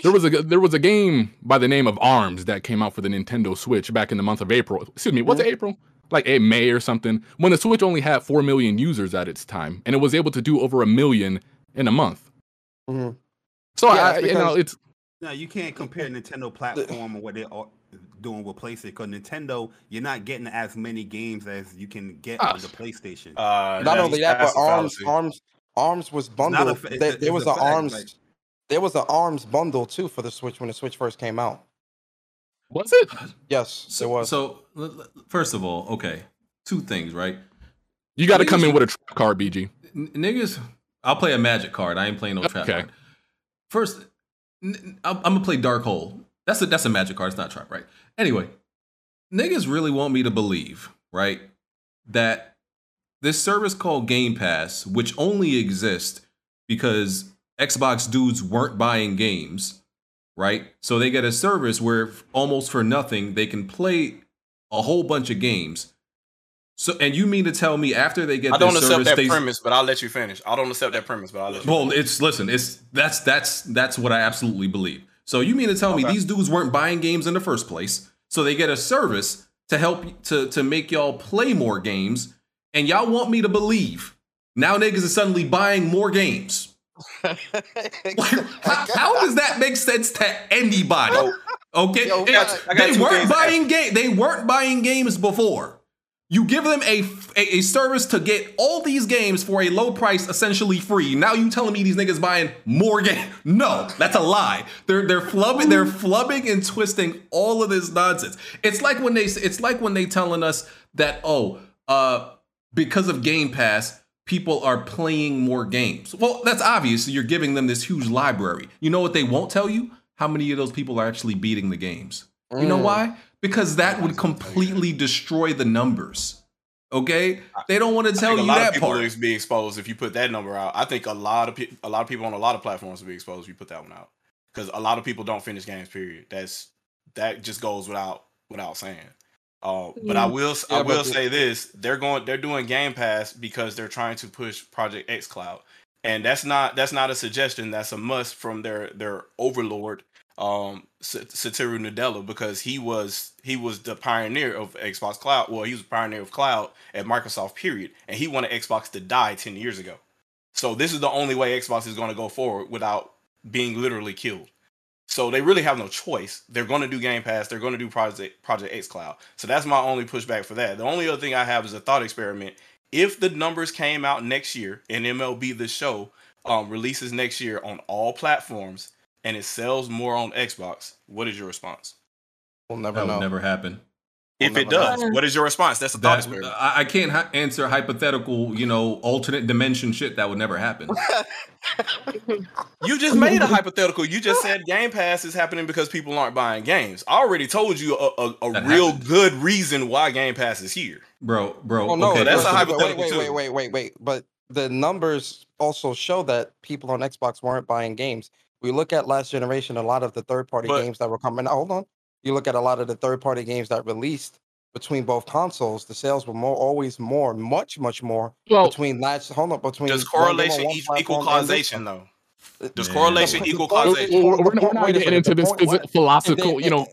There was a there was a game by the name of Arms that came out for the Nintendo Switch back in the month of April. Excuse me, was it April? Like a May or something. When the Switch only had four million users at its time, and it was able to do over a million in a month. mhm. So Yeah, I, that's you know, it's No, you can't compare Nintendo platform or what they're doing with PlayStation. Because Nintendo, you're not getting as many games as you can get on the PlayStation. Uh, Not that's- only that, but Arms. Arms, Arms was not a bundled. fa- there, a- there was a an Arms, like- there was an Arms bundle too for the Switch when the Switch first came out. was it? Yes, there so, was. so l- l- first of all, okay, two things, right? You got to come in with a trap card, BG. N- niggas, I'll play a magic card. I ain't playing no trap Okay. card. First, n- I'm, I'm gonna play Dark Hole. That's a that's a magic card. It's not trap, right? Anyway, niggas really want me to believe, right, that this service called Game Pass, which only exists because Xbox dudes weren't buying games, right? So they get a service where almost for nothing they can play a whole bunch of games. So, and you mean to tell me after they get I don't accept service, that they, premise, but I'll let you finish. I don't accept that premise, but I'll let you. well, it's listen, it's that's that's that's what I absolutely believe. So you mean to tell me these dudes weren't buying games in the first place? So they get a service to help to to make y'all play more games, and y'all want me to believe now niggas is suddenly buying more games. How, how does that make sense to anybody? Okay, Yo, It- they weren't buying game. They weren't buying games before. You give them a, a a service to get all these games for a low price, essentially free. Now you telling me these niggas buying more game? No, that's a lie. They're they're flubbing, they're flubbing and twisting all of this nonsense. It's like when they it's like when they telling us that oh uh because of Game Pass, people are playing more games. Well, that's obvious. You're giving them this huge library. You know what they won't tell you? How many of those people are actually beating the games? You know Mm. why? Because that would completely destroy the numbers. Okay? They don't want to tell you a lot that of people part. will be exposed if you put that number out. I think a lot of people, a lot of people on a lot of platforms will be exposed if you put that one out because a lot of people don't finish games. Period. That's that just goes without without saying. Uh, but I will Yeah, I will but the- say this: they're going they're doing Game Pass because they're trying to push Project xCloud, and that's not that's not a suggestion. That's a must from their their overlord, um, Satoru Nadella, because he was he was the pioneer of Xbox Cloud. Well, he was the pioneer of cloud at Microsoft. Period, and he wanted Xbox to die ten years ago. So this is the only way Xbox is going to go forward without being literally killed. So they really have no choice. They're going to do Game Pass. They're going to do Project Project xCloud. So that's my only pushback for that. The only other thing I have is a thought experiment. If the numbers came out next year and MLB The Show um, releases next year on all platforms and it sells more on Xbox, what is your response? We'll never That know. would never happen. If it never does, what is your response? That's a thought That, experiment. I, I can't hi- answer hypothetical, you know, alternate dimension shit that would never happen. You just made a hypothetical. You just said Game Pass is happening because people aren't buying games. I already told you a, a, a real happens. good reason why Game Pass is here. Bro, bro, Oh no, okay. that's but- a but hypothetical Wait, wait, wait, wait, wait, wait. But the numbers also show that people on Xbox weren't buying games. We look at last generation, a lot of the third-party But- games that were coming. Hold on, you look at a lot of the third-party games that released between both consoles. The sales were more, always more, much, much more Well- between last. Hold on, between Does one game on correlation one e- platform equal causation though? Uh, Does Yeah. correlation No, equal the point- causation? We're, we're, the we're not wait a getting second, into this point- what- philosophical, then- you know.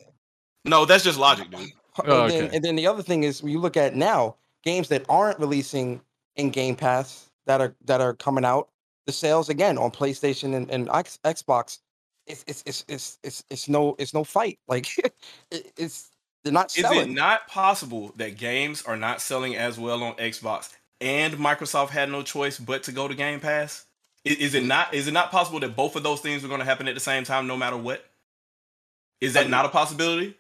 No, that's just logic, dude. Oh, and, Oh, then, and then the other thing is, when you look at now games that aren't releasing in Game Pass that are that are coming out, the sales again on PlayStation and, and X, Xbox, it's it's it's it's it's it's no it's no fight. Like it's they're not selling. Is it not possible that games are not selling as well on Xbox and Microsoft had no choice but to go to Game Pass? I- Is it not is it not possible that both of those things are going to happen at the same time no matter what? Is that not a possibility?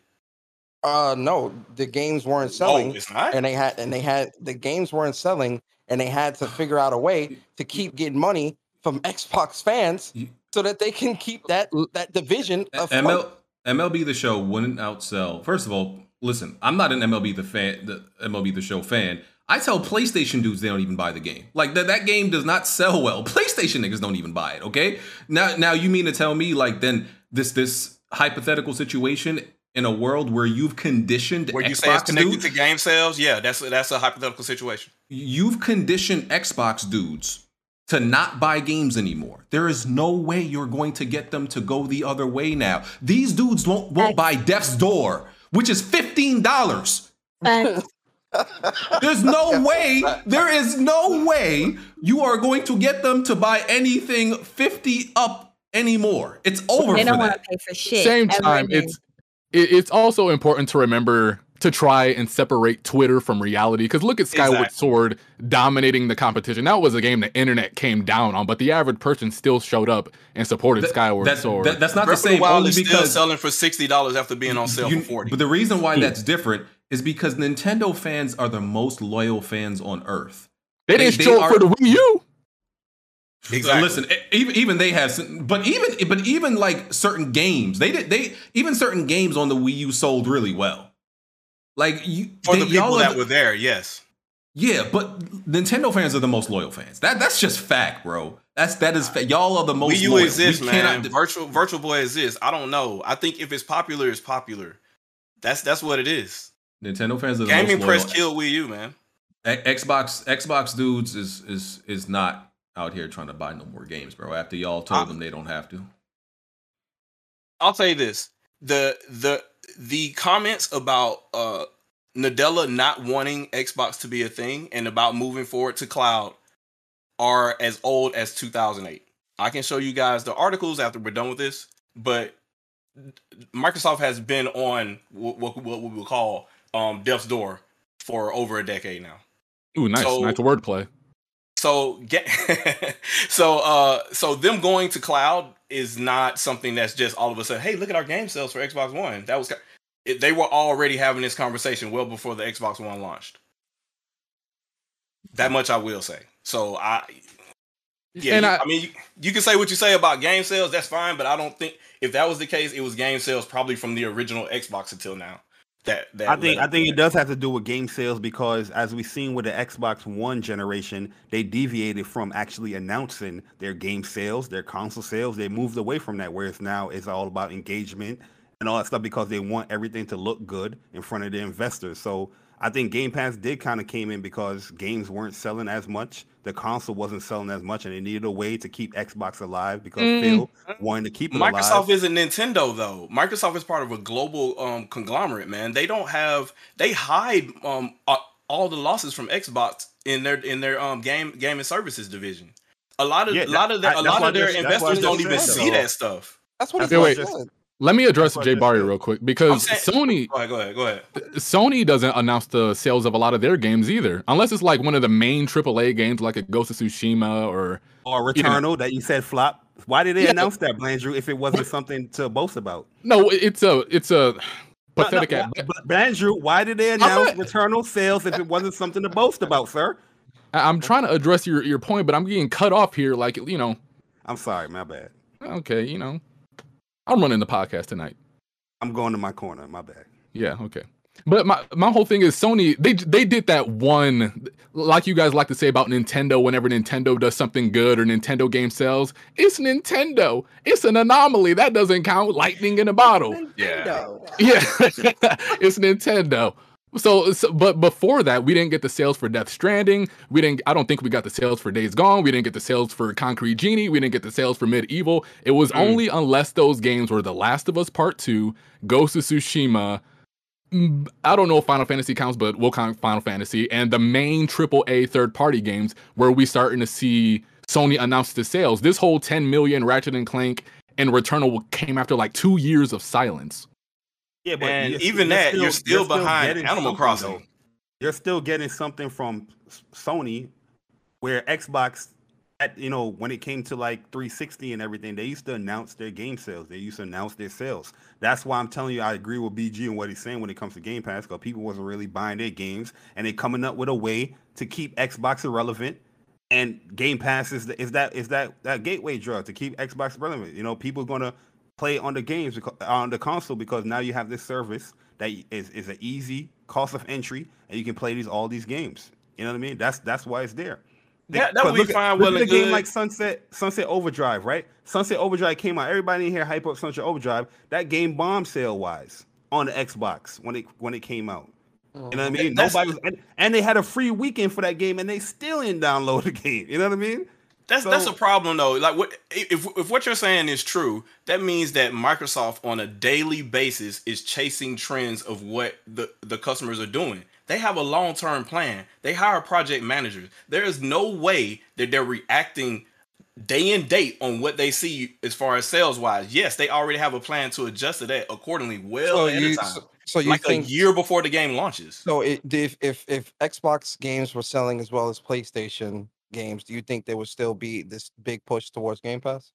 Uh, no, the games weren't selling. Oh, it's not. and they had and they had the games weren't selling, and they had to figure out a way to keep getting money from Xbox fans so that they can keep that that division of ML, MLB the Show wouldn't outsell. First of all, listen, I'm not an MLB the fan, the MLB the Show fan. I tell PlayStation dudes they don't even buy the game. Like that, that game does not sell well. PlayStation niggas don't even buy it. Okay, now now you mean to tell me like then this this hypothetical situation in a world where you've conditioned Where you say it's Xbox connected dudes, to game sales? Yeah, that's that's a hypothetical situation. you've conditioned Xbox dudes to not buy games anymore. There is no way you're going to get them to go the other way now. These dudes won't won't buy Death's Door, which is fifteen dollars. There's no way. There is no way you are going to get them to buy anything fifty up anymore. It's over they don't want to pay for shit. Same time, it's it's also important to remember to try and separate Twitter from reality. Because look at Skyward Exactly. Sword dominating the competition. That was a game the internet came down on, but the average person still showed up and supported That- Skyward that- Sword. that- that's not Breath the same Wild only is still selling for sixty dollars after being on sale You- for forty. But the reason why hmm. that's different is because Nintendo fans are the most loyal fans on earth. they they- didn't they show up for the Wii U. Exactly. Listen, even even they have, but even but even like certain games, they did they even certain games on the Wii U sold really well. Like you, for the people that the- were there, yes. yeah, but Nintendo fans are the most loyal fans. That that's just fact, bro. That's that is fa- y'all are the most Wii U loyal. exists, We man. cannot- Virtual Virtual Boy exists. I don't know. I think if it's popular, it's popular. That's that's what it is. Nintendo fans are the Gaming most loyal. press killed Wii U, man. Xbox Xbox dudes is is is not out here trying to buy no more games, bro. After y'all told I- them they don't have to. I'll say this: the the the comments about uh Nadella not wanting Xbox to be a thing and about moving forward to cloud are as old as 2008. I can show you guys the articles after we're done with this, but Microsoft has been on what, what, what we would call um, death's door for over a decade now. Ooh, nice, So- nice wordplay. So get so uh so them going to cloud is not something that's just all of a sudden. Hey, look at our game sales for Xbox One. That was they were already having this conversation well before the Xbox One launched. That much I will say. So I, yeah, And I- I, mean, you, you can say what you say about game sales. That's fine, but I don't think if that was the case, it was game sales probably from the original Xbox until now. That that I think I think it does have to do with game sales because as we've seen with the Xbox One generation, they deviated from actually announcing their game sales, their console sales. They moved away from that, whereas now it's all about engagement and all that stuff because they want everything to look good in front of the investors. So I think Game Pass did kind of came in because games weren't selling as much. The console wasn't selling as much, and they needed a way to keep Xbox alive because Mm. Phil wanted to keep it Microsoft alive. isn't Nintendo though. Microsoft is part of a global um, conglomerate, man. They don't have they hide um, all the losses from Xbox in their in their um game game and services division. A lot of Yeah, a lot of their, a lot of their just- that's what I investors don't even see that stuff. That's what Okay, he wait. said. Let me address Jay I Barry real quick because saying- Sony Go ahead, go ahead, go ahead. Sony doesn't announce the sales of a lot of their games either, unless it's like one of the main AAA games, like a Ghost of Tsushima or or you know. Returnal that you said flop. Why did they Yeah. announce that, Blandrew, if it wasn't something to boast about? No, it's a it's a pathetic. no, at- why- Blandrew, why did they announce Returnal sales if it wasn't something to boast about, sir? I- I'm trying to address your your point, but I'm getting cut off here. Like you know, I'm sorry, my bad. okay, you know, I'm running the podcast tonight. I'm going to my corner, my bad. Yeah, okay. But my my whole thing is Sony. They they did that one, like you guys like to say about Nintendo. Whenever Nintendo does something good or Nintendo game sells, it's Nintendo. It's an anomaly. That doesn't count. Lightning in a bottle. Yeah. Yeah, it's Nintendo. So, so, but before that, we didn't get the sales for Death Stranding. We didn't. I don't think we got the sales for Days Gone. We didn't get the sales for Concrete Genie. We didn't get the sales for MediEvil. It was only unless those games were The Last of Us Part Two, Ghost of Tsushima. mm, I don't know if Final Fantasy counts, but we'll count Final Fantasy and the main AAA third party games where we starting to see Sony announce the sales. This whole 10 million Ratchet and Clank and Returnal came after like two years of silence. Yeah, but And you're- even that, you're still behind Animal Crossing. though. You're still getting something from Sony, where Xbox, at you know, when it came to like 360 and everything, they used to announce their game sales. They used to announce their sales. That's why I'm telling you, I agree with BG and what he's saying when it comes to Game Pass, because people wasn't really buying their games, and they're coming up with a way to keep Xbox irrelevant. And Game Pass is, the, is that is that that gateway drug to keep Xbox relevant. You know, people gonna play on the games becau- uh, on the console because now you have this service that is is an easy cost of entry, and you can play these all these games. You know what I mean? That's that's why it's there. They- That- that but would be look at- fine, look well at a game like Sunset Sunset Overdrive, right? Sunset Overdrive came out. Everybody in here hype up Sunset Overdrive. That game bombed sale wise on the Xbox when it when it came out. Oh. You know what I mean? Nobody was, and, and they had a free weekend for that game, and they still didn't download the game. You know what I mean? That's that's a problem though. Like what if if what you're saying is true, that means that Microsoft on a daily basis is chasing trends of what the the customers are doing. They have a long-term plan. They hire project managers. There is no way that they're reacting day and date on what they see as far as sales wise. Yes, they already have a plan to adjust to that accordingly well So ahead you- of time. so- so you like think- a year before the game launches. So it, if if if Xbox games were selling as well as PlayStation games, do you think there would still be this big push towards Game Pass?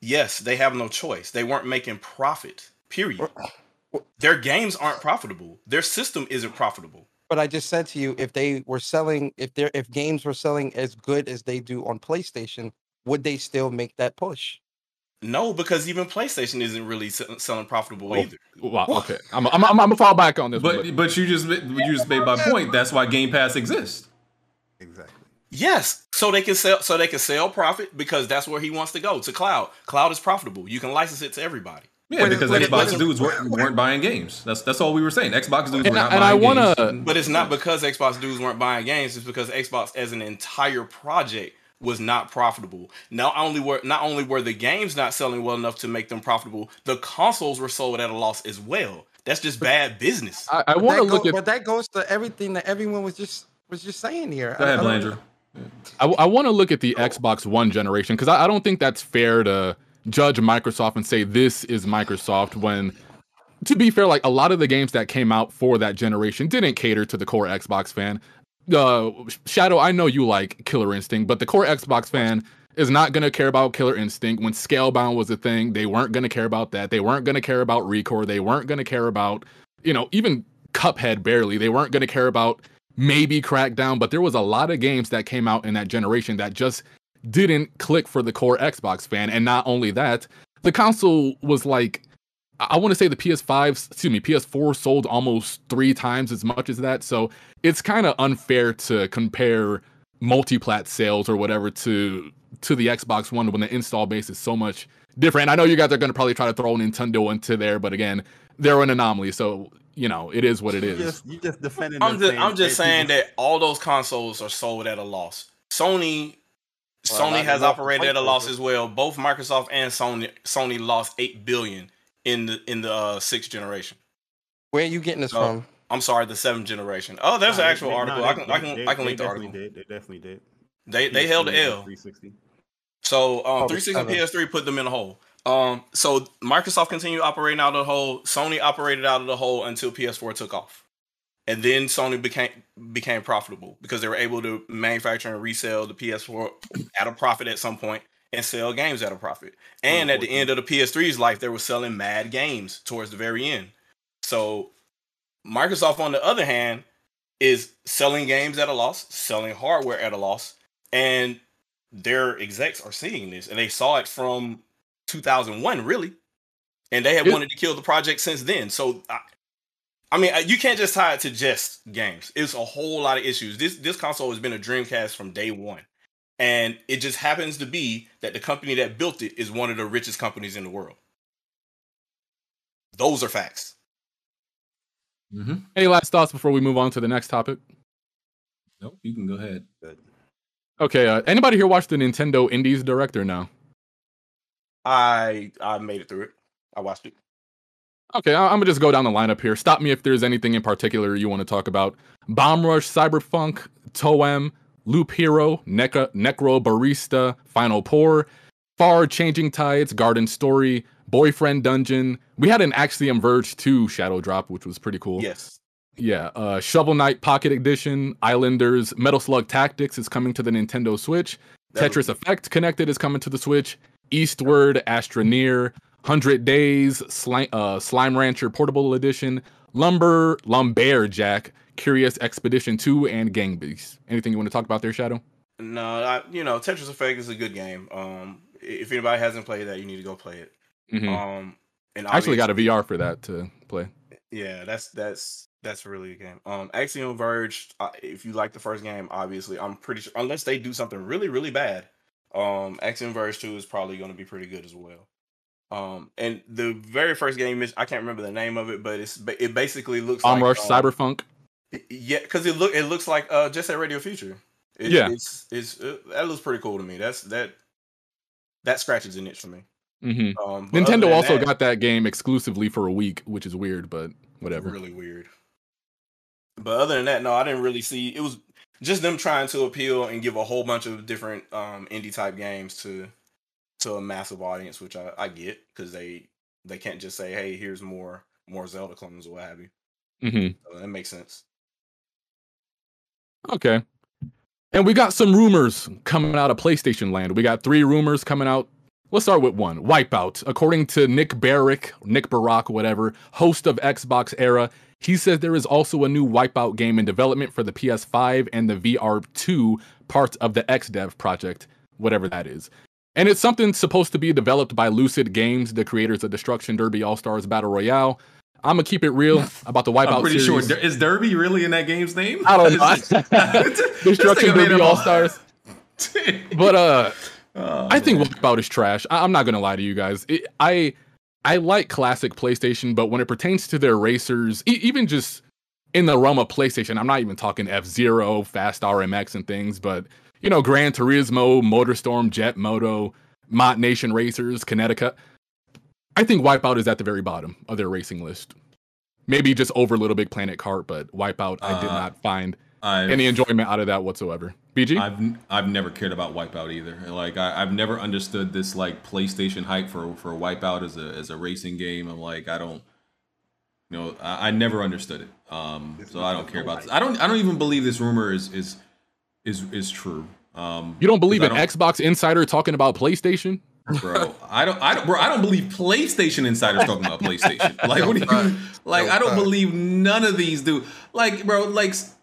Yes, they have no choice. They weren't making profit. Period. Their games aren't profitable. Their system isn't profitable. But I just said to you, if they were selling, if they if games were selling as good as they do on PlayStation, would they still make that push? No, because even PlayStation isn't really selling profitable oh, either. Wow, okay, I'm I'm, I'm, I'm gonna fall back on this. one, But but you just you just made my point. That's why Game Pass exists. Exactly. Yes, so they can sell. So they can sell profit because that's where he wants to go to cloud. Cloud is profitable. You can license it to everybody. Yeah, because Xbox dudes weren't, weren't buying games. That's that's all we were saying. Xbox dudes were not buying games. But it's not because Xbox dudes weren't buying games. It's because Xbox, as an entire project, was not profitable. Not only were not only were the games not selling well enough to make them profitable, the consoles were sold at a loss as well. That's just bad business. I, I But want to that look go- at but that goes to everything that everyone was just was just saying here. Go I- ahead, I. I, want to look at the Xbox One generation because I, I don't think that's fair to judge Microsoft and say this is Microsoft when, to be fair, like a lot of the games that came out for that generation didn't cater to the core Xbox fan. Uh, Shadow, I know you like Killer Instinct, but the core Xbox fan is not going to care about Killer Instinct. When Scalebound was a thing, they weren't going to care about that. They weren't going to care about Recore. They weren't going to care about, you know, even Cuphead barely. They weren't going to care about maybe Crackdown, but there was a lot of games that came out in that generation that just didn't click for the core Xbox fan. And not only that, the console was like I want to say the PS5, excuse me, PS4 sold almost three times as much as that. So it's kind of unfair to compare multi-plat sales or whatever to to the Xbox One when the install base is so much different. I know you guys are going to probably try to throw Nintendo into there, but again, they're an anomaly. So you know, it is what it is. You is. just you just defending. I'm just saying I'm just that saying people- that all those consoles are sold at a loss. Sony Well, Sony has operated at a loss as well. Both Microsoft and Sony Sony lost eight billion in the in the uh, sixth generation. Where are you getting this So, from? I'm sorry, the seventh generation. Oh, there's Nah, an actual they- article. nah, I they- can I can they- I can they link the article. Did. They definitely did. They they held the PS3 and L. 360. So um, Oh, 360 and. PS3 put them in a hole. Um, so Microsoft continued operating out of the hole. Sony operated out of the hole until PS4 took off, and then Sony became became profitable because they were able to manufacture and resell the PS4 at a profit at some point and sell games at a profit. And at the end of the PS3's life, they were selling mad games towards the very end. So Microsoft, on the other hand, is selling games at a loss, selling hardware at a loss, and their execs are seeing this, and they saw it from 2001, really, and they have It- wanted to kill the project since then. So, I, I mean, you can't just tie it to just games. It's a whole lot of issues. This this console has been a Dreamcast from day one, and it just happens to be that the company that built it is one of the richest companies in the world. Those are facts. Mm-hmm. Any last thoughts before we move on to the next topic? Nope, you can go ahead. Okay, uh, anybody here watch the Nintendo Indies Direct or no? I I made it through it. I watched it. Okay, I'm gonna just go down the lineup here. Stop me if there's anything in particular you want to talk about. Bomb Rush, Cyberpunk, Toem, Loop Hero, Neca, Necrobarista, Final Pour, Far Changing Tides, Garden Story, Boyfriend Dungeon. We had an Axiom Verge 2 Shadow Drop, which was pretty cool. Yes. Yeah, uh, Shovel Knight Pocket Edition, Islanders, Metal Slug Tactics is coming to the Nintendo Switch. That Tetris Effect Connected is coming to the Switch. Eastward, Astroneer, Hundred Days, Slime, uh, Slime Rancher Portable Edition, Lumber, Lumbearjack, Curious Expedition 2, and Gang Beasts. Anything you want to talk about there, Shadow? No, I, you know, Tetris Effect is a good game. Um, if anybody hasn't played that, you need to go play it. Mhm. Um, and I actually got a VR for that to play. Yeah, that's that's that's really a game. Um, Axiom Verge. Uh, if you like the first game, obviously, I'm pretty sure unless they do something really really bad, um, Axiom Verge Two is probably going to be pretty good as well. Um, and the very first game is I can't remember the name of it, but it's it basically looks Bomb like Rush, um, Cyberpunk. Yeah, because it look it looks like uh Jet Set Radio Future. It, Yeah. it's it's uh, that looks pretty cool to me. That's that that scratches an itch for me. Mm-hmm. Um, Nintendo also that- got that game exclusively for a week, which is weird, but whatever. really weird. But other than that, no, I didn't really see. It was just them trying to appeal and give a whole bunch of different um, indie type games to to a massive audience, which I, I get because they they can't just say, "Hey, here's more more Zelda clones" or what have you. Mm-hmm. So that makes sense. Okay. And we got some rumors coming out of PlayStation Land. We got three rumors coming out. Let's start with one Wipeout. According to Nick Barrick, Nick Barak, whatever, host of Xbox Era, he says there is also a new Wipeout game in development for the PS5 and the VR2 parts of the XDev project, whatever that is. And it's something supposed to be developed by Lucid Games, the creators of Destruction Derby All Stars Battle Royale. I'm gonna keep it real about the Wipeout I'm pretty series. sure. Is Derby really in that game's name? I don't know. Destruction Derby all- Stars. But uh, Oh, I think Wipeout is trash. I- I'm not gonna lie to you guys. It, I I like classic PlayStation, but when it pertains to their racers, e- even just in the realm of PlayStation, I'm not even talking F Zero, Fast RMX, and things, but you know, Gran Turismo, Motorstorm, Jet Moto, ModNation Racers, Kinetica. I think Wipeout is at the very bottom of their racing list. Maybe just over Little Big Planet Kart, but Wipeout, I did Uh, not find I've- any enjoyment out of that whatsoever. BG? I've n- I've never cared about Wipeout either. Like I, I've never understood this like PlayStation hype for for Wipeout as a as a racing game. I'm like I don't, you know, I, I never understood it. Um, so I don't care about this. I don't I don't even believe this rumor is is is is true. Um, You don't believe an I Xbox insider talking about PlayStation? bro. I don't, I don't, bro. I don't believe PlayStation insiders talking about PlayStation. Like, what do you? Like, I don't believe none of these do. Like, bro. Like, s-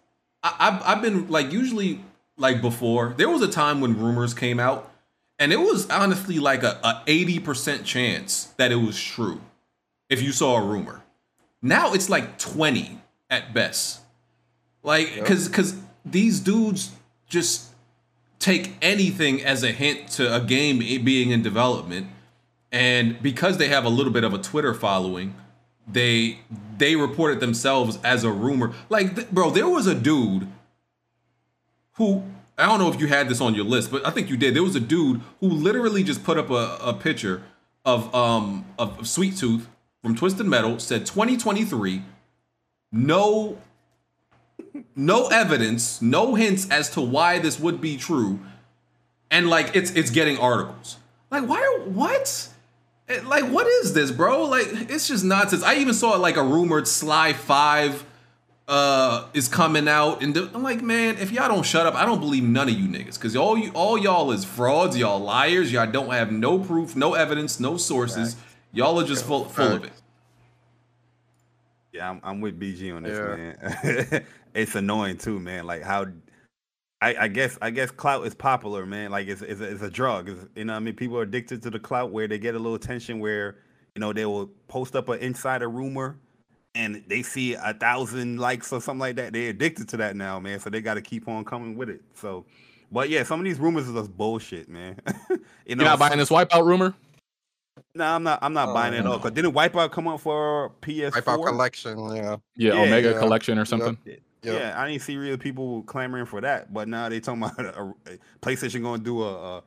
I, I've I've been like usually like before. There was a time when rumors came out, and it was honestly like a a eighty percent chance that it was true if you saw a rumor. Now it's like twenty at best. Like, cause cause these dudes just take anything as a hint to a game being in development, and because they have a little bit of a Twitter following, they they report it themselves as a rumor. Like, th- bro, there was a dude who I don't know if you had this on your list, but I think you did. There was a dude who literally just put up a, a picture of um of Sweet Tooth from Twisted Metal, said 2023, no no evidence, no hints as to why this would be true, and like it's it's getting articles. Like why are what? Eh, Like what is this, bro? Like it's just nonsense. I even saw like a rumored Sly Five uh is coming out, and I'm like, man, if y'all don't shut up, I don't believe none of you niggas, because all you all y'all is frauds, y'all liars, y'all don't have no proof, no evidence, no sources. Y'all are just full full of it. Yeah, I'm, I'm with BG on this, man. it's annoying too, man. Like how, I, I guess I guess clout is popular, man. Like it's it's a, it's a drug. It's, you know, what I mean, people are addicted to the clout where they get a little attention, where you know they will post up an insider rumor, and they see a thousand likes or something like that. They're addicted to that now, man. So they got to keep on coming with it. So, but yeah, some of these rumors are just bullshit, man. you You're know, not buying this wipeout rumor? No, I'm not. I'm not buying it at all. Cause didn't Wipeout come out for PS4? Wipeout collection, yeah. Yeah, Omega yeah. Collection or something. Yeah, I didn't see real people clamoring for that, but now they talking about a, a PlayStation going to do a, a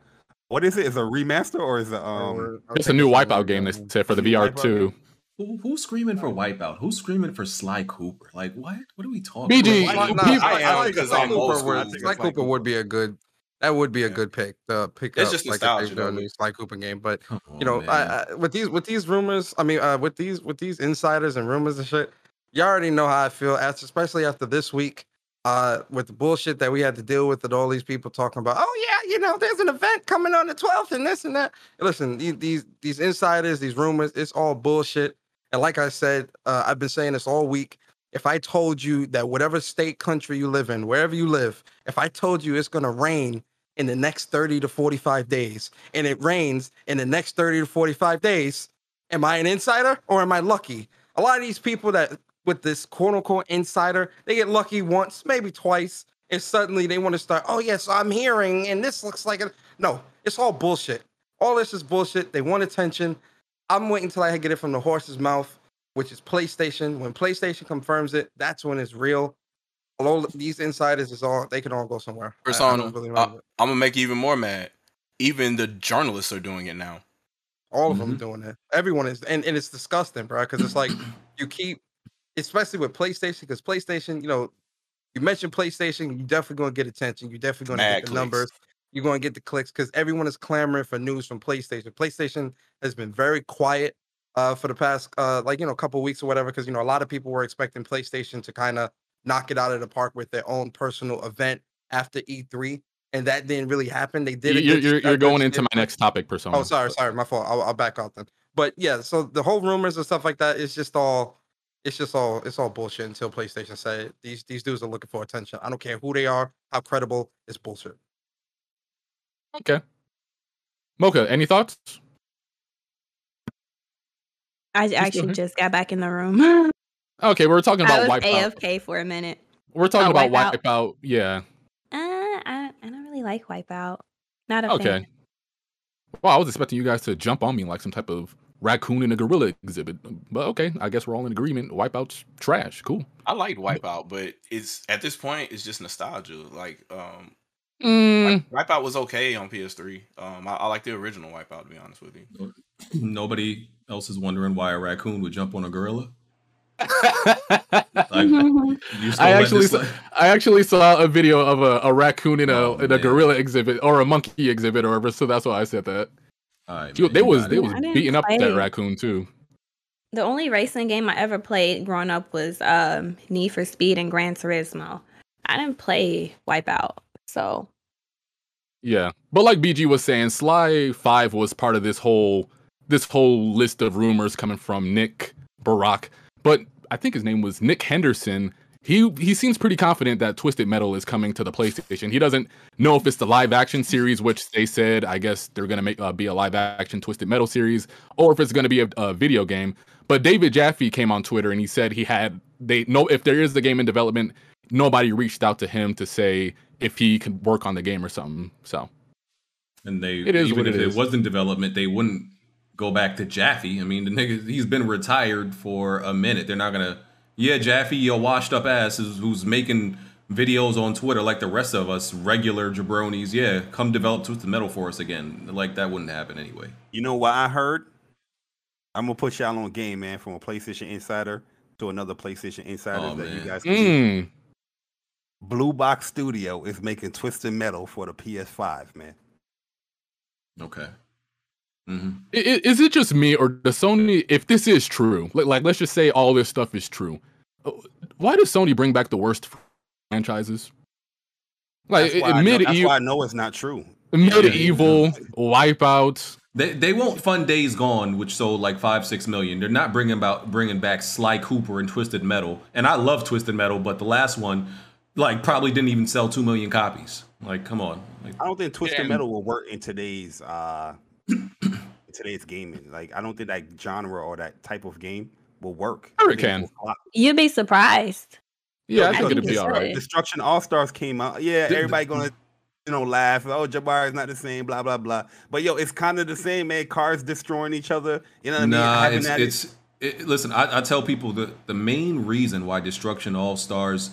what is it? Is a remaster or is it um? It's a new wipeout game they said for the VR Wipeout too. Who, who's screaming for Wipeout? Who's screaming for Sly Cooper? Like what? What are we talking BG, about? you- Nah, I, I like Sly Cooper. Would, Sly it's Sly Cooper would be a good. That would be a good pick. The pick It's up just like nostalgia, if they a new Sly Cooper game. But Come you know, I. I, with these with these rumors, I mean, uh, with these with these insiders and rumors and shit, you already know how I feel. As especially after this week, uh, with the bullshit that we had to deal with, and all these people talking about, oh yeah, you know, there's an event coming on the 12th and this and that. Listen, these these, these insiders, these rumors, it's all bullshit. And like I said, uh, I've been saying this all week. If I told you that whatever state, country you live in, wherever you live, if I told you it's gonna rain in the next 30 to 45 days, and it rains in the next 30 to 45 days, am I an insider or am I lucky? A lot of these people that with this quote unquote insider, they get lucky once, maybe twice, and suddenly they want to start, oh yes, I'm hearing, and this looks like it. No, it's all bullshit. All this is bullshit. They want attention. I'm waiting until I get it from the horse's mouth, which is PlayStation. When PlayStation confirms it, that's when it's real. All these insiders is all they can all go somewhere. I- I Persona, don't really uh, know. I'm gonna make you even more mad. Even the journalists are doing it now. All of Mm-hmm. them doing it. Everyone is, and, and it's disgusting, bro. Because it's like you keep, especially with PlayStation, because PlayStation, you know, you mentioned PlayStation, you definitely gonna get attention. You definitely gonna Mad get the clicks. numbers. You're gonna get the clicks because everyone is clamoring for news from PlayStation. PlayStation has been very quiet uh, for the past, uh, like you know, a couple weeks or whatever. Because you know, a lot of people were expecting PlayStation to kind of knock it out of the park with their own personal event after E3, and that didn't really happen. They did. You're, you're, you're going into my next topic, persona. Oh, sorry, sorry, my fault. I'll, I'll back out then. But yeah, so the whole rumors and stuff like that is just all, it's just all, it's all bullshit until PlayStation said these these dudes are looking for attention. I don't care who they are, how credible, it's bullshit. Okay. Mocha, any thoughts? I go actually ahead. just got back in the room. Okay, we're talking I about was Wipeout. AFK for a minute. We're talking Oh, about Wipeout. Wipeout. Yeah. Uh, I, I don't really like Wipeout. Not a Okay. fan. Well, I was expecting you guys to jump on me like some type of raccoon in a gorilla exhibit, but okay, I guess we're all in agreement. Wipeout's trash. Cool. I liked Wipeout, but it's at this point it's just nostalgia. Like um Mm, Wipeout was okay on PS3. Um I, I like the original Wipeout to be honest with you. Nobody else is wondering why a raccoon would jump on a gorilla. I you just gonna let actually, saw. I actually saw a video of a, a raccoon in a Oh, in a gorilla exhibit or a monkey exhibit or whatever. So that's why I said that. All right, You- man, they was they it. was beating up that raccoon too. The only racing game I ever played growing up was um, Need for Speed and Gran Turismo. I didn't play Wipeout, so Yeah, but like BG was saying, Sly Five was part of this whole this whole list of rumors coming from Nick Barack, but I think his name was Nick Henderson he he seems pretty confident that Twisted Metal is coming to the PlayStation. He doesn't know if it's the live action series, which they said I guess they're gonna make uh, be a live action Twisted Metal series, or if it's gonna be a, a video game. But David Jaffe came on Twitter and he said he had they know if there is the game in development, nobody reached out to him to say if he could work on the game or something. So And they It is even what if it it is. was in development, they wouldn't go back to Jaffe. I mean, the nigga he's been retired for a minute. They're not gonna yeah, Jaffe, your washed up ass is who's making videos on Twitter like the rest of us, regular jabronis. Yeah, come develop Twisted Metal for us again. Like that wouldn't happen anyway. You know what I heard? I'm gonna put y'all on game, man, from a PlayStation Insider to another PlayStation Insider Oh, that you guys can see. mm, Blue Box Studio is making Twisted Metal for the PS5, man. Okay. hmm i- i- is it just me or does Sony? If this is true, like, like let's just say all this stuff is true, uh, why does Sony bring back the worst franchises? Like That's why, I know, that's MediEvil, why I know it's not true. MediEvil, Wipeout. They they won't fund Days Gone, which sold like five six million. They're not bringing about bringing back Sly Cooper and Twisted Metal. And I love Twisted Metal, but the last one, like, probably didn't even sell two million copies. Like, come on. Like, I don't think Twisted And- Metal will work in today's uh in today's gaming. Like I don't think that genre or that type of game will work. Sure I it can. You'd be surprised. Yeah, I because think it'd be all right. Destruction All Stars came out. Yeah, The- everybody gonna you know laugh. Oh, Jabbar is not the same. Blah blah blah. But yo, it's kind of the same, man. Cars destroying each other. You know what I mean? nah, Having it's it's it, listen. I, I tell people that the main reason why Destruction All Stars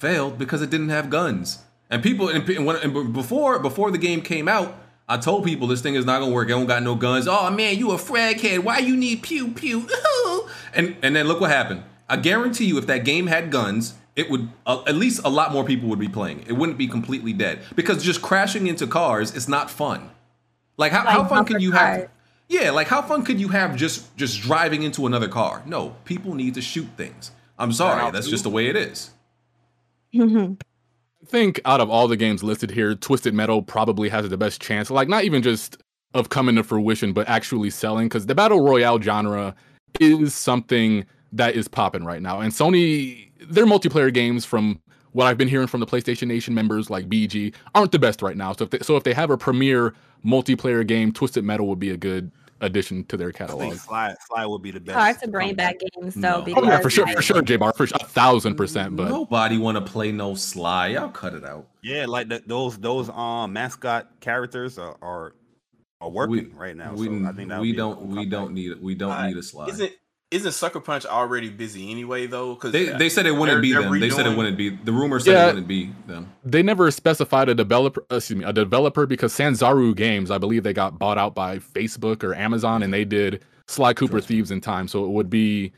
failed because it didn't have guns. And people and, and when and before before the game came out, I told people this thing is not gonna work. It don't got no guns. Oh man, you a frag head. Why you need pew pew? and and then look what happened. I guarantee you, if that game had guns, it would uh, at least a lot more people would be playing. It wouldn't be completely dead because just crashing into cars is not fun. Like how, how fun can bumper you have? Yeah, like how fun could you have just just driving into another car? No, people need to shoot things. I'm sorry, that's just the way it is. Mhm. I think out of all the games listed here, Twisted Metal probably has the best chance. Like not even just of coming to fruition, but actually selling. Because the battle royale genre is something that is popping right now. And Sony, their multiplayer games, from what I've been hearing from the PlayStation Nation members like BG, aren't the best right now. So if they, so if they have a premier multiplayer game, Twisted Metal would be a good addition to their I catalog. think Sly Sly would be the best. Hard to bring back games though Oh, Oh yeah, for sure, for sure, J Bar, for sure, a thousand percent. But Nobody want to play no Sly. Y'all cut it out. Yeah, like the, those those um mascot characters are are, are working right now. We, so I think that we be don't we don't need we don't Uh, need a Sly. Isn't isn't Sucker Punch already busy anyway though? Because they they said it wouldn't be them. They said it wouldn't be. The rumor said Yeah. it wouldn't be them. they never specified a developer uh, excuse me a developer because Sanzaru Games I believe they got bought out by Facebook or Amazon and they did Sly Cooper Thieves in Time so it would be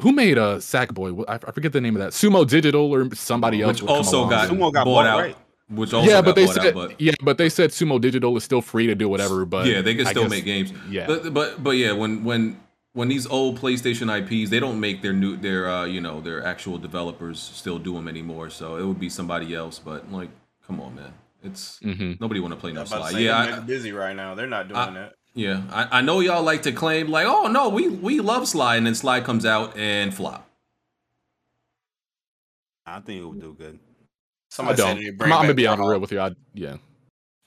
who made a Sackboy I, I forget the name of that Sumo Digital or somebody else Which also got, Sumo got bought bought, out. right? Which also yeah got but they said out. But yeah but they said Sumo Digital is still free to do whatever but yeah, they can still guess- make games. yeah But but but yeah, when when when these old PlayStation IPs, they don't make their new their uh you know their actual developers still do them anymore. So it would be somebody else. But like, come on, man, it's mm-hmm. nobody want to play no slide. say, Yeah, they're I, busy right now. They're not doing I- that. yeah. I, I know y'all like to claim like, oh no, we we love Sly, and then Sly comes out and flop. I think it would do good. I Somebody don't said they I'm, bring I'm gonna be on Warhawk. real with you I, yeah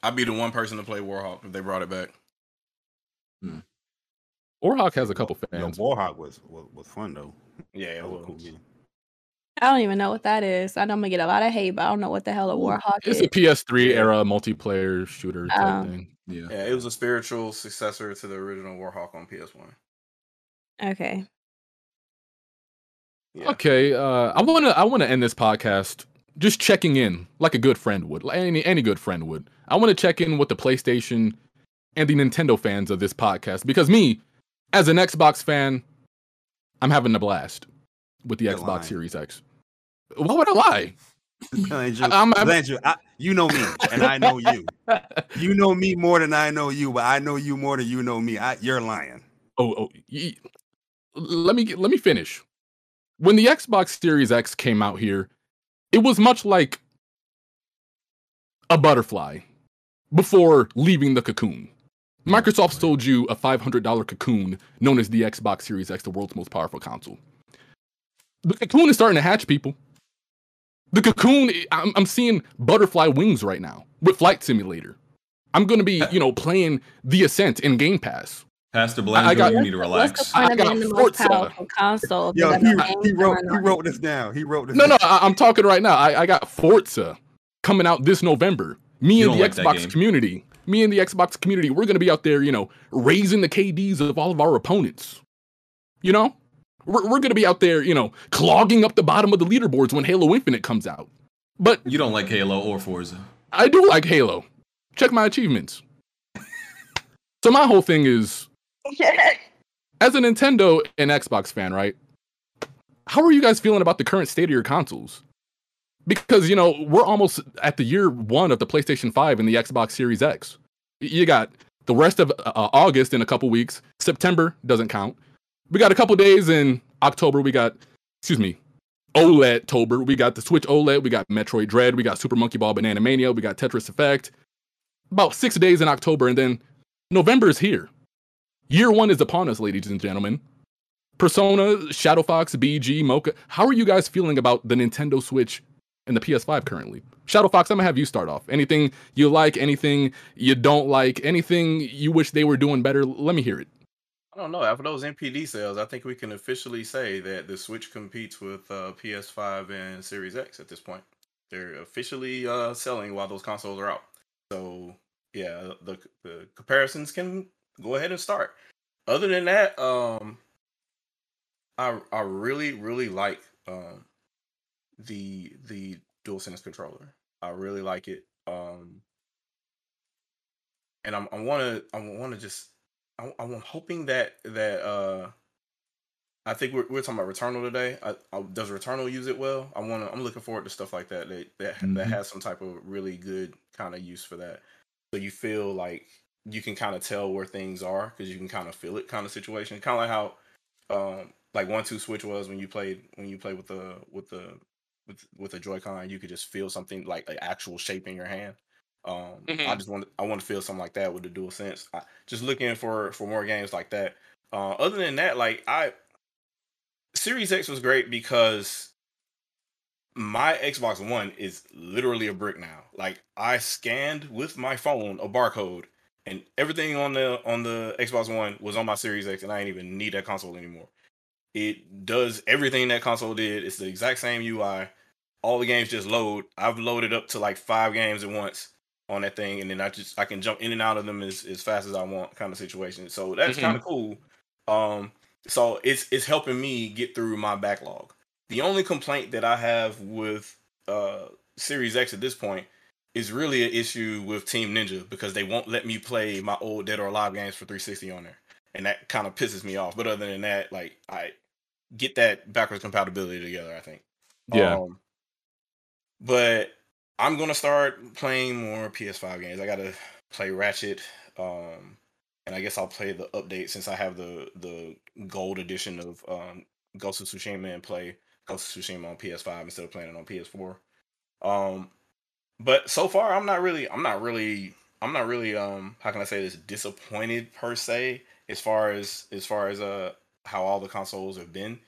I'd be the one person to play Warhawk if they brought it back. Warhawk has a couple Yo, fans Warhawk was, was was fun though. Yeah, it was cool game. I don't even know what that is. I know I'm gonna get a lot of hate, but I don't know what the hell a Warhawk it's is. It's a PS3 era multiplayer shooter type Um, thing Yeah. Yeah, it was a spiritual successor to the original Warhawk on PS1. Okay. Yeah. Okay, uh, I wanna I wanna end this podcast just checking in like a good friend would, like any any good friend would. I want to check in with the PlayStation and the Nintendo fans of this podcast because me, as an Xbox fan, I'm having a blast with the You're Xbox lying. Series X. Why would I lie? Andrew, I'm- I'm- Andrew, I, you know me, and I know you. You know me more than I know you, but I know you more than you know me. I, you're lying. Oh, oh y- let me get- let me finish. When the Xbox Series X came out here, it was much like a butterfly before leaving the cocoon. Microsoft sold you a $500 cocoon known as the Xbox Series X, the world's most powerful console. The cocoon is starting to hatch people. The cocoon, I'm, I'm seeing butterfly wings right now with Flight Simulator. I'm gonna be, you know, playing The Ascent in Game Pass. Pastor I- Blanco, I got- you need to What's the relax. point I of got the most Forza. powerful console? Yo, he, he wrote he wrote this down. He wrote this. No, no, down. I, I'm talking right now. I, I got Forza coming out this November. Me You and the like Xbox community, me and the Xbox community, we're gonna be out there, you know, raising the KDs of all of our opponents. You know, we're, we're gonna be out there, you know, clogging up the bottom of the leaderboards when Halo Infinite comes out. But You don't like Halo or Forza. I do like Halo. Check my achievements. so my whole thing is, as a Nintendo and Xbox fan, right? How are you guys feeling about the current state of your consoles? Because you know we're almost at the year one of the PlayStation Five and the Xbox Series X. You got the rest of uh, August in a couple weeks. September doesn't count. We got a couple days in October. We got, excuse me, OLED Tober. We got the Switch OLED. We got Metroid Dread. We got Super Monkey Ball Banana Mania. We got Tetris Effect. About six days in October, and then November is here. Year one is upon us, ladies and gentlemen. Persona, Shadow Fox, BG, Mocha. How are you guys feeling about the Nintendo Switch and the PS5 currently? Shadow Fox, I'm gonna have you start off. Anything you like, anything you don't like, anything you wish they were doing better? Let me hear it. I don't know. After those NPD sales, I think we can officially say that the Switch competes with uh, PS5 and Series X at this point. They're officially uh, selling while those consoles are out. So yeah, the the comparisons can go ahead and start. Other than that, um, I I really really like um the the DualSense controller. I really like it. Um, and I'm I want to I want to just I, I'm hoping that that uh I think we're, we're talking about Returnal today. I, I, does Returnal use it well? I want to. I'm looking forward to stuff like that. That that, that Mhm. has some type of really good kind of use for that. So you feel like you can kind of tell where things are because you can kind of feel it, kind of situation. Kind of like how um like one two switch was when you played when you played with the with the with with the Joy-Con, you could just feel something like an actual shape in your hand. Um, I Mhm. just want I want to feel something like that with the Dual Sense. I, just looking for for more games like that. Uh, other than that, like I Series X was great because my Xbox One is literally a brick now. Like I scanned with my phone a barcode, and everything on the on the Xbox One was on my Series X, and I didn't even need that console anymore. It does everything that console did. It's the exact same UI. All the games just load. I've loaded up to like five games at once on that thing, and then I just I can jump in and out of them as, as fast as I want, kind of situation. So that's Mhm. kind of cool. Um, so it's it's helping me get through my backlog. The only complaint that I have with uh Series X at this point is really an issue with Team Ninja because they won't let me play my old Dead or Alive games for 360 on there, and that kind of pisses me off. But other than that, like I get that backwards compatibility together. I think. Yeah. Um, but I'm gonna start playing more PS5 games. I gotta play Ratchet, um, and I guess I'll play the update since I have the the gold edition of um, Ghost of Tsushima and play Ghost of Tsushima on PS5 instead of playing it on PS4. Um, but so far, I'm not really, I'm not really, I'm not really, um, how can I say this, disappointed per se as far as as far as uh how all the consoles have been.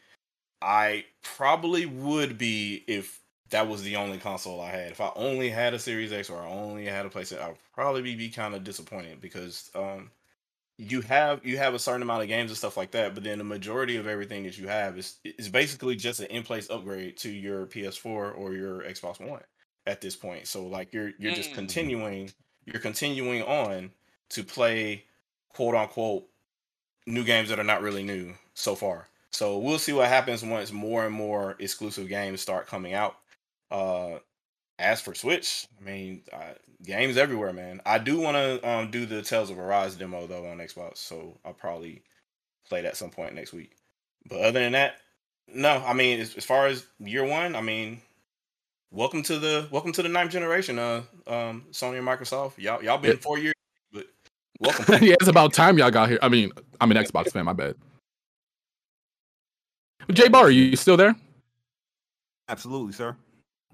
I probably would be if that was the only console I had. If I only had a Series X or I only had a PlayStation, I'd probably be, be kind of disappointed because um you have you have a certain amount of games and stuff like that, but then the majority of everything that you have is is basically just an in-place upgrade to your PS4 or your Xbox One at this point. So like you're you're just Mm. continuing you're continuing on to play quote unquote new games that are not really new so far. So we'll see what happens once more and more exclusive games start coming out. Uh, as for Switch, I mean, uh, games everywhere, man. I do want to um, do the Tales of Arise demo though on Xbox, so I'll probably play that some point next week. But other than that, no. I mean, as, as far as year one, I mean, welcome to the welcome to the ninth generation. Uh, um, Sony and Microsoft, y'all y'all been Yeah. four years, but welcome. yeah, it's about time y'all got here. I mean, I'm an Xbox fan. My bad. Jay Bar, are you still there? Absolutely, sir.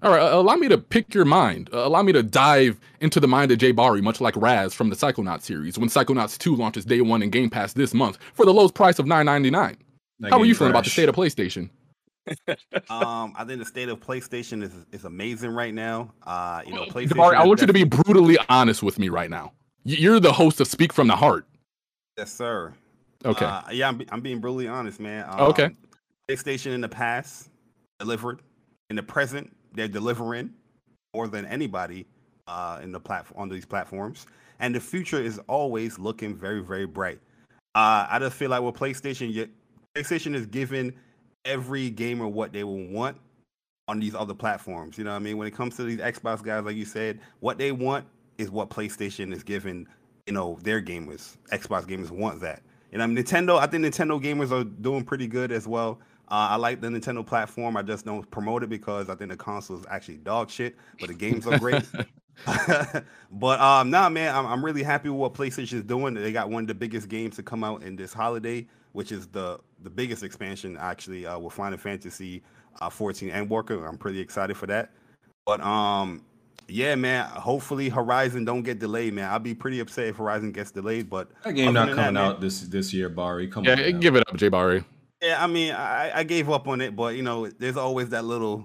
All right, uh, allow me to pick your mind. Uh, allow me to dive into the mind of Jay Bari, much like Raz from the Psychonauts series, when Psychonauts 2 launches day one in Game Pass this month for the lowest price of $9.99. That How are you feeling about the state of PlayStation? um, I think the state of PlayStation is is amazing right now. Uh, you know, PlayStation. Jabari, I is want you to be brutally honest with me right now. You're the host of Speak from the Heart. Yes, sir. Okay. Uh, yeah, I'm, I'm being brutally honest, man. Um, Okay. PlayStation in the past delivered. In the present, they're delivering more than anybody uh, in the platform on these platforms. And the future is always looking very, very bright. Uh, I just feel like with PlayStation, PlayStation is giving every gamer what they will want on these other platforms. You know what I mean? When it comes to these Xbox guys, like you said, what they want is what PlayStation is giving, you know, their gamers. Xbox gamers want that. You know, Nintendo, I think Nintendo gamers are doing pretty good as well. Uh, I like the Nintendo platform. I just don't promote it because I think the console is actually dog shit, but the games are great. but um, nah, man, I'm, I'm really happy with what PlayStation is doing. They got one of the biggest games to come out in this holiday, which is the the biggest expansion actually uh, with Final Fantasy uh, 14 Endwalker. I'm pretty excited for that. But um, yeah, man. Hopefully Horizon don't get delayed, man. I'll be pretty upset if Horizon gets delayed. But That game not than that, coming man- out this this year, Bari. Come Yeah, on. now. give it up, Jay Barry. Yeah, I mean, I, I gave up on it, but you know, there's always that little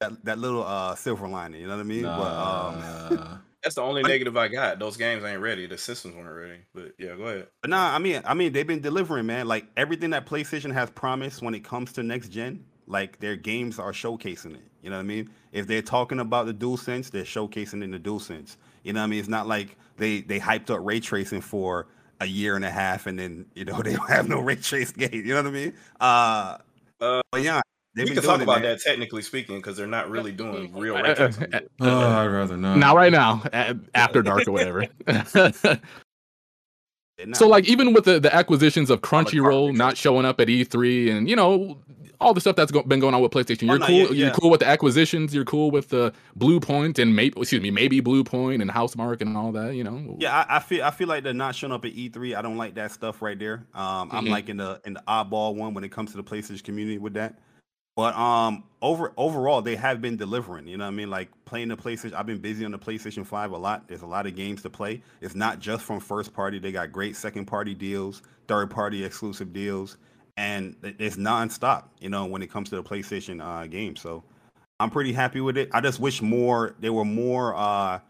that, that little uh silver lining. You know what I mean? But um, That's the only negative I got. Those games ain't ready. The systems weren't ready. But yeah, go ahead. But nah, I mean, I mean, they've been delivering, man. Like everything that PlayStation has promised when it comes to next gen, like their games are showcasing it. You know what I mean? If they're talking about the DualSense, they're showcasing in the DualSense. You know what I mean? It's not like they they hyped up ray tracing for a year and a half, and then you know they don't have no ray trace game. You know what I mean? Uh, but yeah, they've we can talk it, about man. that technically speaking because they're not really doing real Uh, ray tracing. Oh, I'd rather not. Not right now, after dark or whatever. so like even with the, the acquisitions of Crunchyroll not showing up at E3 and you know all the stuff that's go- been going on with PlayStation, Oh, you're no, cool. yeah, You're cool with the acquisitions. You're cool with the Bluepoint and maybe excuse me, maybe Bluepoint and Housemarque and all that. You know. Yeah, I, I feel I feel like they're not showing up at E3. I don't like that stuff right there. Um, I'm Mhm. like in the in the oddball one when it comes to the PlayStation community with that. But um, over overall, they have been delivering. You know what I mean? Like playing the PlayStation. I've been busy on the PlayStation Five a lot. There's a lot of games to play. It's not just from first party. They got great second party deals, third party exclusive deals, and it- it's nonstop. You know, when it comes to the PlayStation uh, games. So I'm pretty happy with it. I just wish more. There were more. Uh,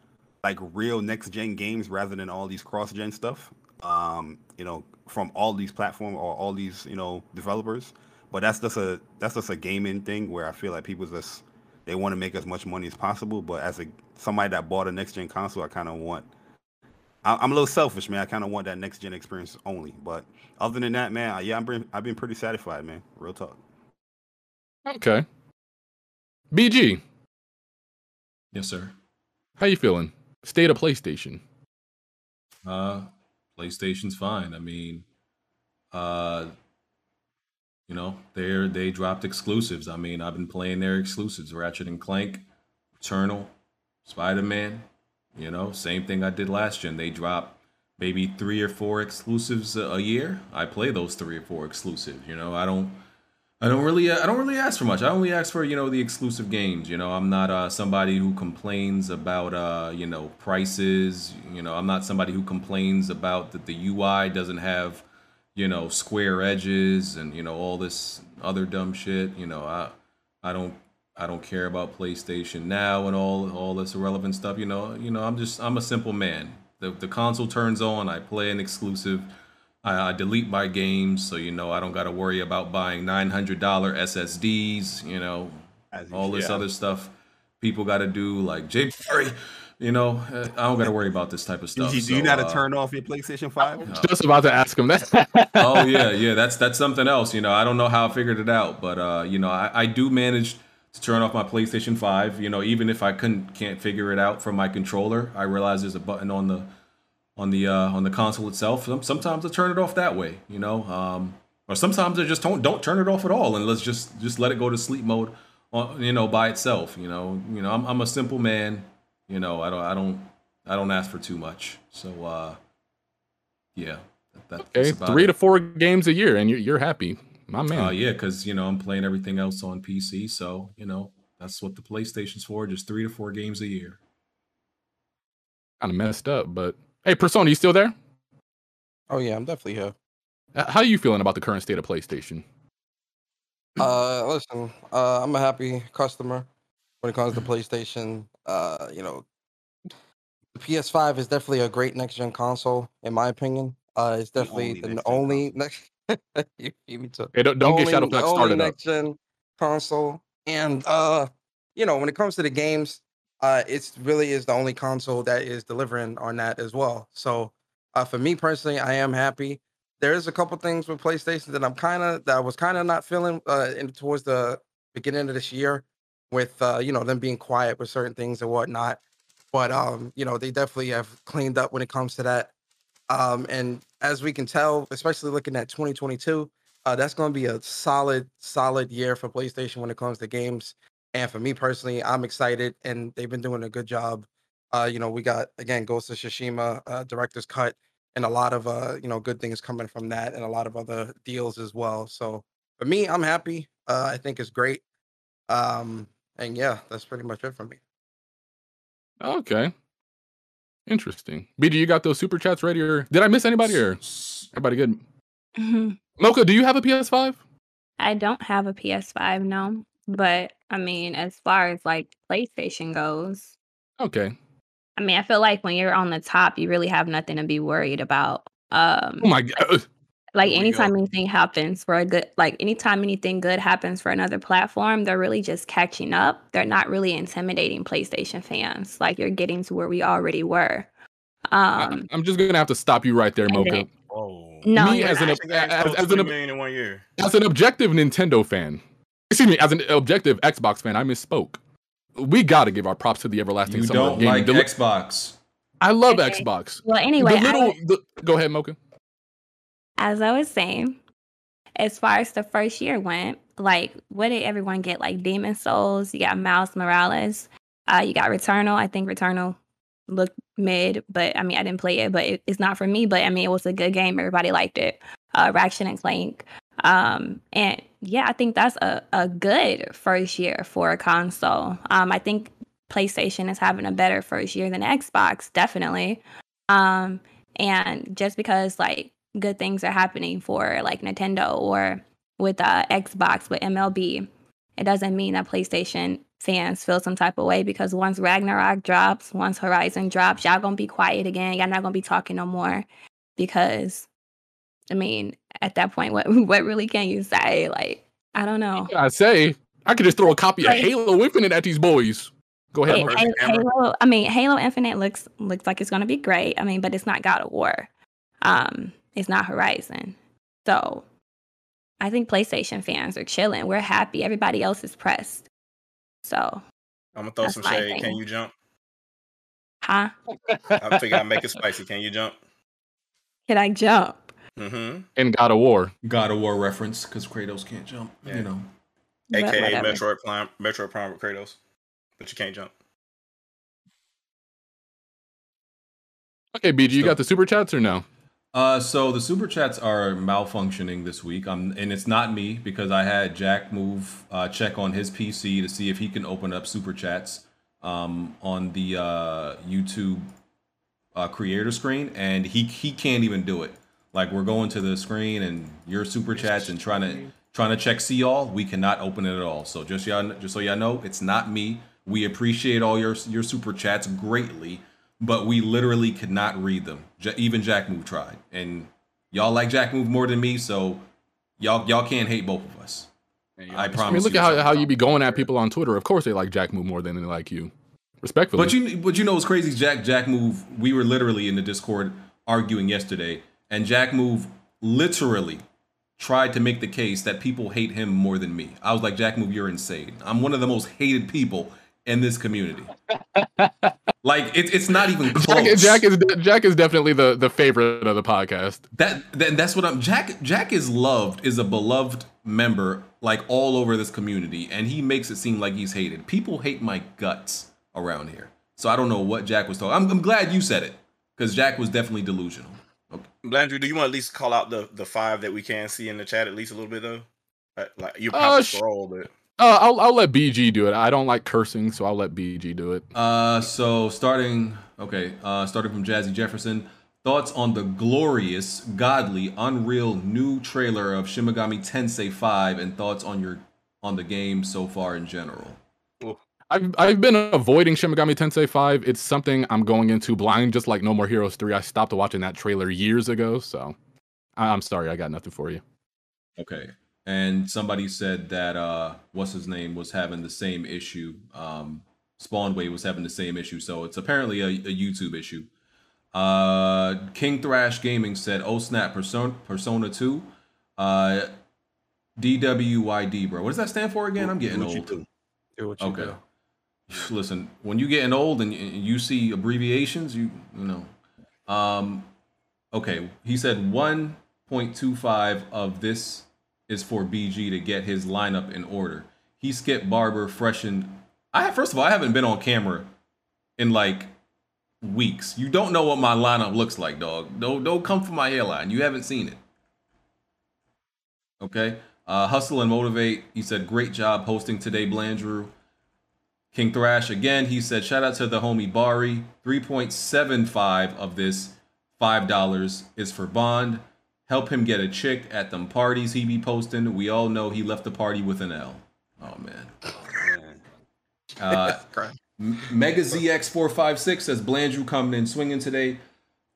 like real next gen games rather than all these cross gen stuff. Um, you know, from all these platforms or all these you know developers. But that's just a that's just a gaming thing where I feel like people just they want to make as much money as possible. But as a somebody that bought a next gen console, I kind of want. I, I'm a little selfish, man. I kind of want that next gen experience only. But other than that, man, yeah, I'm been, I've been pretty satisfied, man. Real talk. Okay. BG, Yes, sir. how you feeling? State of PlayStation. Uh, PlayStation's fine. I mean, uh, you know, they're they dropped exclusives. I mean, I've been playing their exclusives: Ratchet and Clank, Returnal, Spider Man. You know, same thing I did last gen. They drop maybe three or four exclusives a, year. I play those three or four exclusives. You know, I don't. I don't really, I don't really ask for much. I only ask for, you know, the exclusive games. You know, I'm not uh, somebody who complains about, uh, you know, prices. You know, I'm not somebody who complains about that the UI doesn't have, you know, square edges and you know all this other dumb shit. You know, I, I don't, I don't care about PlayStation Now and all, all this irrelevant stuff. You know, you know, I'm just, I'm a simple man. The the console turns on, I play an exclusive. I, I delete my games, so you know I don't got to worry about buying nine hundred dollar SSDs. You know, all this yeah. other stuff people got to do, like Jay Perry. You know, uh, I don't got to worry about this type of stuff. you, do you so, know how to uh, turn off your PlayStation Five? Just about to ask him that. oh yeah, yeah. That's that's something else. You know, I don't know how I figured it out, but uh, you know, I, I do manage to turn off my PlayStation Five. You know, even if I couldn't can't figure it out from my controller, I realize there's a button on the on the uh, on the console itself. Sometimes I turn it off that way. You know, um, or sometimes I just don't don't turn it off at all and let's just just let it go to sleep mode. On, you know, by itself. You know, you know, I'm I'm a simple man. You know, I don't I don't I don't ask for too much. So uh, yeah. That, that's Okay, three it. to four games a year, and you're, you're happy, my man. Uh, yeah, because you know I'm playing everything else on PC, so you know that's what the PlayStation's for, just three to four games a year. Kind of messed up, but hey, Persona, you still there? Oh yeah, I'm definitely here. Uh, How are you feeling about the current state of PlayStation? Uh, listen, uh, I'm a happy customer when it comes to PlayStation. Uh, you know, the PS5 is definitely a great next gen console, in my opinion. Uh, it's definitely the only next. you, you. Hey, don't- don't get Only- the only started up. next gen console, and uh, you know, when it comes to the games, uh, it's really is the only console that is delivering on that as well. So, uh, for me personally, I am happy. There is a couple things with PlayStation that I'm kind of that I was kind of not feeling uh, in towards the beginning of this year, with uh, you know them being quiet with certain things and whatnot. But um, you know, they definitely have cleaned up when it comes to that. Um, and as we can tell, especially looking at 2022, uh, that's going to be a solid, solid year for PlayStation when it comes to games. And for me personally, I'm excited, and they've been doing a good job. Uh, you know, we got again Ghost of Tsushima, uh, director's cut, and a lot of uh, you know, good things coming from that, and a lot of other deals as well. So for me, I'm happy. Uh, I think it's great. Um, and yeah, that's pretty much it for me. Okay. Interesting. BG, you got those super chats ready, or did I miss anybody? Or everybody good? Mhm. Mocha, do you have a PS5? I don't have a PS5, no. But I mean, as far as like PlayStation goes, Okay. I mean, I feel like when you're on the top, you really have nothing to be worried about. Um, Oh my god. Like Here anytime anything happens for a good, like anytime anything good happens for another platform, they're really just catching up. They're not really intimidating PlayStation fans. Like you're getting to where we already were. Um, I'm just gonna have to stop you right there, And Mocha. then- No, Me as an not. ob- That as, as an 20 ob- million in one year. as an objective Nintendo fan, excuse me, as an objective Xbox fan, I misspoke. We got to give our props to the everlasting You summer don't gaming. like The Xbox. I love Okay. Xbox. Well, anyway, the I little, would- the, go ahead, Mocha. As I was saying, as far as the first year went, like what did everyone get? Like Demon Souls, you got Miles Morales, uh, you got Returnal. I think Returnal looked mid, but I mean I didn't play it, but it, it's not for me. But I mean it was a good game. Everybody liked it. Uh, Ratchet and Clank. Um, and yeah, I think that's a, a good first year for a console. Um, I think PlayStation is having a better first year than Xbox, definitely. Um, and just because like good things are happening for like Nintendo or with uh, Xbox with MLB, it doesn't mean that PlayStation fans feel some type of way because once Ragnarok drops, once Horizon drops, y'all gonna be quiet again. Y'all not gonna be talking no more because I mean, at that point, what what really can you say? Like, I don't know. I say I could just throw a copy of Halo Infinite at these boys. Go ahead, Hey, Halo- I mean, Halo Infinite looks looks like it's gonna be great. I mean, but it's not God of War. Um, it's not Horizon. So I think PlayStation fans are chilling. We're happy. Everybody else is pressed. So, I'm gonna throw some shade. thing. Can you jump? huh? I think I make it spicy. Can you jump? Can I jump? Mm-hmm. And God of War. God of War reference because Kratos can't jump. Yeah. You know. But AKA whatever. Metroid Prime, Metroid Prime with Kratos, but you can't jump. Okay, BG, you got the super chats or no? Uh, so the super chats are malfunctioning this week. Um, and it's not me because I had Jack move uh, check on his PC to see if he can open up super chats um, on the uh, YouTube uh, creator screen, and he he can't even do it. Like we're going to the screen and your super chats and trying to trying to check see all. We cannot open it at all. So just y'all, just so y'all know, it's not me. We appreciate all your your super chats greatly, but we literally could not read them. J- even Jack Move tried, and y'all like Jack Move more than me, so y'all y'all can't hate both of us. I promise. I mean, look you. at how, how you be going at people on Twitter. Of course, they like Jack Move more than they like you. Respectfully. But you, but you know what's crazy? Jack Jack Move. We were literally in the Discord arguing yesterday, and Jack Move literally tried to make the case that people hate him more than me. I was like, Jack Move, you're insane. I'm one of the most hated people in this community. like it, it's not even close. Jack, Jack is Jack is definitely the the favorite of the podcast. That, that that's what I'm. Jack Jack is loved, is a beloved member, like all over this community, and he makes it seem like he's hated. People hate my guts around here, so I don't know what Jack was talking. I'm, I'm glad you said it because Jack was definitely delusional. Blandrew, do you want to at least call out the the five that we can see in the chat at least a little bit though? Uh, Like you Uh, have to sh- scroll, but Uh, I'll I'll let BG do it. I don't like cursing, so I'll let BG do it. Uh, so starting okay, uh, starting from Jazzy Jefferson. Thoughts on the glorious, godly, unreal new trailer of Shin Megami Tensei 5 and thoughts on your on the game so far in general. I've I've been avoiding Shin Megami Tensei 5. It's something I'm going into blind, just like No More Heroes 3. I stopped watching that trailer years ago, so I- I'm sorry, I got nothing for you. Okay. And somebody said that uh what's his name was having the same issue. Um Spawnway was having the same issue. So it's apparently a, a YouTube issue. Uh King Thrash Gaming said, Oh snap, Persona Persona 2. Uh DWYD, bro. What does that stand for again? I'm getting Do what you old. do. Do what you Okay. do. Listen, when you're getting old and you see abbreviations, you you know. Um okay, he said 1.25 of this is for BG to get his lineup in order. He skipped Barber freshened I first of all, I haven't been on camera in like weeks. You don't know what my lineup looks like, dog. Don't don't come for my hairline. You haven't seen it. Okay. Uh, hustle and motivate. He said, great job hosting today, Blandrew. King Thrash again. He said, shout out to the homie Bari. 3.75 of this $5 is for Bond. Help him get a chick at them parties he be posting. We all know he left the party with an L. Oh, man. Uh, Mega ZX456 says Blandrew coming in swinging today.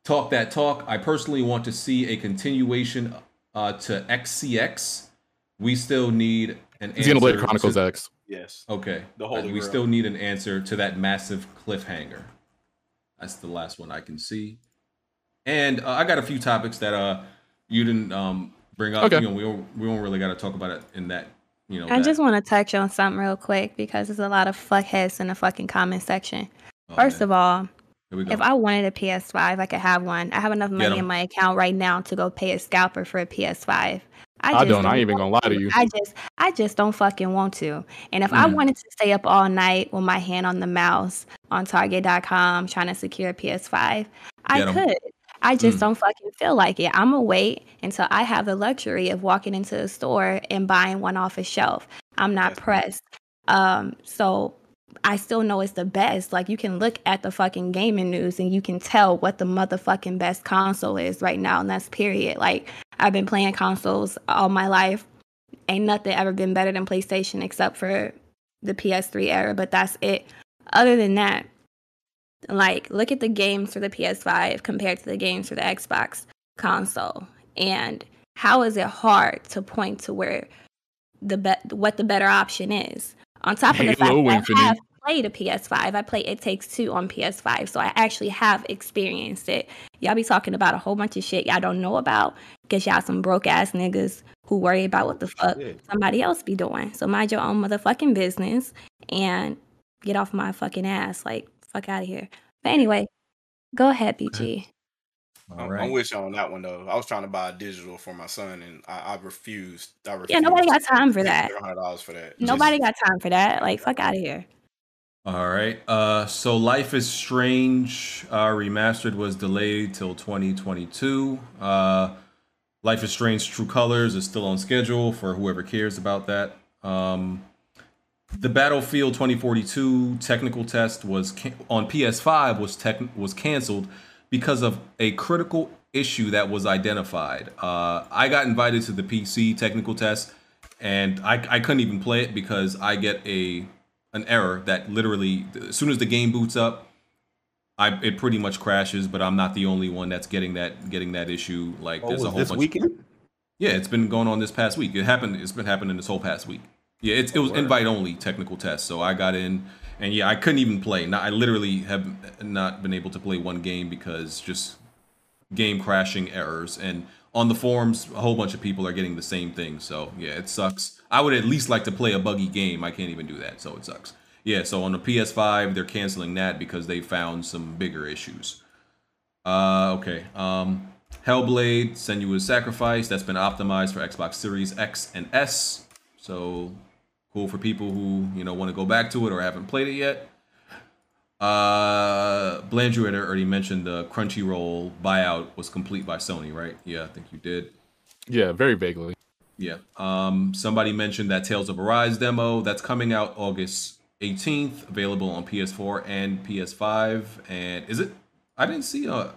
Talk that talk. I personally want to see a continuation uh, to XCX. We still need an Xenoblade answer Chronicles to- X. Yes. Okay. The Holy Uh, we Grail. still need an answer to that massive cliffhanger. That's the last one I can see. And uh, I got a few topics that uh you didn't um bring up. Okay. You know, we don't we don't really got to talk about it in that. You know. I that- just want to touch on something real quick because there's a lot of fuckheads in the fucking comment section. Oh, First of all, Here we go. if I wanted a PS5, I could have one. I have enough money in my account right now to go pay a scalper for a PS5. I just don't. I ain't even gonna lie to you. I just, I just don't fucking want to. And if I Mm. wanted to stay up all night with my hand on the mouse on Target.com trying to secure a PS5, I Get 'em. could. I just Mm. don't fucking feel like it. I'm gonna wait until I have the luxury of walking into the store and buying one off a shelf. I'm not pressed. Um, so I still know it's the best. Like you can look at the fucking gaming news and you can tell what the motherfucking best console is right now, and that's period. Like I've been playing consoles all my life. Ain't nothing ever been better than PlayStation except for the PS3 era, but that's it. Other than that, like look at the games for the PS5 compared to the games for the Xbox console, and how is it hard to point to where the be- what the better option is? On top of the fact Halo that Infinite. I have played a PS5, I play It Takes Two on PS5, so I actually have experienced it. Y'all be talking about a whole bunch of shit y'all don't know about because y'all some broke ass niggas who worry about what the fuck somebody else be doing. So mind your own motherfucking business and get off my fucking ass. Like fuck out of here. But anyway, go ahead, BG. I'm, I'm with you on that one though. I was trying to buy a digital for my son, and I, I refused. I refused. Yeah, nobody got time for that. Hundred dollars for that. Nobody got time for that. Like fuck out of here. All right. Uh, so Life is Strange uh, remastered was delayed till 2022. Uh, Life is Strange True Colors is still on schedule for whoever cares about that. Um, the Battlefield 2042 technical test was can- on PS5 was tech- was canceled because of a critical issue that was identified. Uh, I got invited to the PC technical test, and I, I couldn't even play it because I get a an error that literally as soon as the game boots up, I it pretty much crashes. But I'm not the only one that's getting that getting that issue. Like Oh, there's a whole this bunch. weekend? Yeah, it's been going on this past week. It happened. It's been happening this whole past week. Yeah, it's, it was invite only technical test. So I got in, and yeah, I couldn't even play. Not, I literally have not been able to play one game because just game crashing errors. And on the forums, a whole bunch of people are getting the same thing. So yeah, it sucks. I would at least like to play a buggy game. I can't even do that, so it sucks. Yeah, so on the PS5, they're canceling that because they found some bigger issues. Uh, okay. Um, Hellblade: Senua's Sacrifice that's been optimized for Xbox Series X and S. So cool for people who you know want to go back to it or haven't played it yet. Uh, Blandrew had already mentioned the Crunchyroll buyout was complete by Sony, right? Yeah, I think you did. Yeah, very vaguely. Yeah. Um, somebody mentioned that Tales of Arise demo that's coming out August 18th, available on PS4 and PS5. And is it? I didn't see a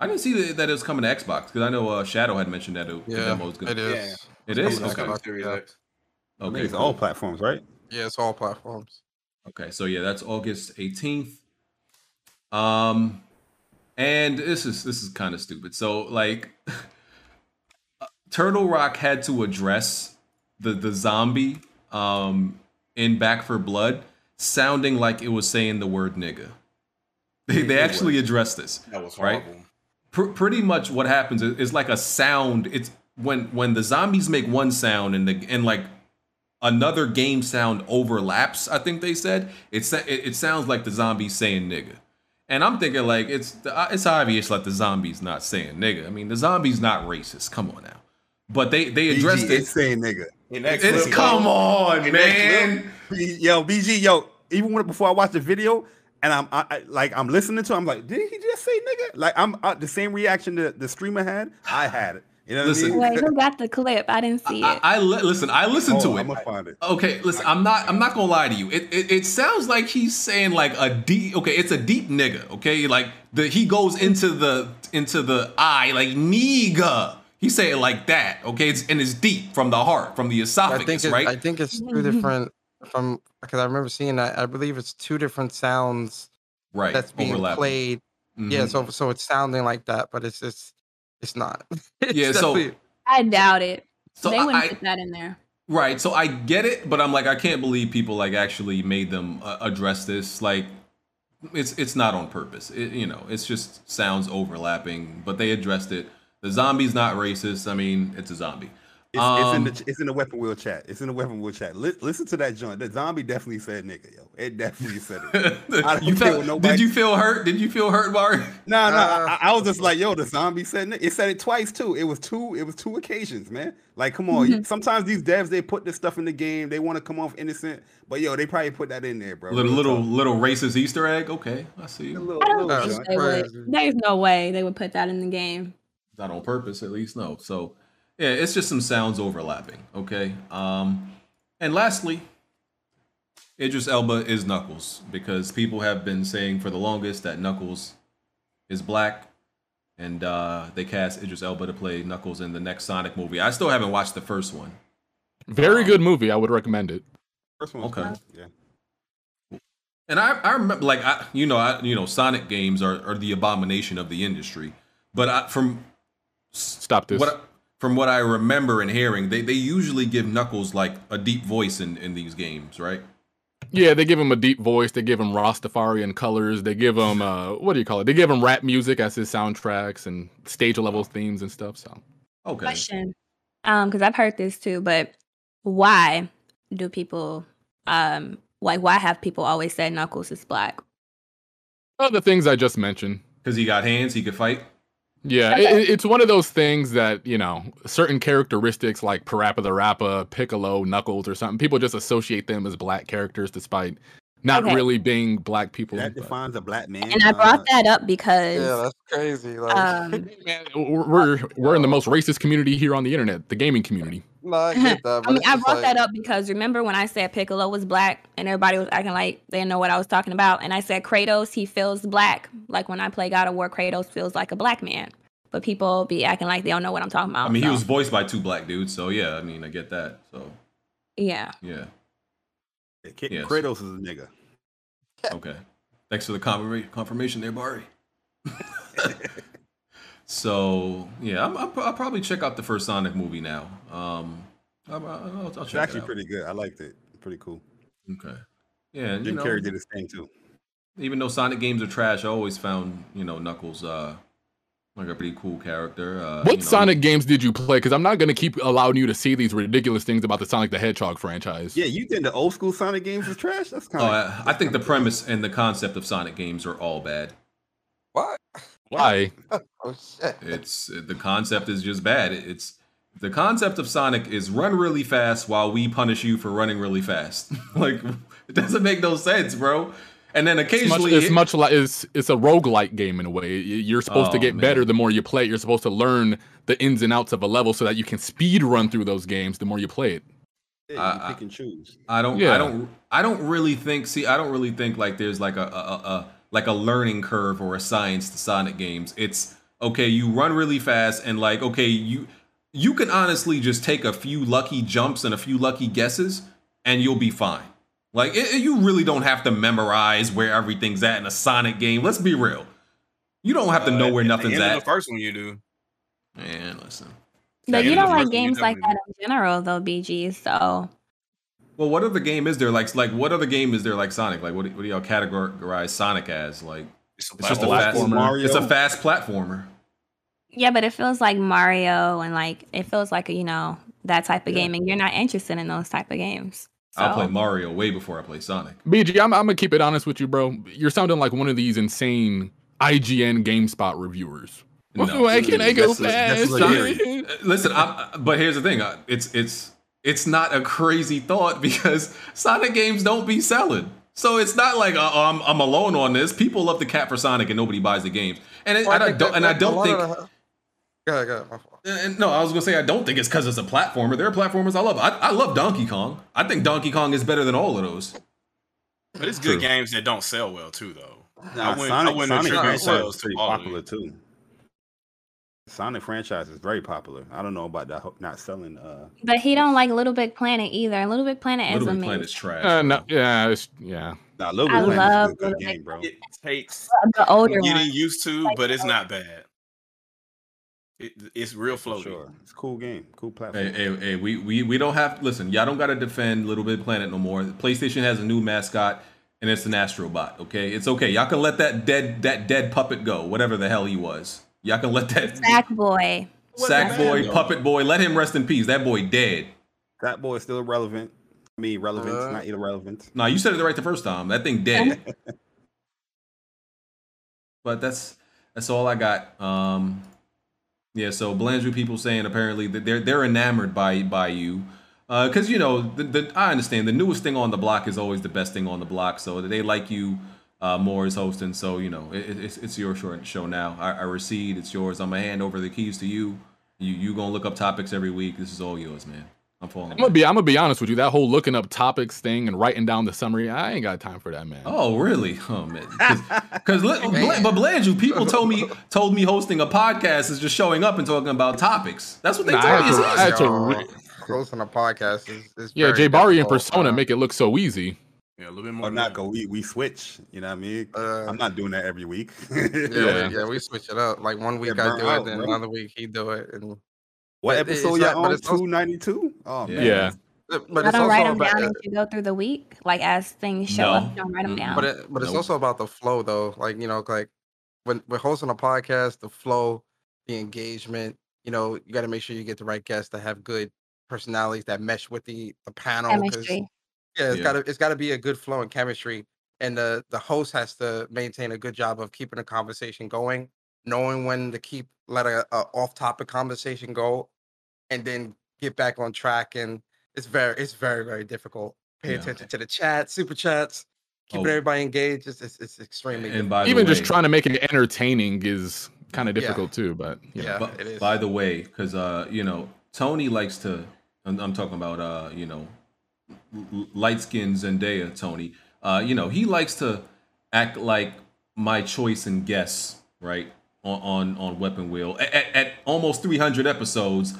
I didn't see that, that it was coming to Xbox because I know uh, Shadow had mentioned that it, the demo was going it is. It It's is coming to okay. Xbox, Series. X. Okay, it's cool. all platforms, right? Yeah, it's all platforms. Okay, so yeah, that's August 18th. Um and this is this is kind of stupid. So like Turtle Rock had to address the the zombie um in Back 4 Blood sounding like it was saying the word nigga. They they actually addressed this. That was right? horrible. Pr- pretty much what happens is, is like a sound. It's when when the zombies make one sound and the and like another game sound overlaps. I think they said it's it, it sounds like the zombies saying nigga. And I'm thinking like it's it's obvious like the zombies not saying nigga. I mean the zombies not racist. Come on now. But they they BG addressed it. is saying nigga. In It's clip, come though, on, in man. B- Yo, BG, yo, even when before I watched the video and I'm I, I- like I'm listening to, it, I'm like, did he just say nigga? Like I'm uh, the same reaction that the streamer had. I had it. You know what Listen. I mean? Wait, who got the clip? I didn't see I, it. I li- listen. I listened to Oh, it. I'm gonna find it. Okay, listen. I'm not. I'm not gonna lie to you. It, it it sounds like he's saying like a deep. Okay, it's a deep nigga. Okay, like the he goes into the into the eye like nigga. He say it like that. Okay, it's and it's deep from the heart, from the I esophagus, think it, right? I think it's two different from because I remember seeing that. I believe it's two different sounds right. that's being overlapping. played. Yeah, Mhm. so so it's sounding like that, but it's just it's not. It's Yeah, so- I doubt it. So they wouldn't I- put that in there. Right. So I get it, but I'm like, I can't believe people like actually made them uh, address this. Like, it's it's not on purpose. It, you know, it's just sounds overlapping, but they addressed it. The zombie's not racist. I mean, it's a zombie. It's, it's in Um, the it's in the weapon wheel chat. It's in the weapon wheel chat. Li- listen to that joint. The zombie definitely said nigga, yo. It definitely said it. I you care felt, what nobody- did you feel hurt? Did you feel hurt, Barry? No, no. Uh, I, I was just like, yo, the zombie said it. It said it twice too. It was two. It was two occasions, man. Like, come on. you- Sometimes these devs they put this stuff in the game. They want to come off innocent, but yo, they probably put that in there, bro. Little Real little talk. little racist Easter egg. Okay, I see. A I don't little That's think they would. There's no way they would put that in the game. not on purpose at least no so yeah it's just some sounds overlapping okay um and lastly idris elba is knuckles because people have been saying for the longest that knuckles is black and uh they cast idris elba to play knuckles in the next sonic movie i still haven't watched the first one Very good movie. I would recommend it. First one. Okay. cool, Yeah. And I, I remember, like, I, you know, I, you know, Sonic games are, are the abomination of the industry. But I, from Stop this. what I- from what I remember and hearing, they, they usually give Knuckles like a deep voice in, in these games, right? Yeah, they give him a deep voice. They give him Rastafarian colors. They give him uh, what do you call it? They give him rap music as his soundtracks and stage level themes and stuff. So Okay. Question. Um, because I've heard this too, but why do people um like why have people always said Knuckles is black? oh, the things I just mentioned. Because he got hands, he could fight. Yeah, it- it, it's one of those things that you know certain characteristics like Parappa the Rappa, Piccolo, Knuckles, or something. People just associate them as black characters, despite not Okay. really being black people. That but- defines a black man. And I uh, brought that up because yeah, that's crazy. Like, um We're we're, we're in the most racist community here on the internet, the gaming community. no, I that. I mean, I brought like, that up because remember when I said Piccolo was black and everybody was acting like they didn't know what I was talking about, and I said Kratos he feels black. Like when I play God of War, Kratos feels like a black man, but people be acting like they don't know what I'm talking about. I mean, he was voiced by two black dudes, so yeah, I mean, I get that. So yeah. yeah, K- Yes. Kratos is a nigga. okay. Thanks for the confirma- confirmation there, Barry. so yeah, I'm, I'll, I'll probably check out the first Sonic movie now. Um, I'll, I'll, I'll check It's it actually out. pretty good. I liked it. Pretty cool. Okay. Yeah, and, you Jim know, Carrey did his thing too. even though Sonic games are trash, I always found you know Knuckles uh like a pretty cool character. Uh, What you know, Sonic games did you play? Because I'm not going to keep allowing you to see these ridiculous things about the Sonic the Hedgehog franchise. Yeah, you think the old school Sonic games was trash? That's kind Oh, of. I, I think the premise and the concept of Sonic games are all bad. What? Why? Oh shit. It's the concept is just bad. It's the concept of Sonic is run really fast while we punish you for running really fast. like it doesn't make no sense, bro. And then It's much, occasionally it's much like it's it's a roguelike game in a way. You're supposed to Oh, get man. better the more you play. it. You're supposed to learn the ins and outs of a level so that you can speed run through those games the more you play it. Yeah, I- you I- pick and choose. I don't. Yeah. I don't. I don't really think. See, I don't really think like there's like a, a, a, a like a learning curve or a science to Sonic games. It's Okay, you run really fast and like okay, you you can honestly just take a few lucky jumps and a few lucky guesses and you'll be fine. Like it, it- you really don't have to memorize where everything's at in a Sonic game. Let's be real. You don't have to uh, know where At the nothing's end of at. the first one, you do. Man, listen. But you don't like first one you games like that in general, though, BG. So Well, what other game is there like like what other game is there like Sonic? Like what do, what do y'all categorize Sonic as? Like It's, it's just a fast Mario. It's a fast platformer. yeah, but it feels like Mario and like it feels like you know that type of Yeah. game, and you're not interested in those type of games. I'll play Mario way before I play Sonic. BG, I'm, I'm gonna keep it honest with you, bro. You're sounding like one of these insane IGN GameSpot reviewers. No. Why can I go That's le- that's fast? legitimate. Uh, Listen, I'm, but here's the thing. uh, It's it's it's not a crazy thought because Sonic games don't be selling. So it's not like uh, I'm I'm alone on this. People love the cat for Sonic and nobody buys the games. And, it, Well, and I don't that- and I that- a don't think of the- Go ahead, go ahead, my fault. And no, I was gonna say I don't think it's because it's a platformer. There are platformers I love. I, I love Donkey Kong. I think Donkey Kong is better than all of those. But it's good True. games that don't sell well too, though. Nah, I wouldn't, Sonic, I wouldn't Sonic franchise is pretty quality. popular too. Sonic franchise is very popular. I don't know about that not selling. Uh, But he don't like Little Big Planet either. Little Big Planet is Little Big amazing. Planet's trash. Uh, no, yeah, it's, yeah. nah, Little I Big Planet love is a good, Little good Big game, bro. It takes The older getting one. used to, but it's not bad. It, it's real For floaty. sure, it's a cool game, cool platform. Hey, hey, hey, we, we we don't have listen. Y'all don't got to defend Little Big Planet no more. PlayStation has a new mascot, and it's an Astrobot. Okay, it's okay. Y'all can let that dead that dead puppet go, whatever the hell he was. Y'all can let that sack boy, sack boy, puppet boy, let him rest in peace. That boy dead. That boy is still relevant. I mean, relevant, Uh, not irrelevant. No, you said it right the first time. That thing dead. but that's that's all I got. Um, yeah. So Blandrew people saying apparently that they're they're enamored by by you, because you know the, the I understand the newest thing on the block is always the best thing on the block. So they like you uh, more as hosting. So you know it, it's it's your show now. I, I recede. It's yours. I'm gonna hand over the keys to you. You you gonna look up topics every week. This is all yours, man. I'm falling. I'm gonna be I'm gonna be honest with you. That whole looking up topics thing and writing down the summary, I ain't got time for that, man. Oh, really? Oh man. Because but Blandrew, people told me told me hosting a podcast is just showing up and talking about topics. That's what they Nah, told I me. had It's to- I had to re- Hosting a podcast is, is yeah, very Jay Barry in difficult, persona make it look so easy. Yeah, a little bit more. Or not go. We we switch. You know what I mean? Uh, I'm not doing that every week. Yeah, Yeah. We, yeah, we switch it up. Like one week Get I burnt do it, out, then bro. another week he do it, and what But it- episode it's y'all not- but on? it's Two ninety two. Oh man. Yeah. but I don't also write them about down as you go through the week, like as things show No. up. Don't write them down. But it, but it's Nope. also about the flow though. Like you know, like when we're hosting a podcast, the flow, the engagement. You know, you got to make sure you get the right guests that have good personalities that mesh with the the panel. 'cause, Chemistry. Yeah, it's Yeah. gotta it's gotta be a good flow and chemistry. And the the host has to maintain a good job of keeping the conversation going, knowing when to keep let a, a off topic conversation go, and then get back on track. And it's very it's very very difficult. Pay Yeah. attention to the chat, super chats, keeping Oh. everybody engaged. It's it's, it's extremely And difficult. by the Even just trying to make it entertaining is kind of Yeah. difficult too. But you know. Yeah, But it is. by the way, because uh, you know, Tony likes to. I'm, I'm talking about uh, you know, light skinned Zendaya. Tony, uh, you know, he likes to act like my choice and guess right on on, on Weapon Wheel at, at, at almost 300 episodes.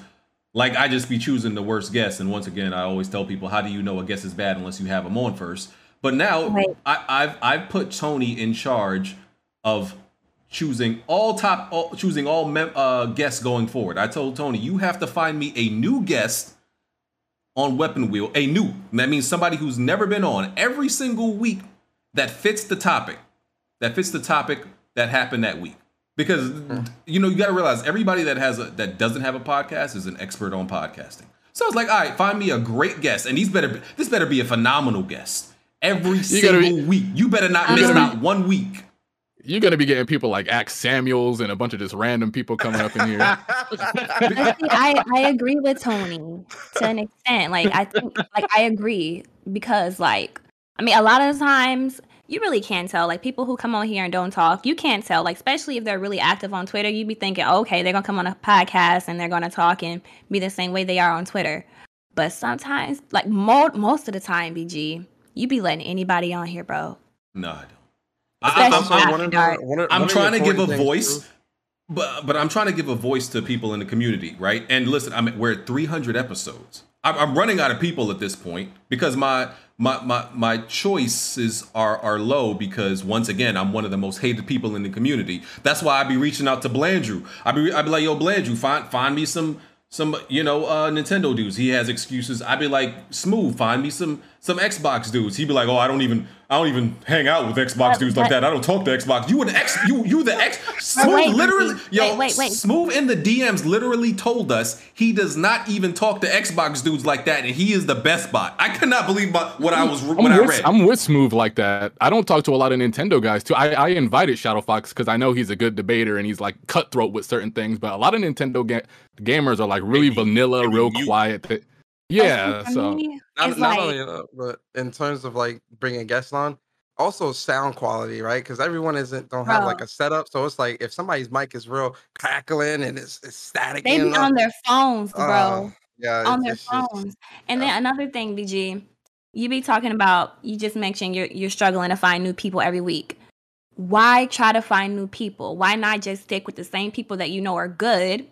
Like I just be choosing the worst guess, and once again, I always tell people, how do you know a guess is bad unless you have them on first? But now Right. I, I've I've put Tony in charge of choosing all top all, choosing all mem- uh, guests going forward. I told Tony, you have to find me a new guest on Weapon Wheel, a new. That means somebody who's never been on every single week that fits the topic, that fits the topic that happened that week. Because hmm. you know you got to realize everybody that has a that doesn't have a podcast is an expert on podcasting. So I was like, all right, find me a great guest, and these better be, this better be a phenomenal guest every You single be- week. You better not miss gotta be- not one week. You're gonna be getting people like Axe Samuels and a bunch of just random people coming up in here. But see, I, I agree with Tony to an extent. Like I think like I agree because like I mean a lot of times you really can't tell. Like people who come on here and don't talk, you can't tell. Like especially if they're really active on Twitter, you'd be thinking, okay, they're gonna come on a podcast and they're gonna talk and be the same way they are on Twitter. But sometimes, like mo- most of the time, BG, you be letting anybody on here, bro. No, I don't. I I, think I'm, I'm- one of the- dark. one of- I'm one trying to give a voice. too- But but I'm trying to give a voice to people in the community, right? And listen, I'm we're at 300 episodes. I'm, I'm running out of people at this point because my my my my choices are are low because once again I'm one of the most hated people in the community. That's why I be reaching out to Blandrew. I be I be like, yo, Blandrew, find find me some some you know uh Nintendo dudes. He has excuses. I'd be like, smooth, find me some some Xbox dudes. He'd be like, oh, I don't even I don't even hang out with Xbox But- dudes like that. I don't talk to Xbox. You an X you you the X smooth wait, literally wait, yo wait, wait. smooth in the DMs literally told us he does not even talk to Xbox dudes like that, and he is the best bot. I could not believe my, what I was I'm what I with, read. I'm with Smooth like that. I don't talk to a lot of Nintendo guys too. I, I invited Shadow Fox because I know he's a good debater and he's like cutthroat with certain things. But a lot of Nintendo ga- gamers are like really vanilla, real quiet. That, yeah, so me, Not, not like- only that, but in terms of like bringing guests on, also sound quality, right? Because everyone isn't don't have like a setup, so it's like if somebody's mic is real crackling and it's, it's static, They be on their phones, bro. uh, yeah, on their it's just- phones. And then another thing, BG, you be talking about. You just mentioned you're you're struggling to find new people every week. Why try to find new people? Why not just stick with the same people that you know are good?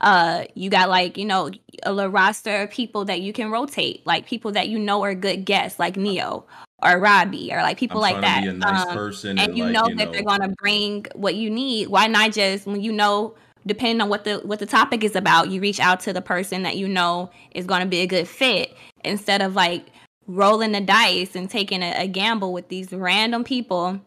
Uh, you got like you know a little roster of people that you can rotate, like people that you know are good guests, like Neo or Robbie or like people I'm like that. to be a nice Um, person and and, you like, know you that know- they're gonna bring what you need. Why not just when you know, depending on what the what the topic is about, you reach out to the person that you know is gonna be a good fit instead of like rolling the dice and taking a, a gamble with these random people.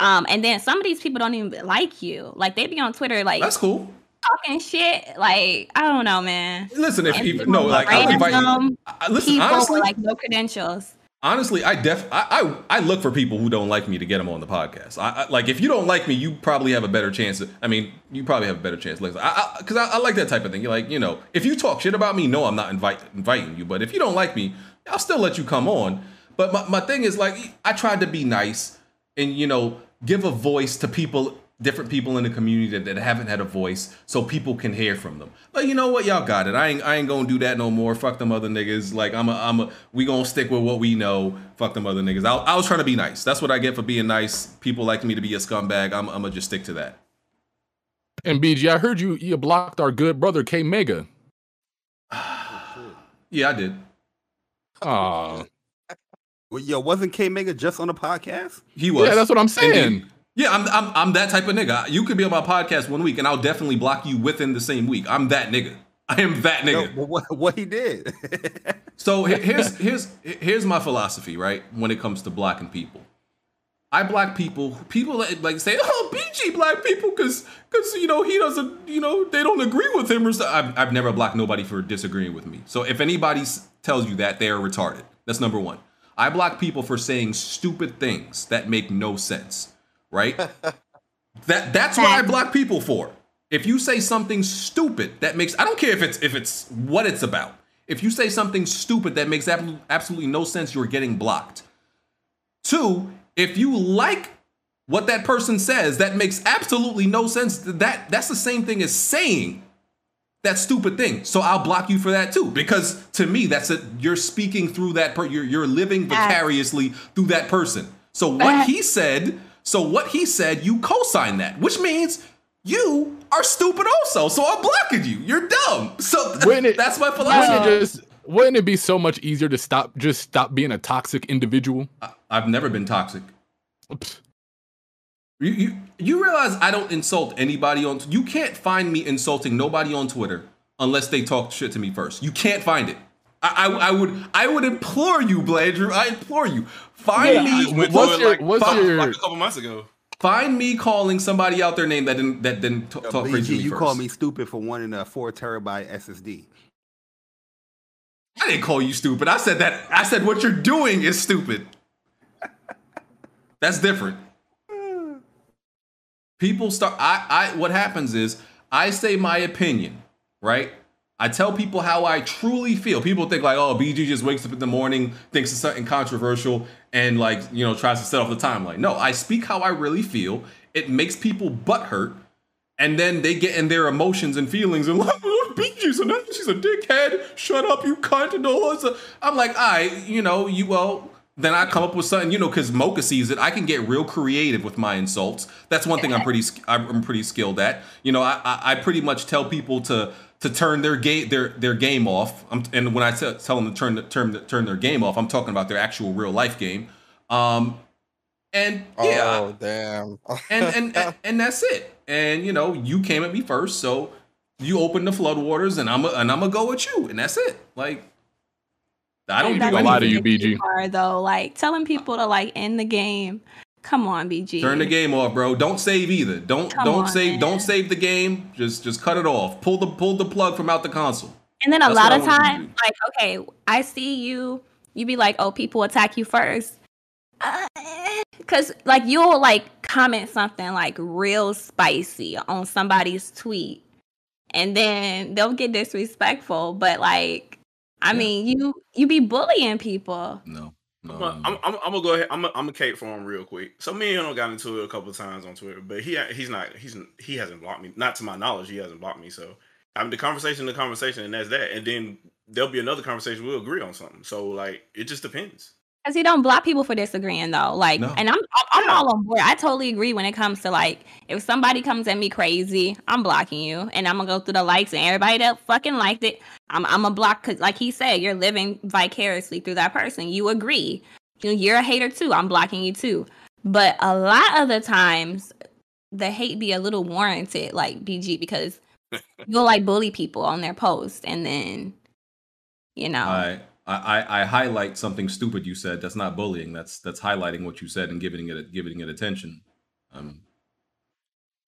Um, and then some of these people don't even like you. Like they be on Twitter like That's cool. Talking shit. Like I don't know, man. Listen, if you no, like I'll invite you. I- Listen, people honestly, with, like no credentials. honestly, I def I, I I look for people who don't like me to get them on the podcast. I, I like if you don't like me, you probably have a better chance. I mean, you probably have a better chance. Like, I because I, I, like that type of thing. You're like, you know, if you talk shit about me, no, I'm not invite inviting you. But if you don't like me, I'll still let you come on. But my, my thing is like, I tried to be nice and you know give a voice to people different people in the community that, that haven't had a voice so people can hear from them. But you know what? Y'all got it. I ain't i ain't gonna do that no more. Fuck them other niggas. Like i'm a i'm a we gonna stick with what we know. Fuck them other niggas. I, I was trying to be nice. That's what i get for being nice. People like me to be a scumbag. I'm, I'm gonna just stick to that. And BG, I heard you you blocked our good brother K Mega. yeah i did. Oh, Well, yo, wasn't K Mega just on the podcast? he was. Yeah, that's what I'm saying. Indeed. Yeah I'm, I'm i'm that type of nigga you could be on my podcast one week and i'll definitely block you within the same week i'm that nigga i am that nigga No, what, what he did? So here's here's here's my philosophy, right? When it comes to blocking people, I block people. People that, like say, "Oh, BG black people," because because you know he doesn't, you know, they don't agree with him or so. I've I've never blocked nobody for disagreeing with me. So if anybody tells you that, they are retarded. That's number one. I block people for saying stupid things that make no sense, right? that that's what I block people for. If you say something stupid that makes I don't care if it's if it's what it's about. If you say something stupid that makes ab- absolutely no sense, you're getting blocked. Two, if you like what that person says that makes absolutely no sense, that that's the same thing as saying that stupid thing. So I'll block you for that too, because to me, that's it. You're speaking through that. Per- you're you're living vicariously through that person. So what he said, so what he said, you co-sign that, which means you are stupid also. So I'm blocking you. You're dumb. So Wouldn't it- that's my wouldn't philosophy. it just wouldn't it be so much easier to stop just stop being a toxic individual? I've never been toxic. You, you you realize I don't insult anybody on. You can't find me insulting nobody on Twitter unless they talk shit to me first. You can't find it. I, I, I would I would implore you, Blandrew. I implore you. Find Yeah, me. What's your- like, what's fi- your- like a couple months ago. Find me calling somebody out their name that didn't that didn't t- Yo, talk crazy to BG, me you first. called me stupid for wanting a four terabyte SSD. I didn't call you stupid. I said that. I said what you're doing is stupid. That's different. People start. I. I. What happens is I say my opinion, right? I tell people how I truly feel. People think like, oh, BG just wakes up in the morning, thinks it's something controversial, and like you know tries to set off the timeline. No, I speak how I really feel. It makes people butt hurt, and then they get in their emotions and feelings and like, oh, BG's a she's a dickhead. Shut up, you cunt, and all this. I'm like, I, you know, you well, then I come up with something, you know, because Mocha sees it. I can get real creative with my insults. That's one thing I'm pretty I'm pretty skilled at. You know, I I, I pretty much tell people to to turn their game their their game off. I'm, and when I t- tell them to turn the, turn turn their game off, I'm talking about their actual real life game. Um, and yeah, Oh damn. and, and and and that's it. And you know, you came at me first, so you open the floodwaters, and I'm a, and I'm gonna go with you, and that's it. Like I don't And do that's anything. lie to you, BG. part, though, like telling people to like end the game. Come on, BG. Turn the game off, bro. Don't save either. Don't Come don't on, save man. don't save the game. Just just cut it off. Pull the pull the plug from out the console. And then a That's lot of I want you to times, like, okay, I see you, you be like, oh, people attack you first. Uh, because, like, you'll, like, comment something, like, real spicy on somebody's tweet. And then they'll get disrespectful. But, like, I mean, you you be bullying people. No. I'm, um, I'm, I'm, I'm gonna go ahead. I'm, I'm gonna cape for him real quick. So me and him got into it a couple of times on Twitter, but he he's not he's he hasn't blocked me. Not to my knowledge, he hasn't blocked me. So I mean, the conversation, the conversation, and that's that. And then there'll be another conversation. We'll agree on something. So like, it just depends. Because you don't block people for disagreeing, though. Like, No. and I'm I'm I'm all on board. I totally agree when it comes to like, if somebody comes at me crazy, I'm blocking you, and I'm gonna go through the likes and everybody that fucking liked it, I'm I'm a block because, like he said, you're living vicariously through that person. You agree. You know, you're a hater too. I'm blocking you too. But a lot of the times, the hate be a little warranted, like BG, because you'll like bully people on their post, and then, you know. I, I I highlight something stupid you said. That's not bullying. That's that's highlighting what you said and giving it giving it attention. Um,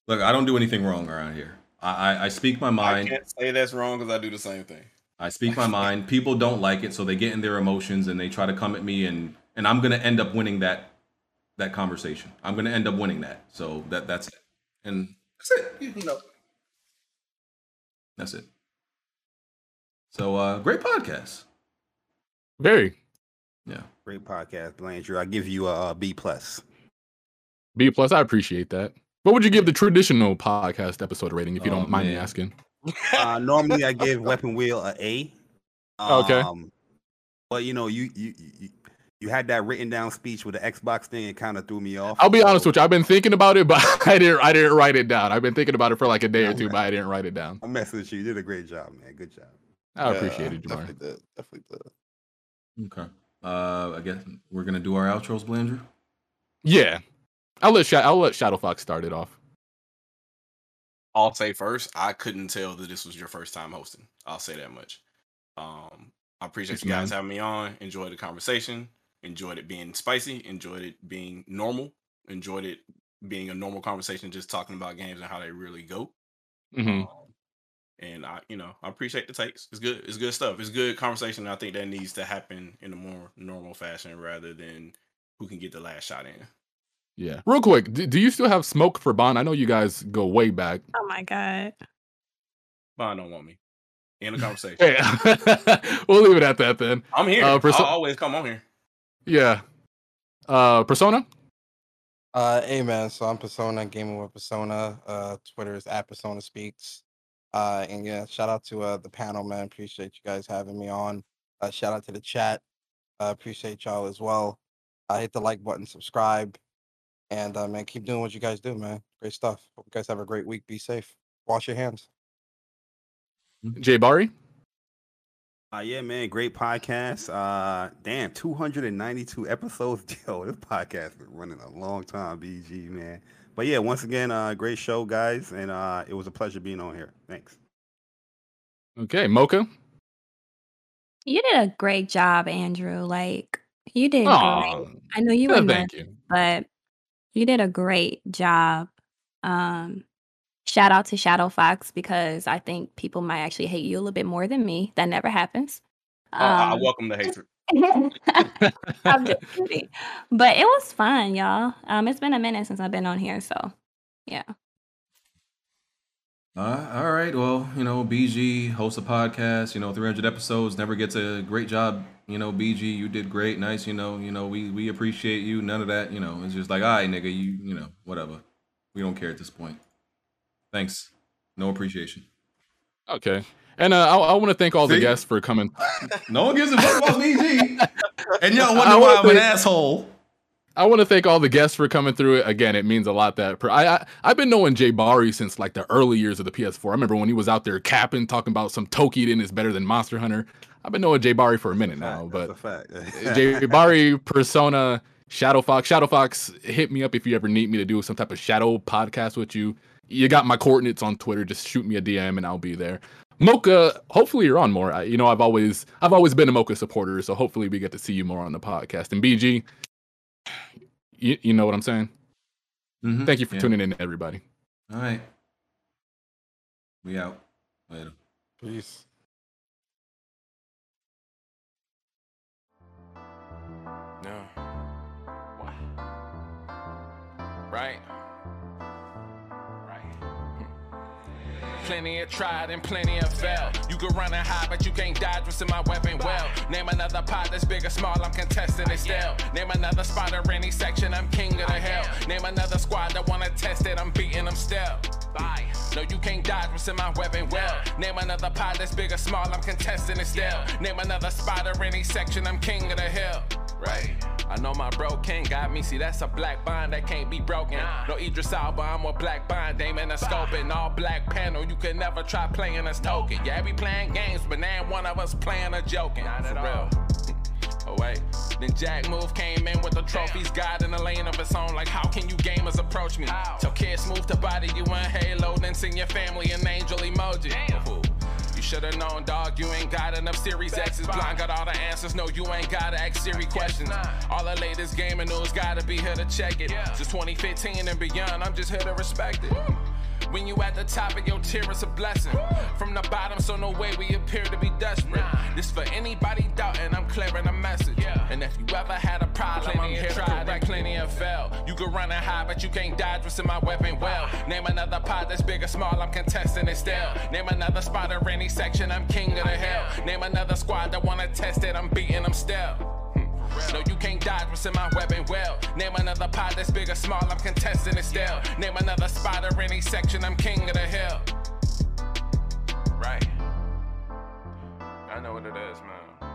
look, I don't do anything wrong around here. I I, I speak my mind. I can't say that's wrong because I do the same thing. I speak my mind. People don't like it, so they get in their emotions and they try to come at me, and and I'm gonna end up winning that that conversation. I'm gonna end up winning that. So that that's it, and that's it. You know, that's it. So uh, great podcast. Very. Yeah. Great podcast, Blandrew. I give you a, uh plus. B plus. I appreciate that. What would you give the traditional podcast episode rating if you Oh, don't mind me asking? Uh, normally, I give Weapon Wheel a A. Okay. Um, but you know, you you you, you had that written down speech with the Xbox thing. It kind of threw me off. I'll be honest with you. I've been thinking about it, but I didn't. I didn't write it down. I've been thinking about it for like a day or two, but I didn't write it down. I'm messing with you. You did a great job, man. Good job. I appreciate it, Jamar. Definitely did. Definitely did. Okay. Uh, I guess we're gonna do our outros, Blandrew. Yeah, I'll let Sha- I'll let Shadow Fox start it off. I'll say first, I couldn't tell that this was your first time hosting. I'll say that much. Um, I appreciate Yes, you guys man. having me on. Enjoyed the conversation. Enjoyed it being spicy. Enjoyed it being normal. Enjoyed it being a normal conversation, just talking about games and how they really go. hmm And I, you know, I appreciate the takes. It's good. It's good stuff. It's good conversation. I think that needs to happen in a more normal fashion rather than who can get the last shot in. Yeah. Real quick, do, do you still have smoke for Bond? I know you guys go way back. Oh my god. Bond don't want me. In the conversation. Yeah. we'll leave it at that then. I'm here. Uh, Perso- I'll always come on here. yeah. Uh, Persona. Uh, hey man, so I'm Persona Gaming with Persona. Uh, Twitter is at Persona Speaks. Uh, and yeah, shout out to uh the panel, man. Appreciate you guys having me on. Uh, shout out to the chat. Uh, appreciate y'all as well. Uh, hit the like button, subscribe, and uh, man, keep doing what you guys do, man. Great stuff. Hope you guys have a great week. Be safe. Wash your hands. Jay Bari. Uh, yeah, man, great podcast. Uh, damn, 292 episodes. Yo, this podcast been running a long time, BG, man. But yeah, once again, uh, great show, guys, and uh, it was a pleasure being on here. Thanks. Okay, Mocha. You did a great job, Andrew. Like you did Aw. great. I know you Yeah, were thank you. but you did a great job. Um, shout out to Shadow Fox because I think people might actually hate you a little bit more than me. That never happens. Uh, I Um, welcome the hatred. I'm just kidding. But it was fun, y'all. Um, it's been a minute since I've been on here, so yeah. Uh, all right. Well, you know, BG hosts a podcast. You know, 300 episodes. Never gets a great job. You know, BG, you did great. Nice. You know, you know, we we appreciate you. None of that. You know, it's just like, all right, nigga, you you know, whatever. We don't care at this point. Thanks. No appreciation. Okay. And uh, I, I want to thank all the guests for coming. No one gives a fuck about BG. And y'all wonder why I'm an asshole. I want to thank all the guests for coming through it. Again, it means a lot that per- I, I I've been knowing Jay Bari since like the early years of the PS4. I remember when he was out there capping, talking about some Toukiden is better than Monster Hunter. I've been knowing Jay Bari for a minute now, but fact. Jay Bari, Persona, Shadow Fox. Shadow Fox, hit me up if you ever need me to do some type of Shadow podcast with you. You got my coordinates on Twitter. Just shoot me a DM and I'll be there. Mocha, hopefully you're on more. I, you know, I've always I've always been a Mocha supporter, so hopefully we get to see you more on the podcast. And BG, you, you know what I'm saying? Mhm, Thank you for yeah. tuning in, everybody. All right. We out. Later. Peace. No. What? Right? Right. Plenty of tried and plenty of failed. You can run and hide, but you can't dodge what's in my weapon wheel. Name another pot that's big or small, I'm contesting it still. Name another spot or any section, I'm king of the hill. Name another squad that wanna test it, I'm beating them still. Bye. No, you can't dodge what's in my weapon wheel. Name another pot that's big or small, I'm contesting it still. Name another spot or any section, I'm king of the hill. Right. I know my bro can't got me. See, that's a black bond that can't be broken. No Idris Elba, I'm a black bond, aiming a scope and all black panel. You can never try playing us token. Yeah, we playing games, but now one of us playing or joking. Not at all. Oh wait. Then Jack Move came in with the trophies, God in a lane of its own. Like, how can you gamers approach me? Tell kids move to body you in Halo, then send your family an angel emoji. Ooh. You should've known, dog. You ain't got enough Series X's. Blind got all the answers. No, you ain't gotta ask Siri questions. All the latest gaming news gotta be here to check it. Since 2015 and beyond, I'm just here to respect it. When you at the top of your tier, it's a blessing. From the bottom, so no way we appear to be desperate. This for anybody doubting, I'm clearing a message. And if you ever had a problem, I'm here to correct plenty of fail. You can run and hide, but you can't dodge what's in my weapon wheel. Name another pot that's big or small, I'm contesting it still. Name another spot or any section, I'm king of the hill. Name another squad that wanna test it, I'm beating them still. No, you can't dodge what's in my weapon wheel. Name another pot that's big or small, I'm contesting it still. Name another spot or any section, I'm king of the hill. Right. I know what it is, man.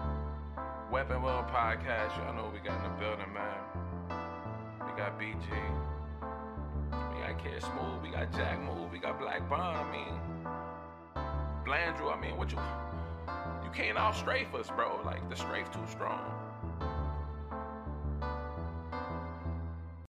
Weapon Wheel Podcast, y'all know what we got in the building, man. We got BG. We got Kid Smooth, we got Jack Move, we got Black Bond, I mean. Blandrew, I mean, what you. You can't all strafe us, bro. Like, the strafe too strong.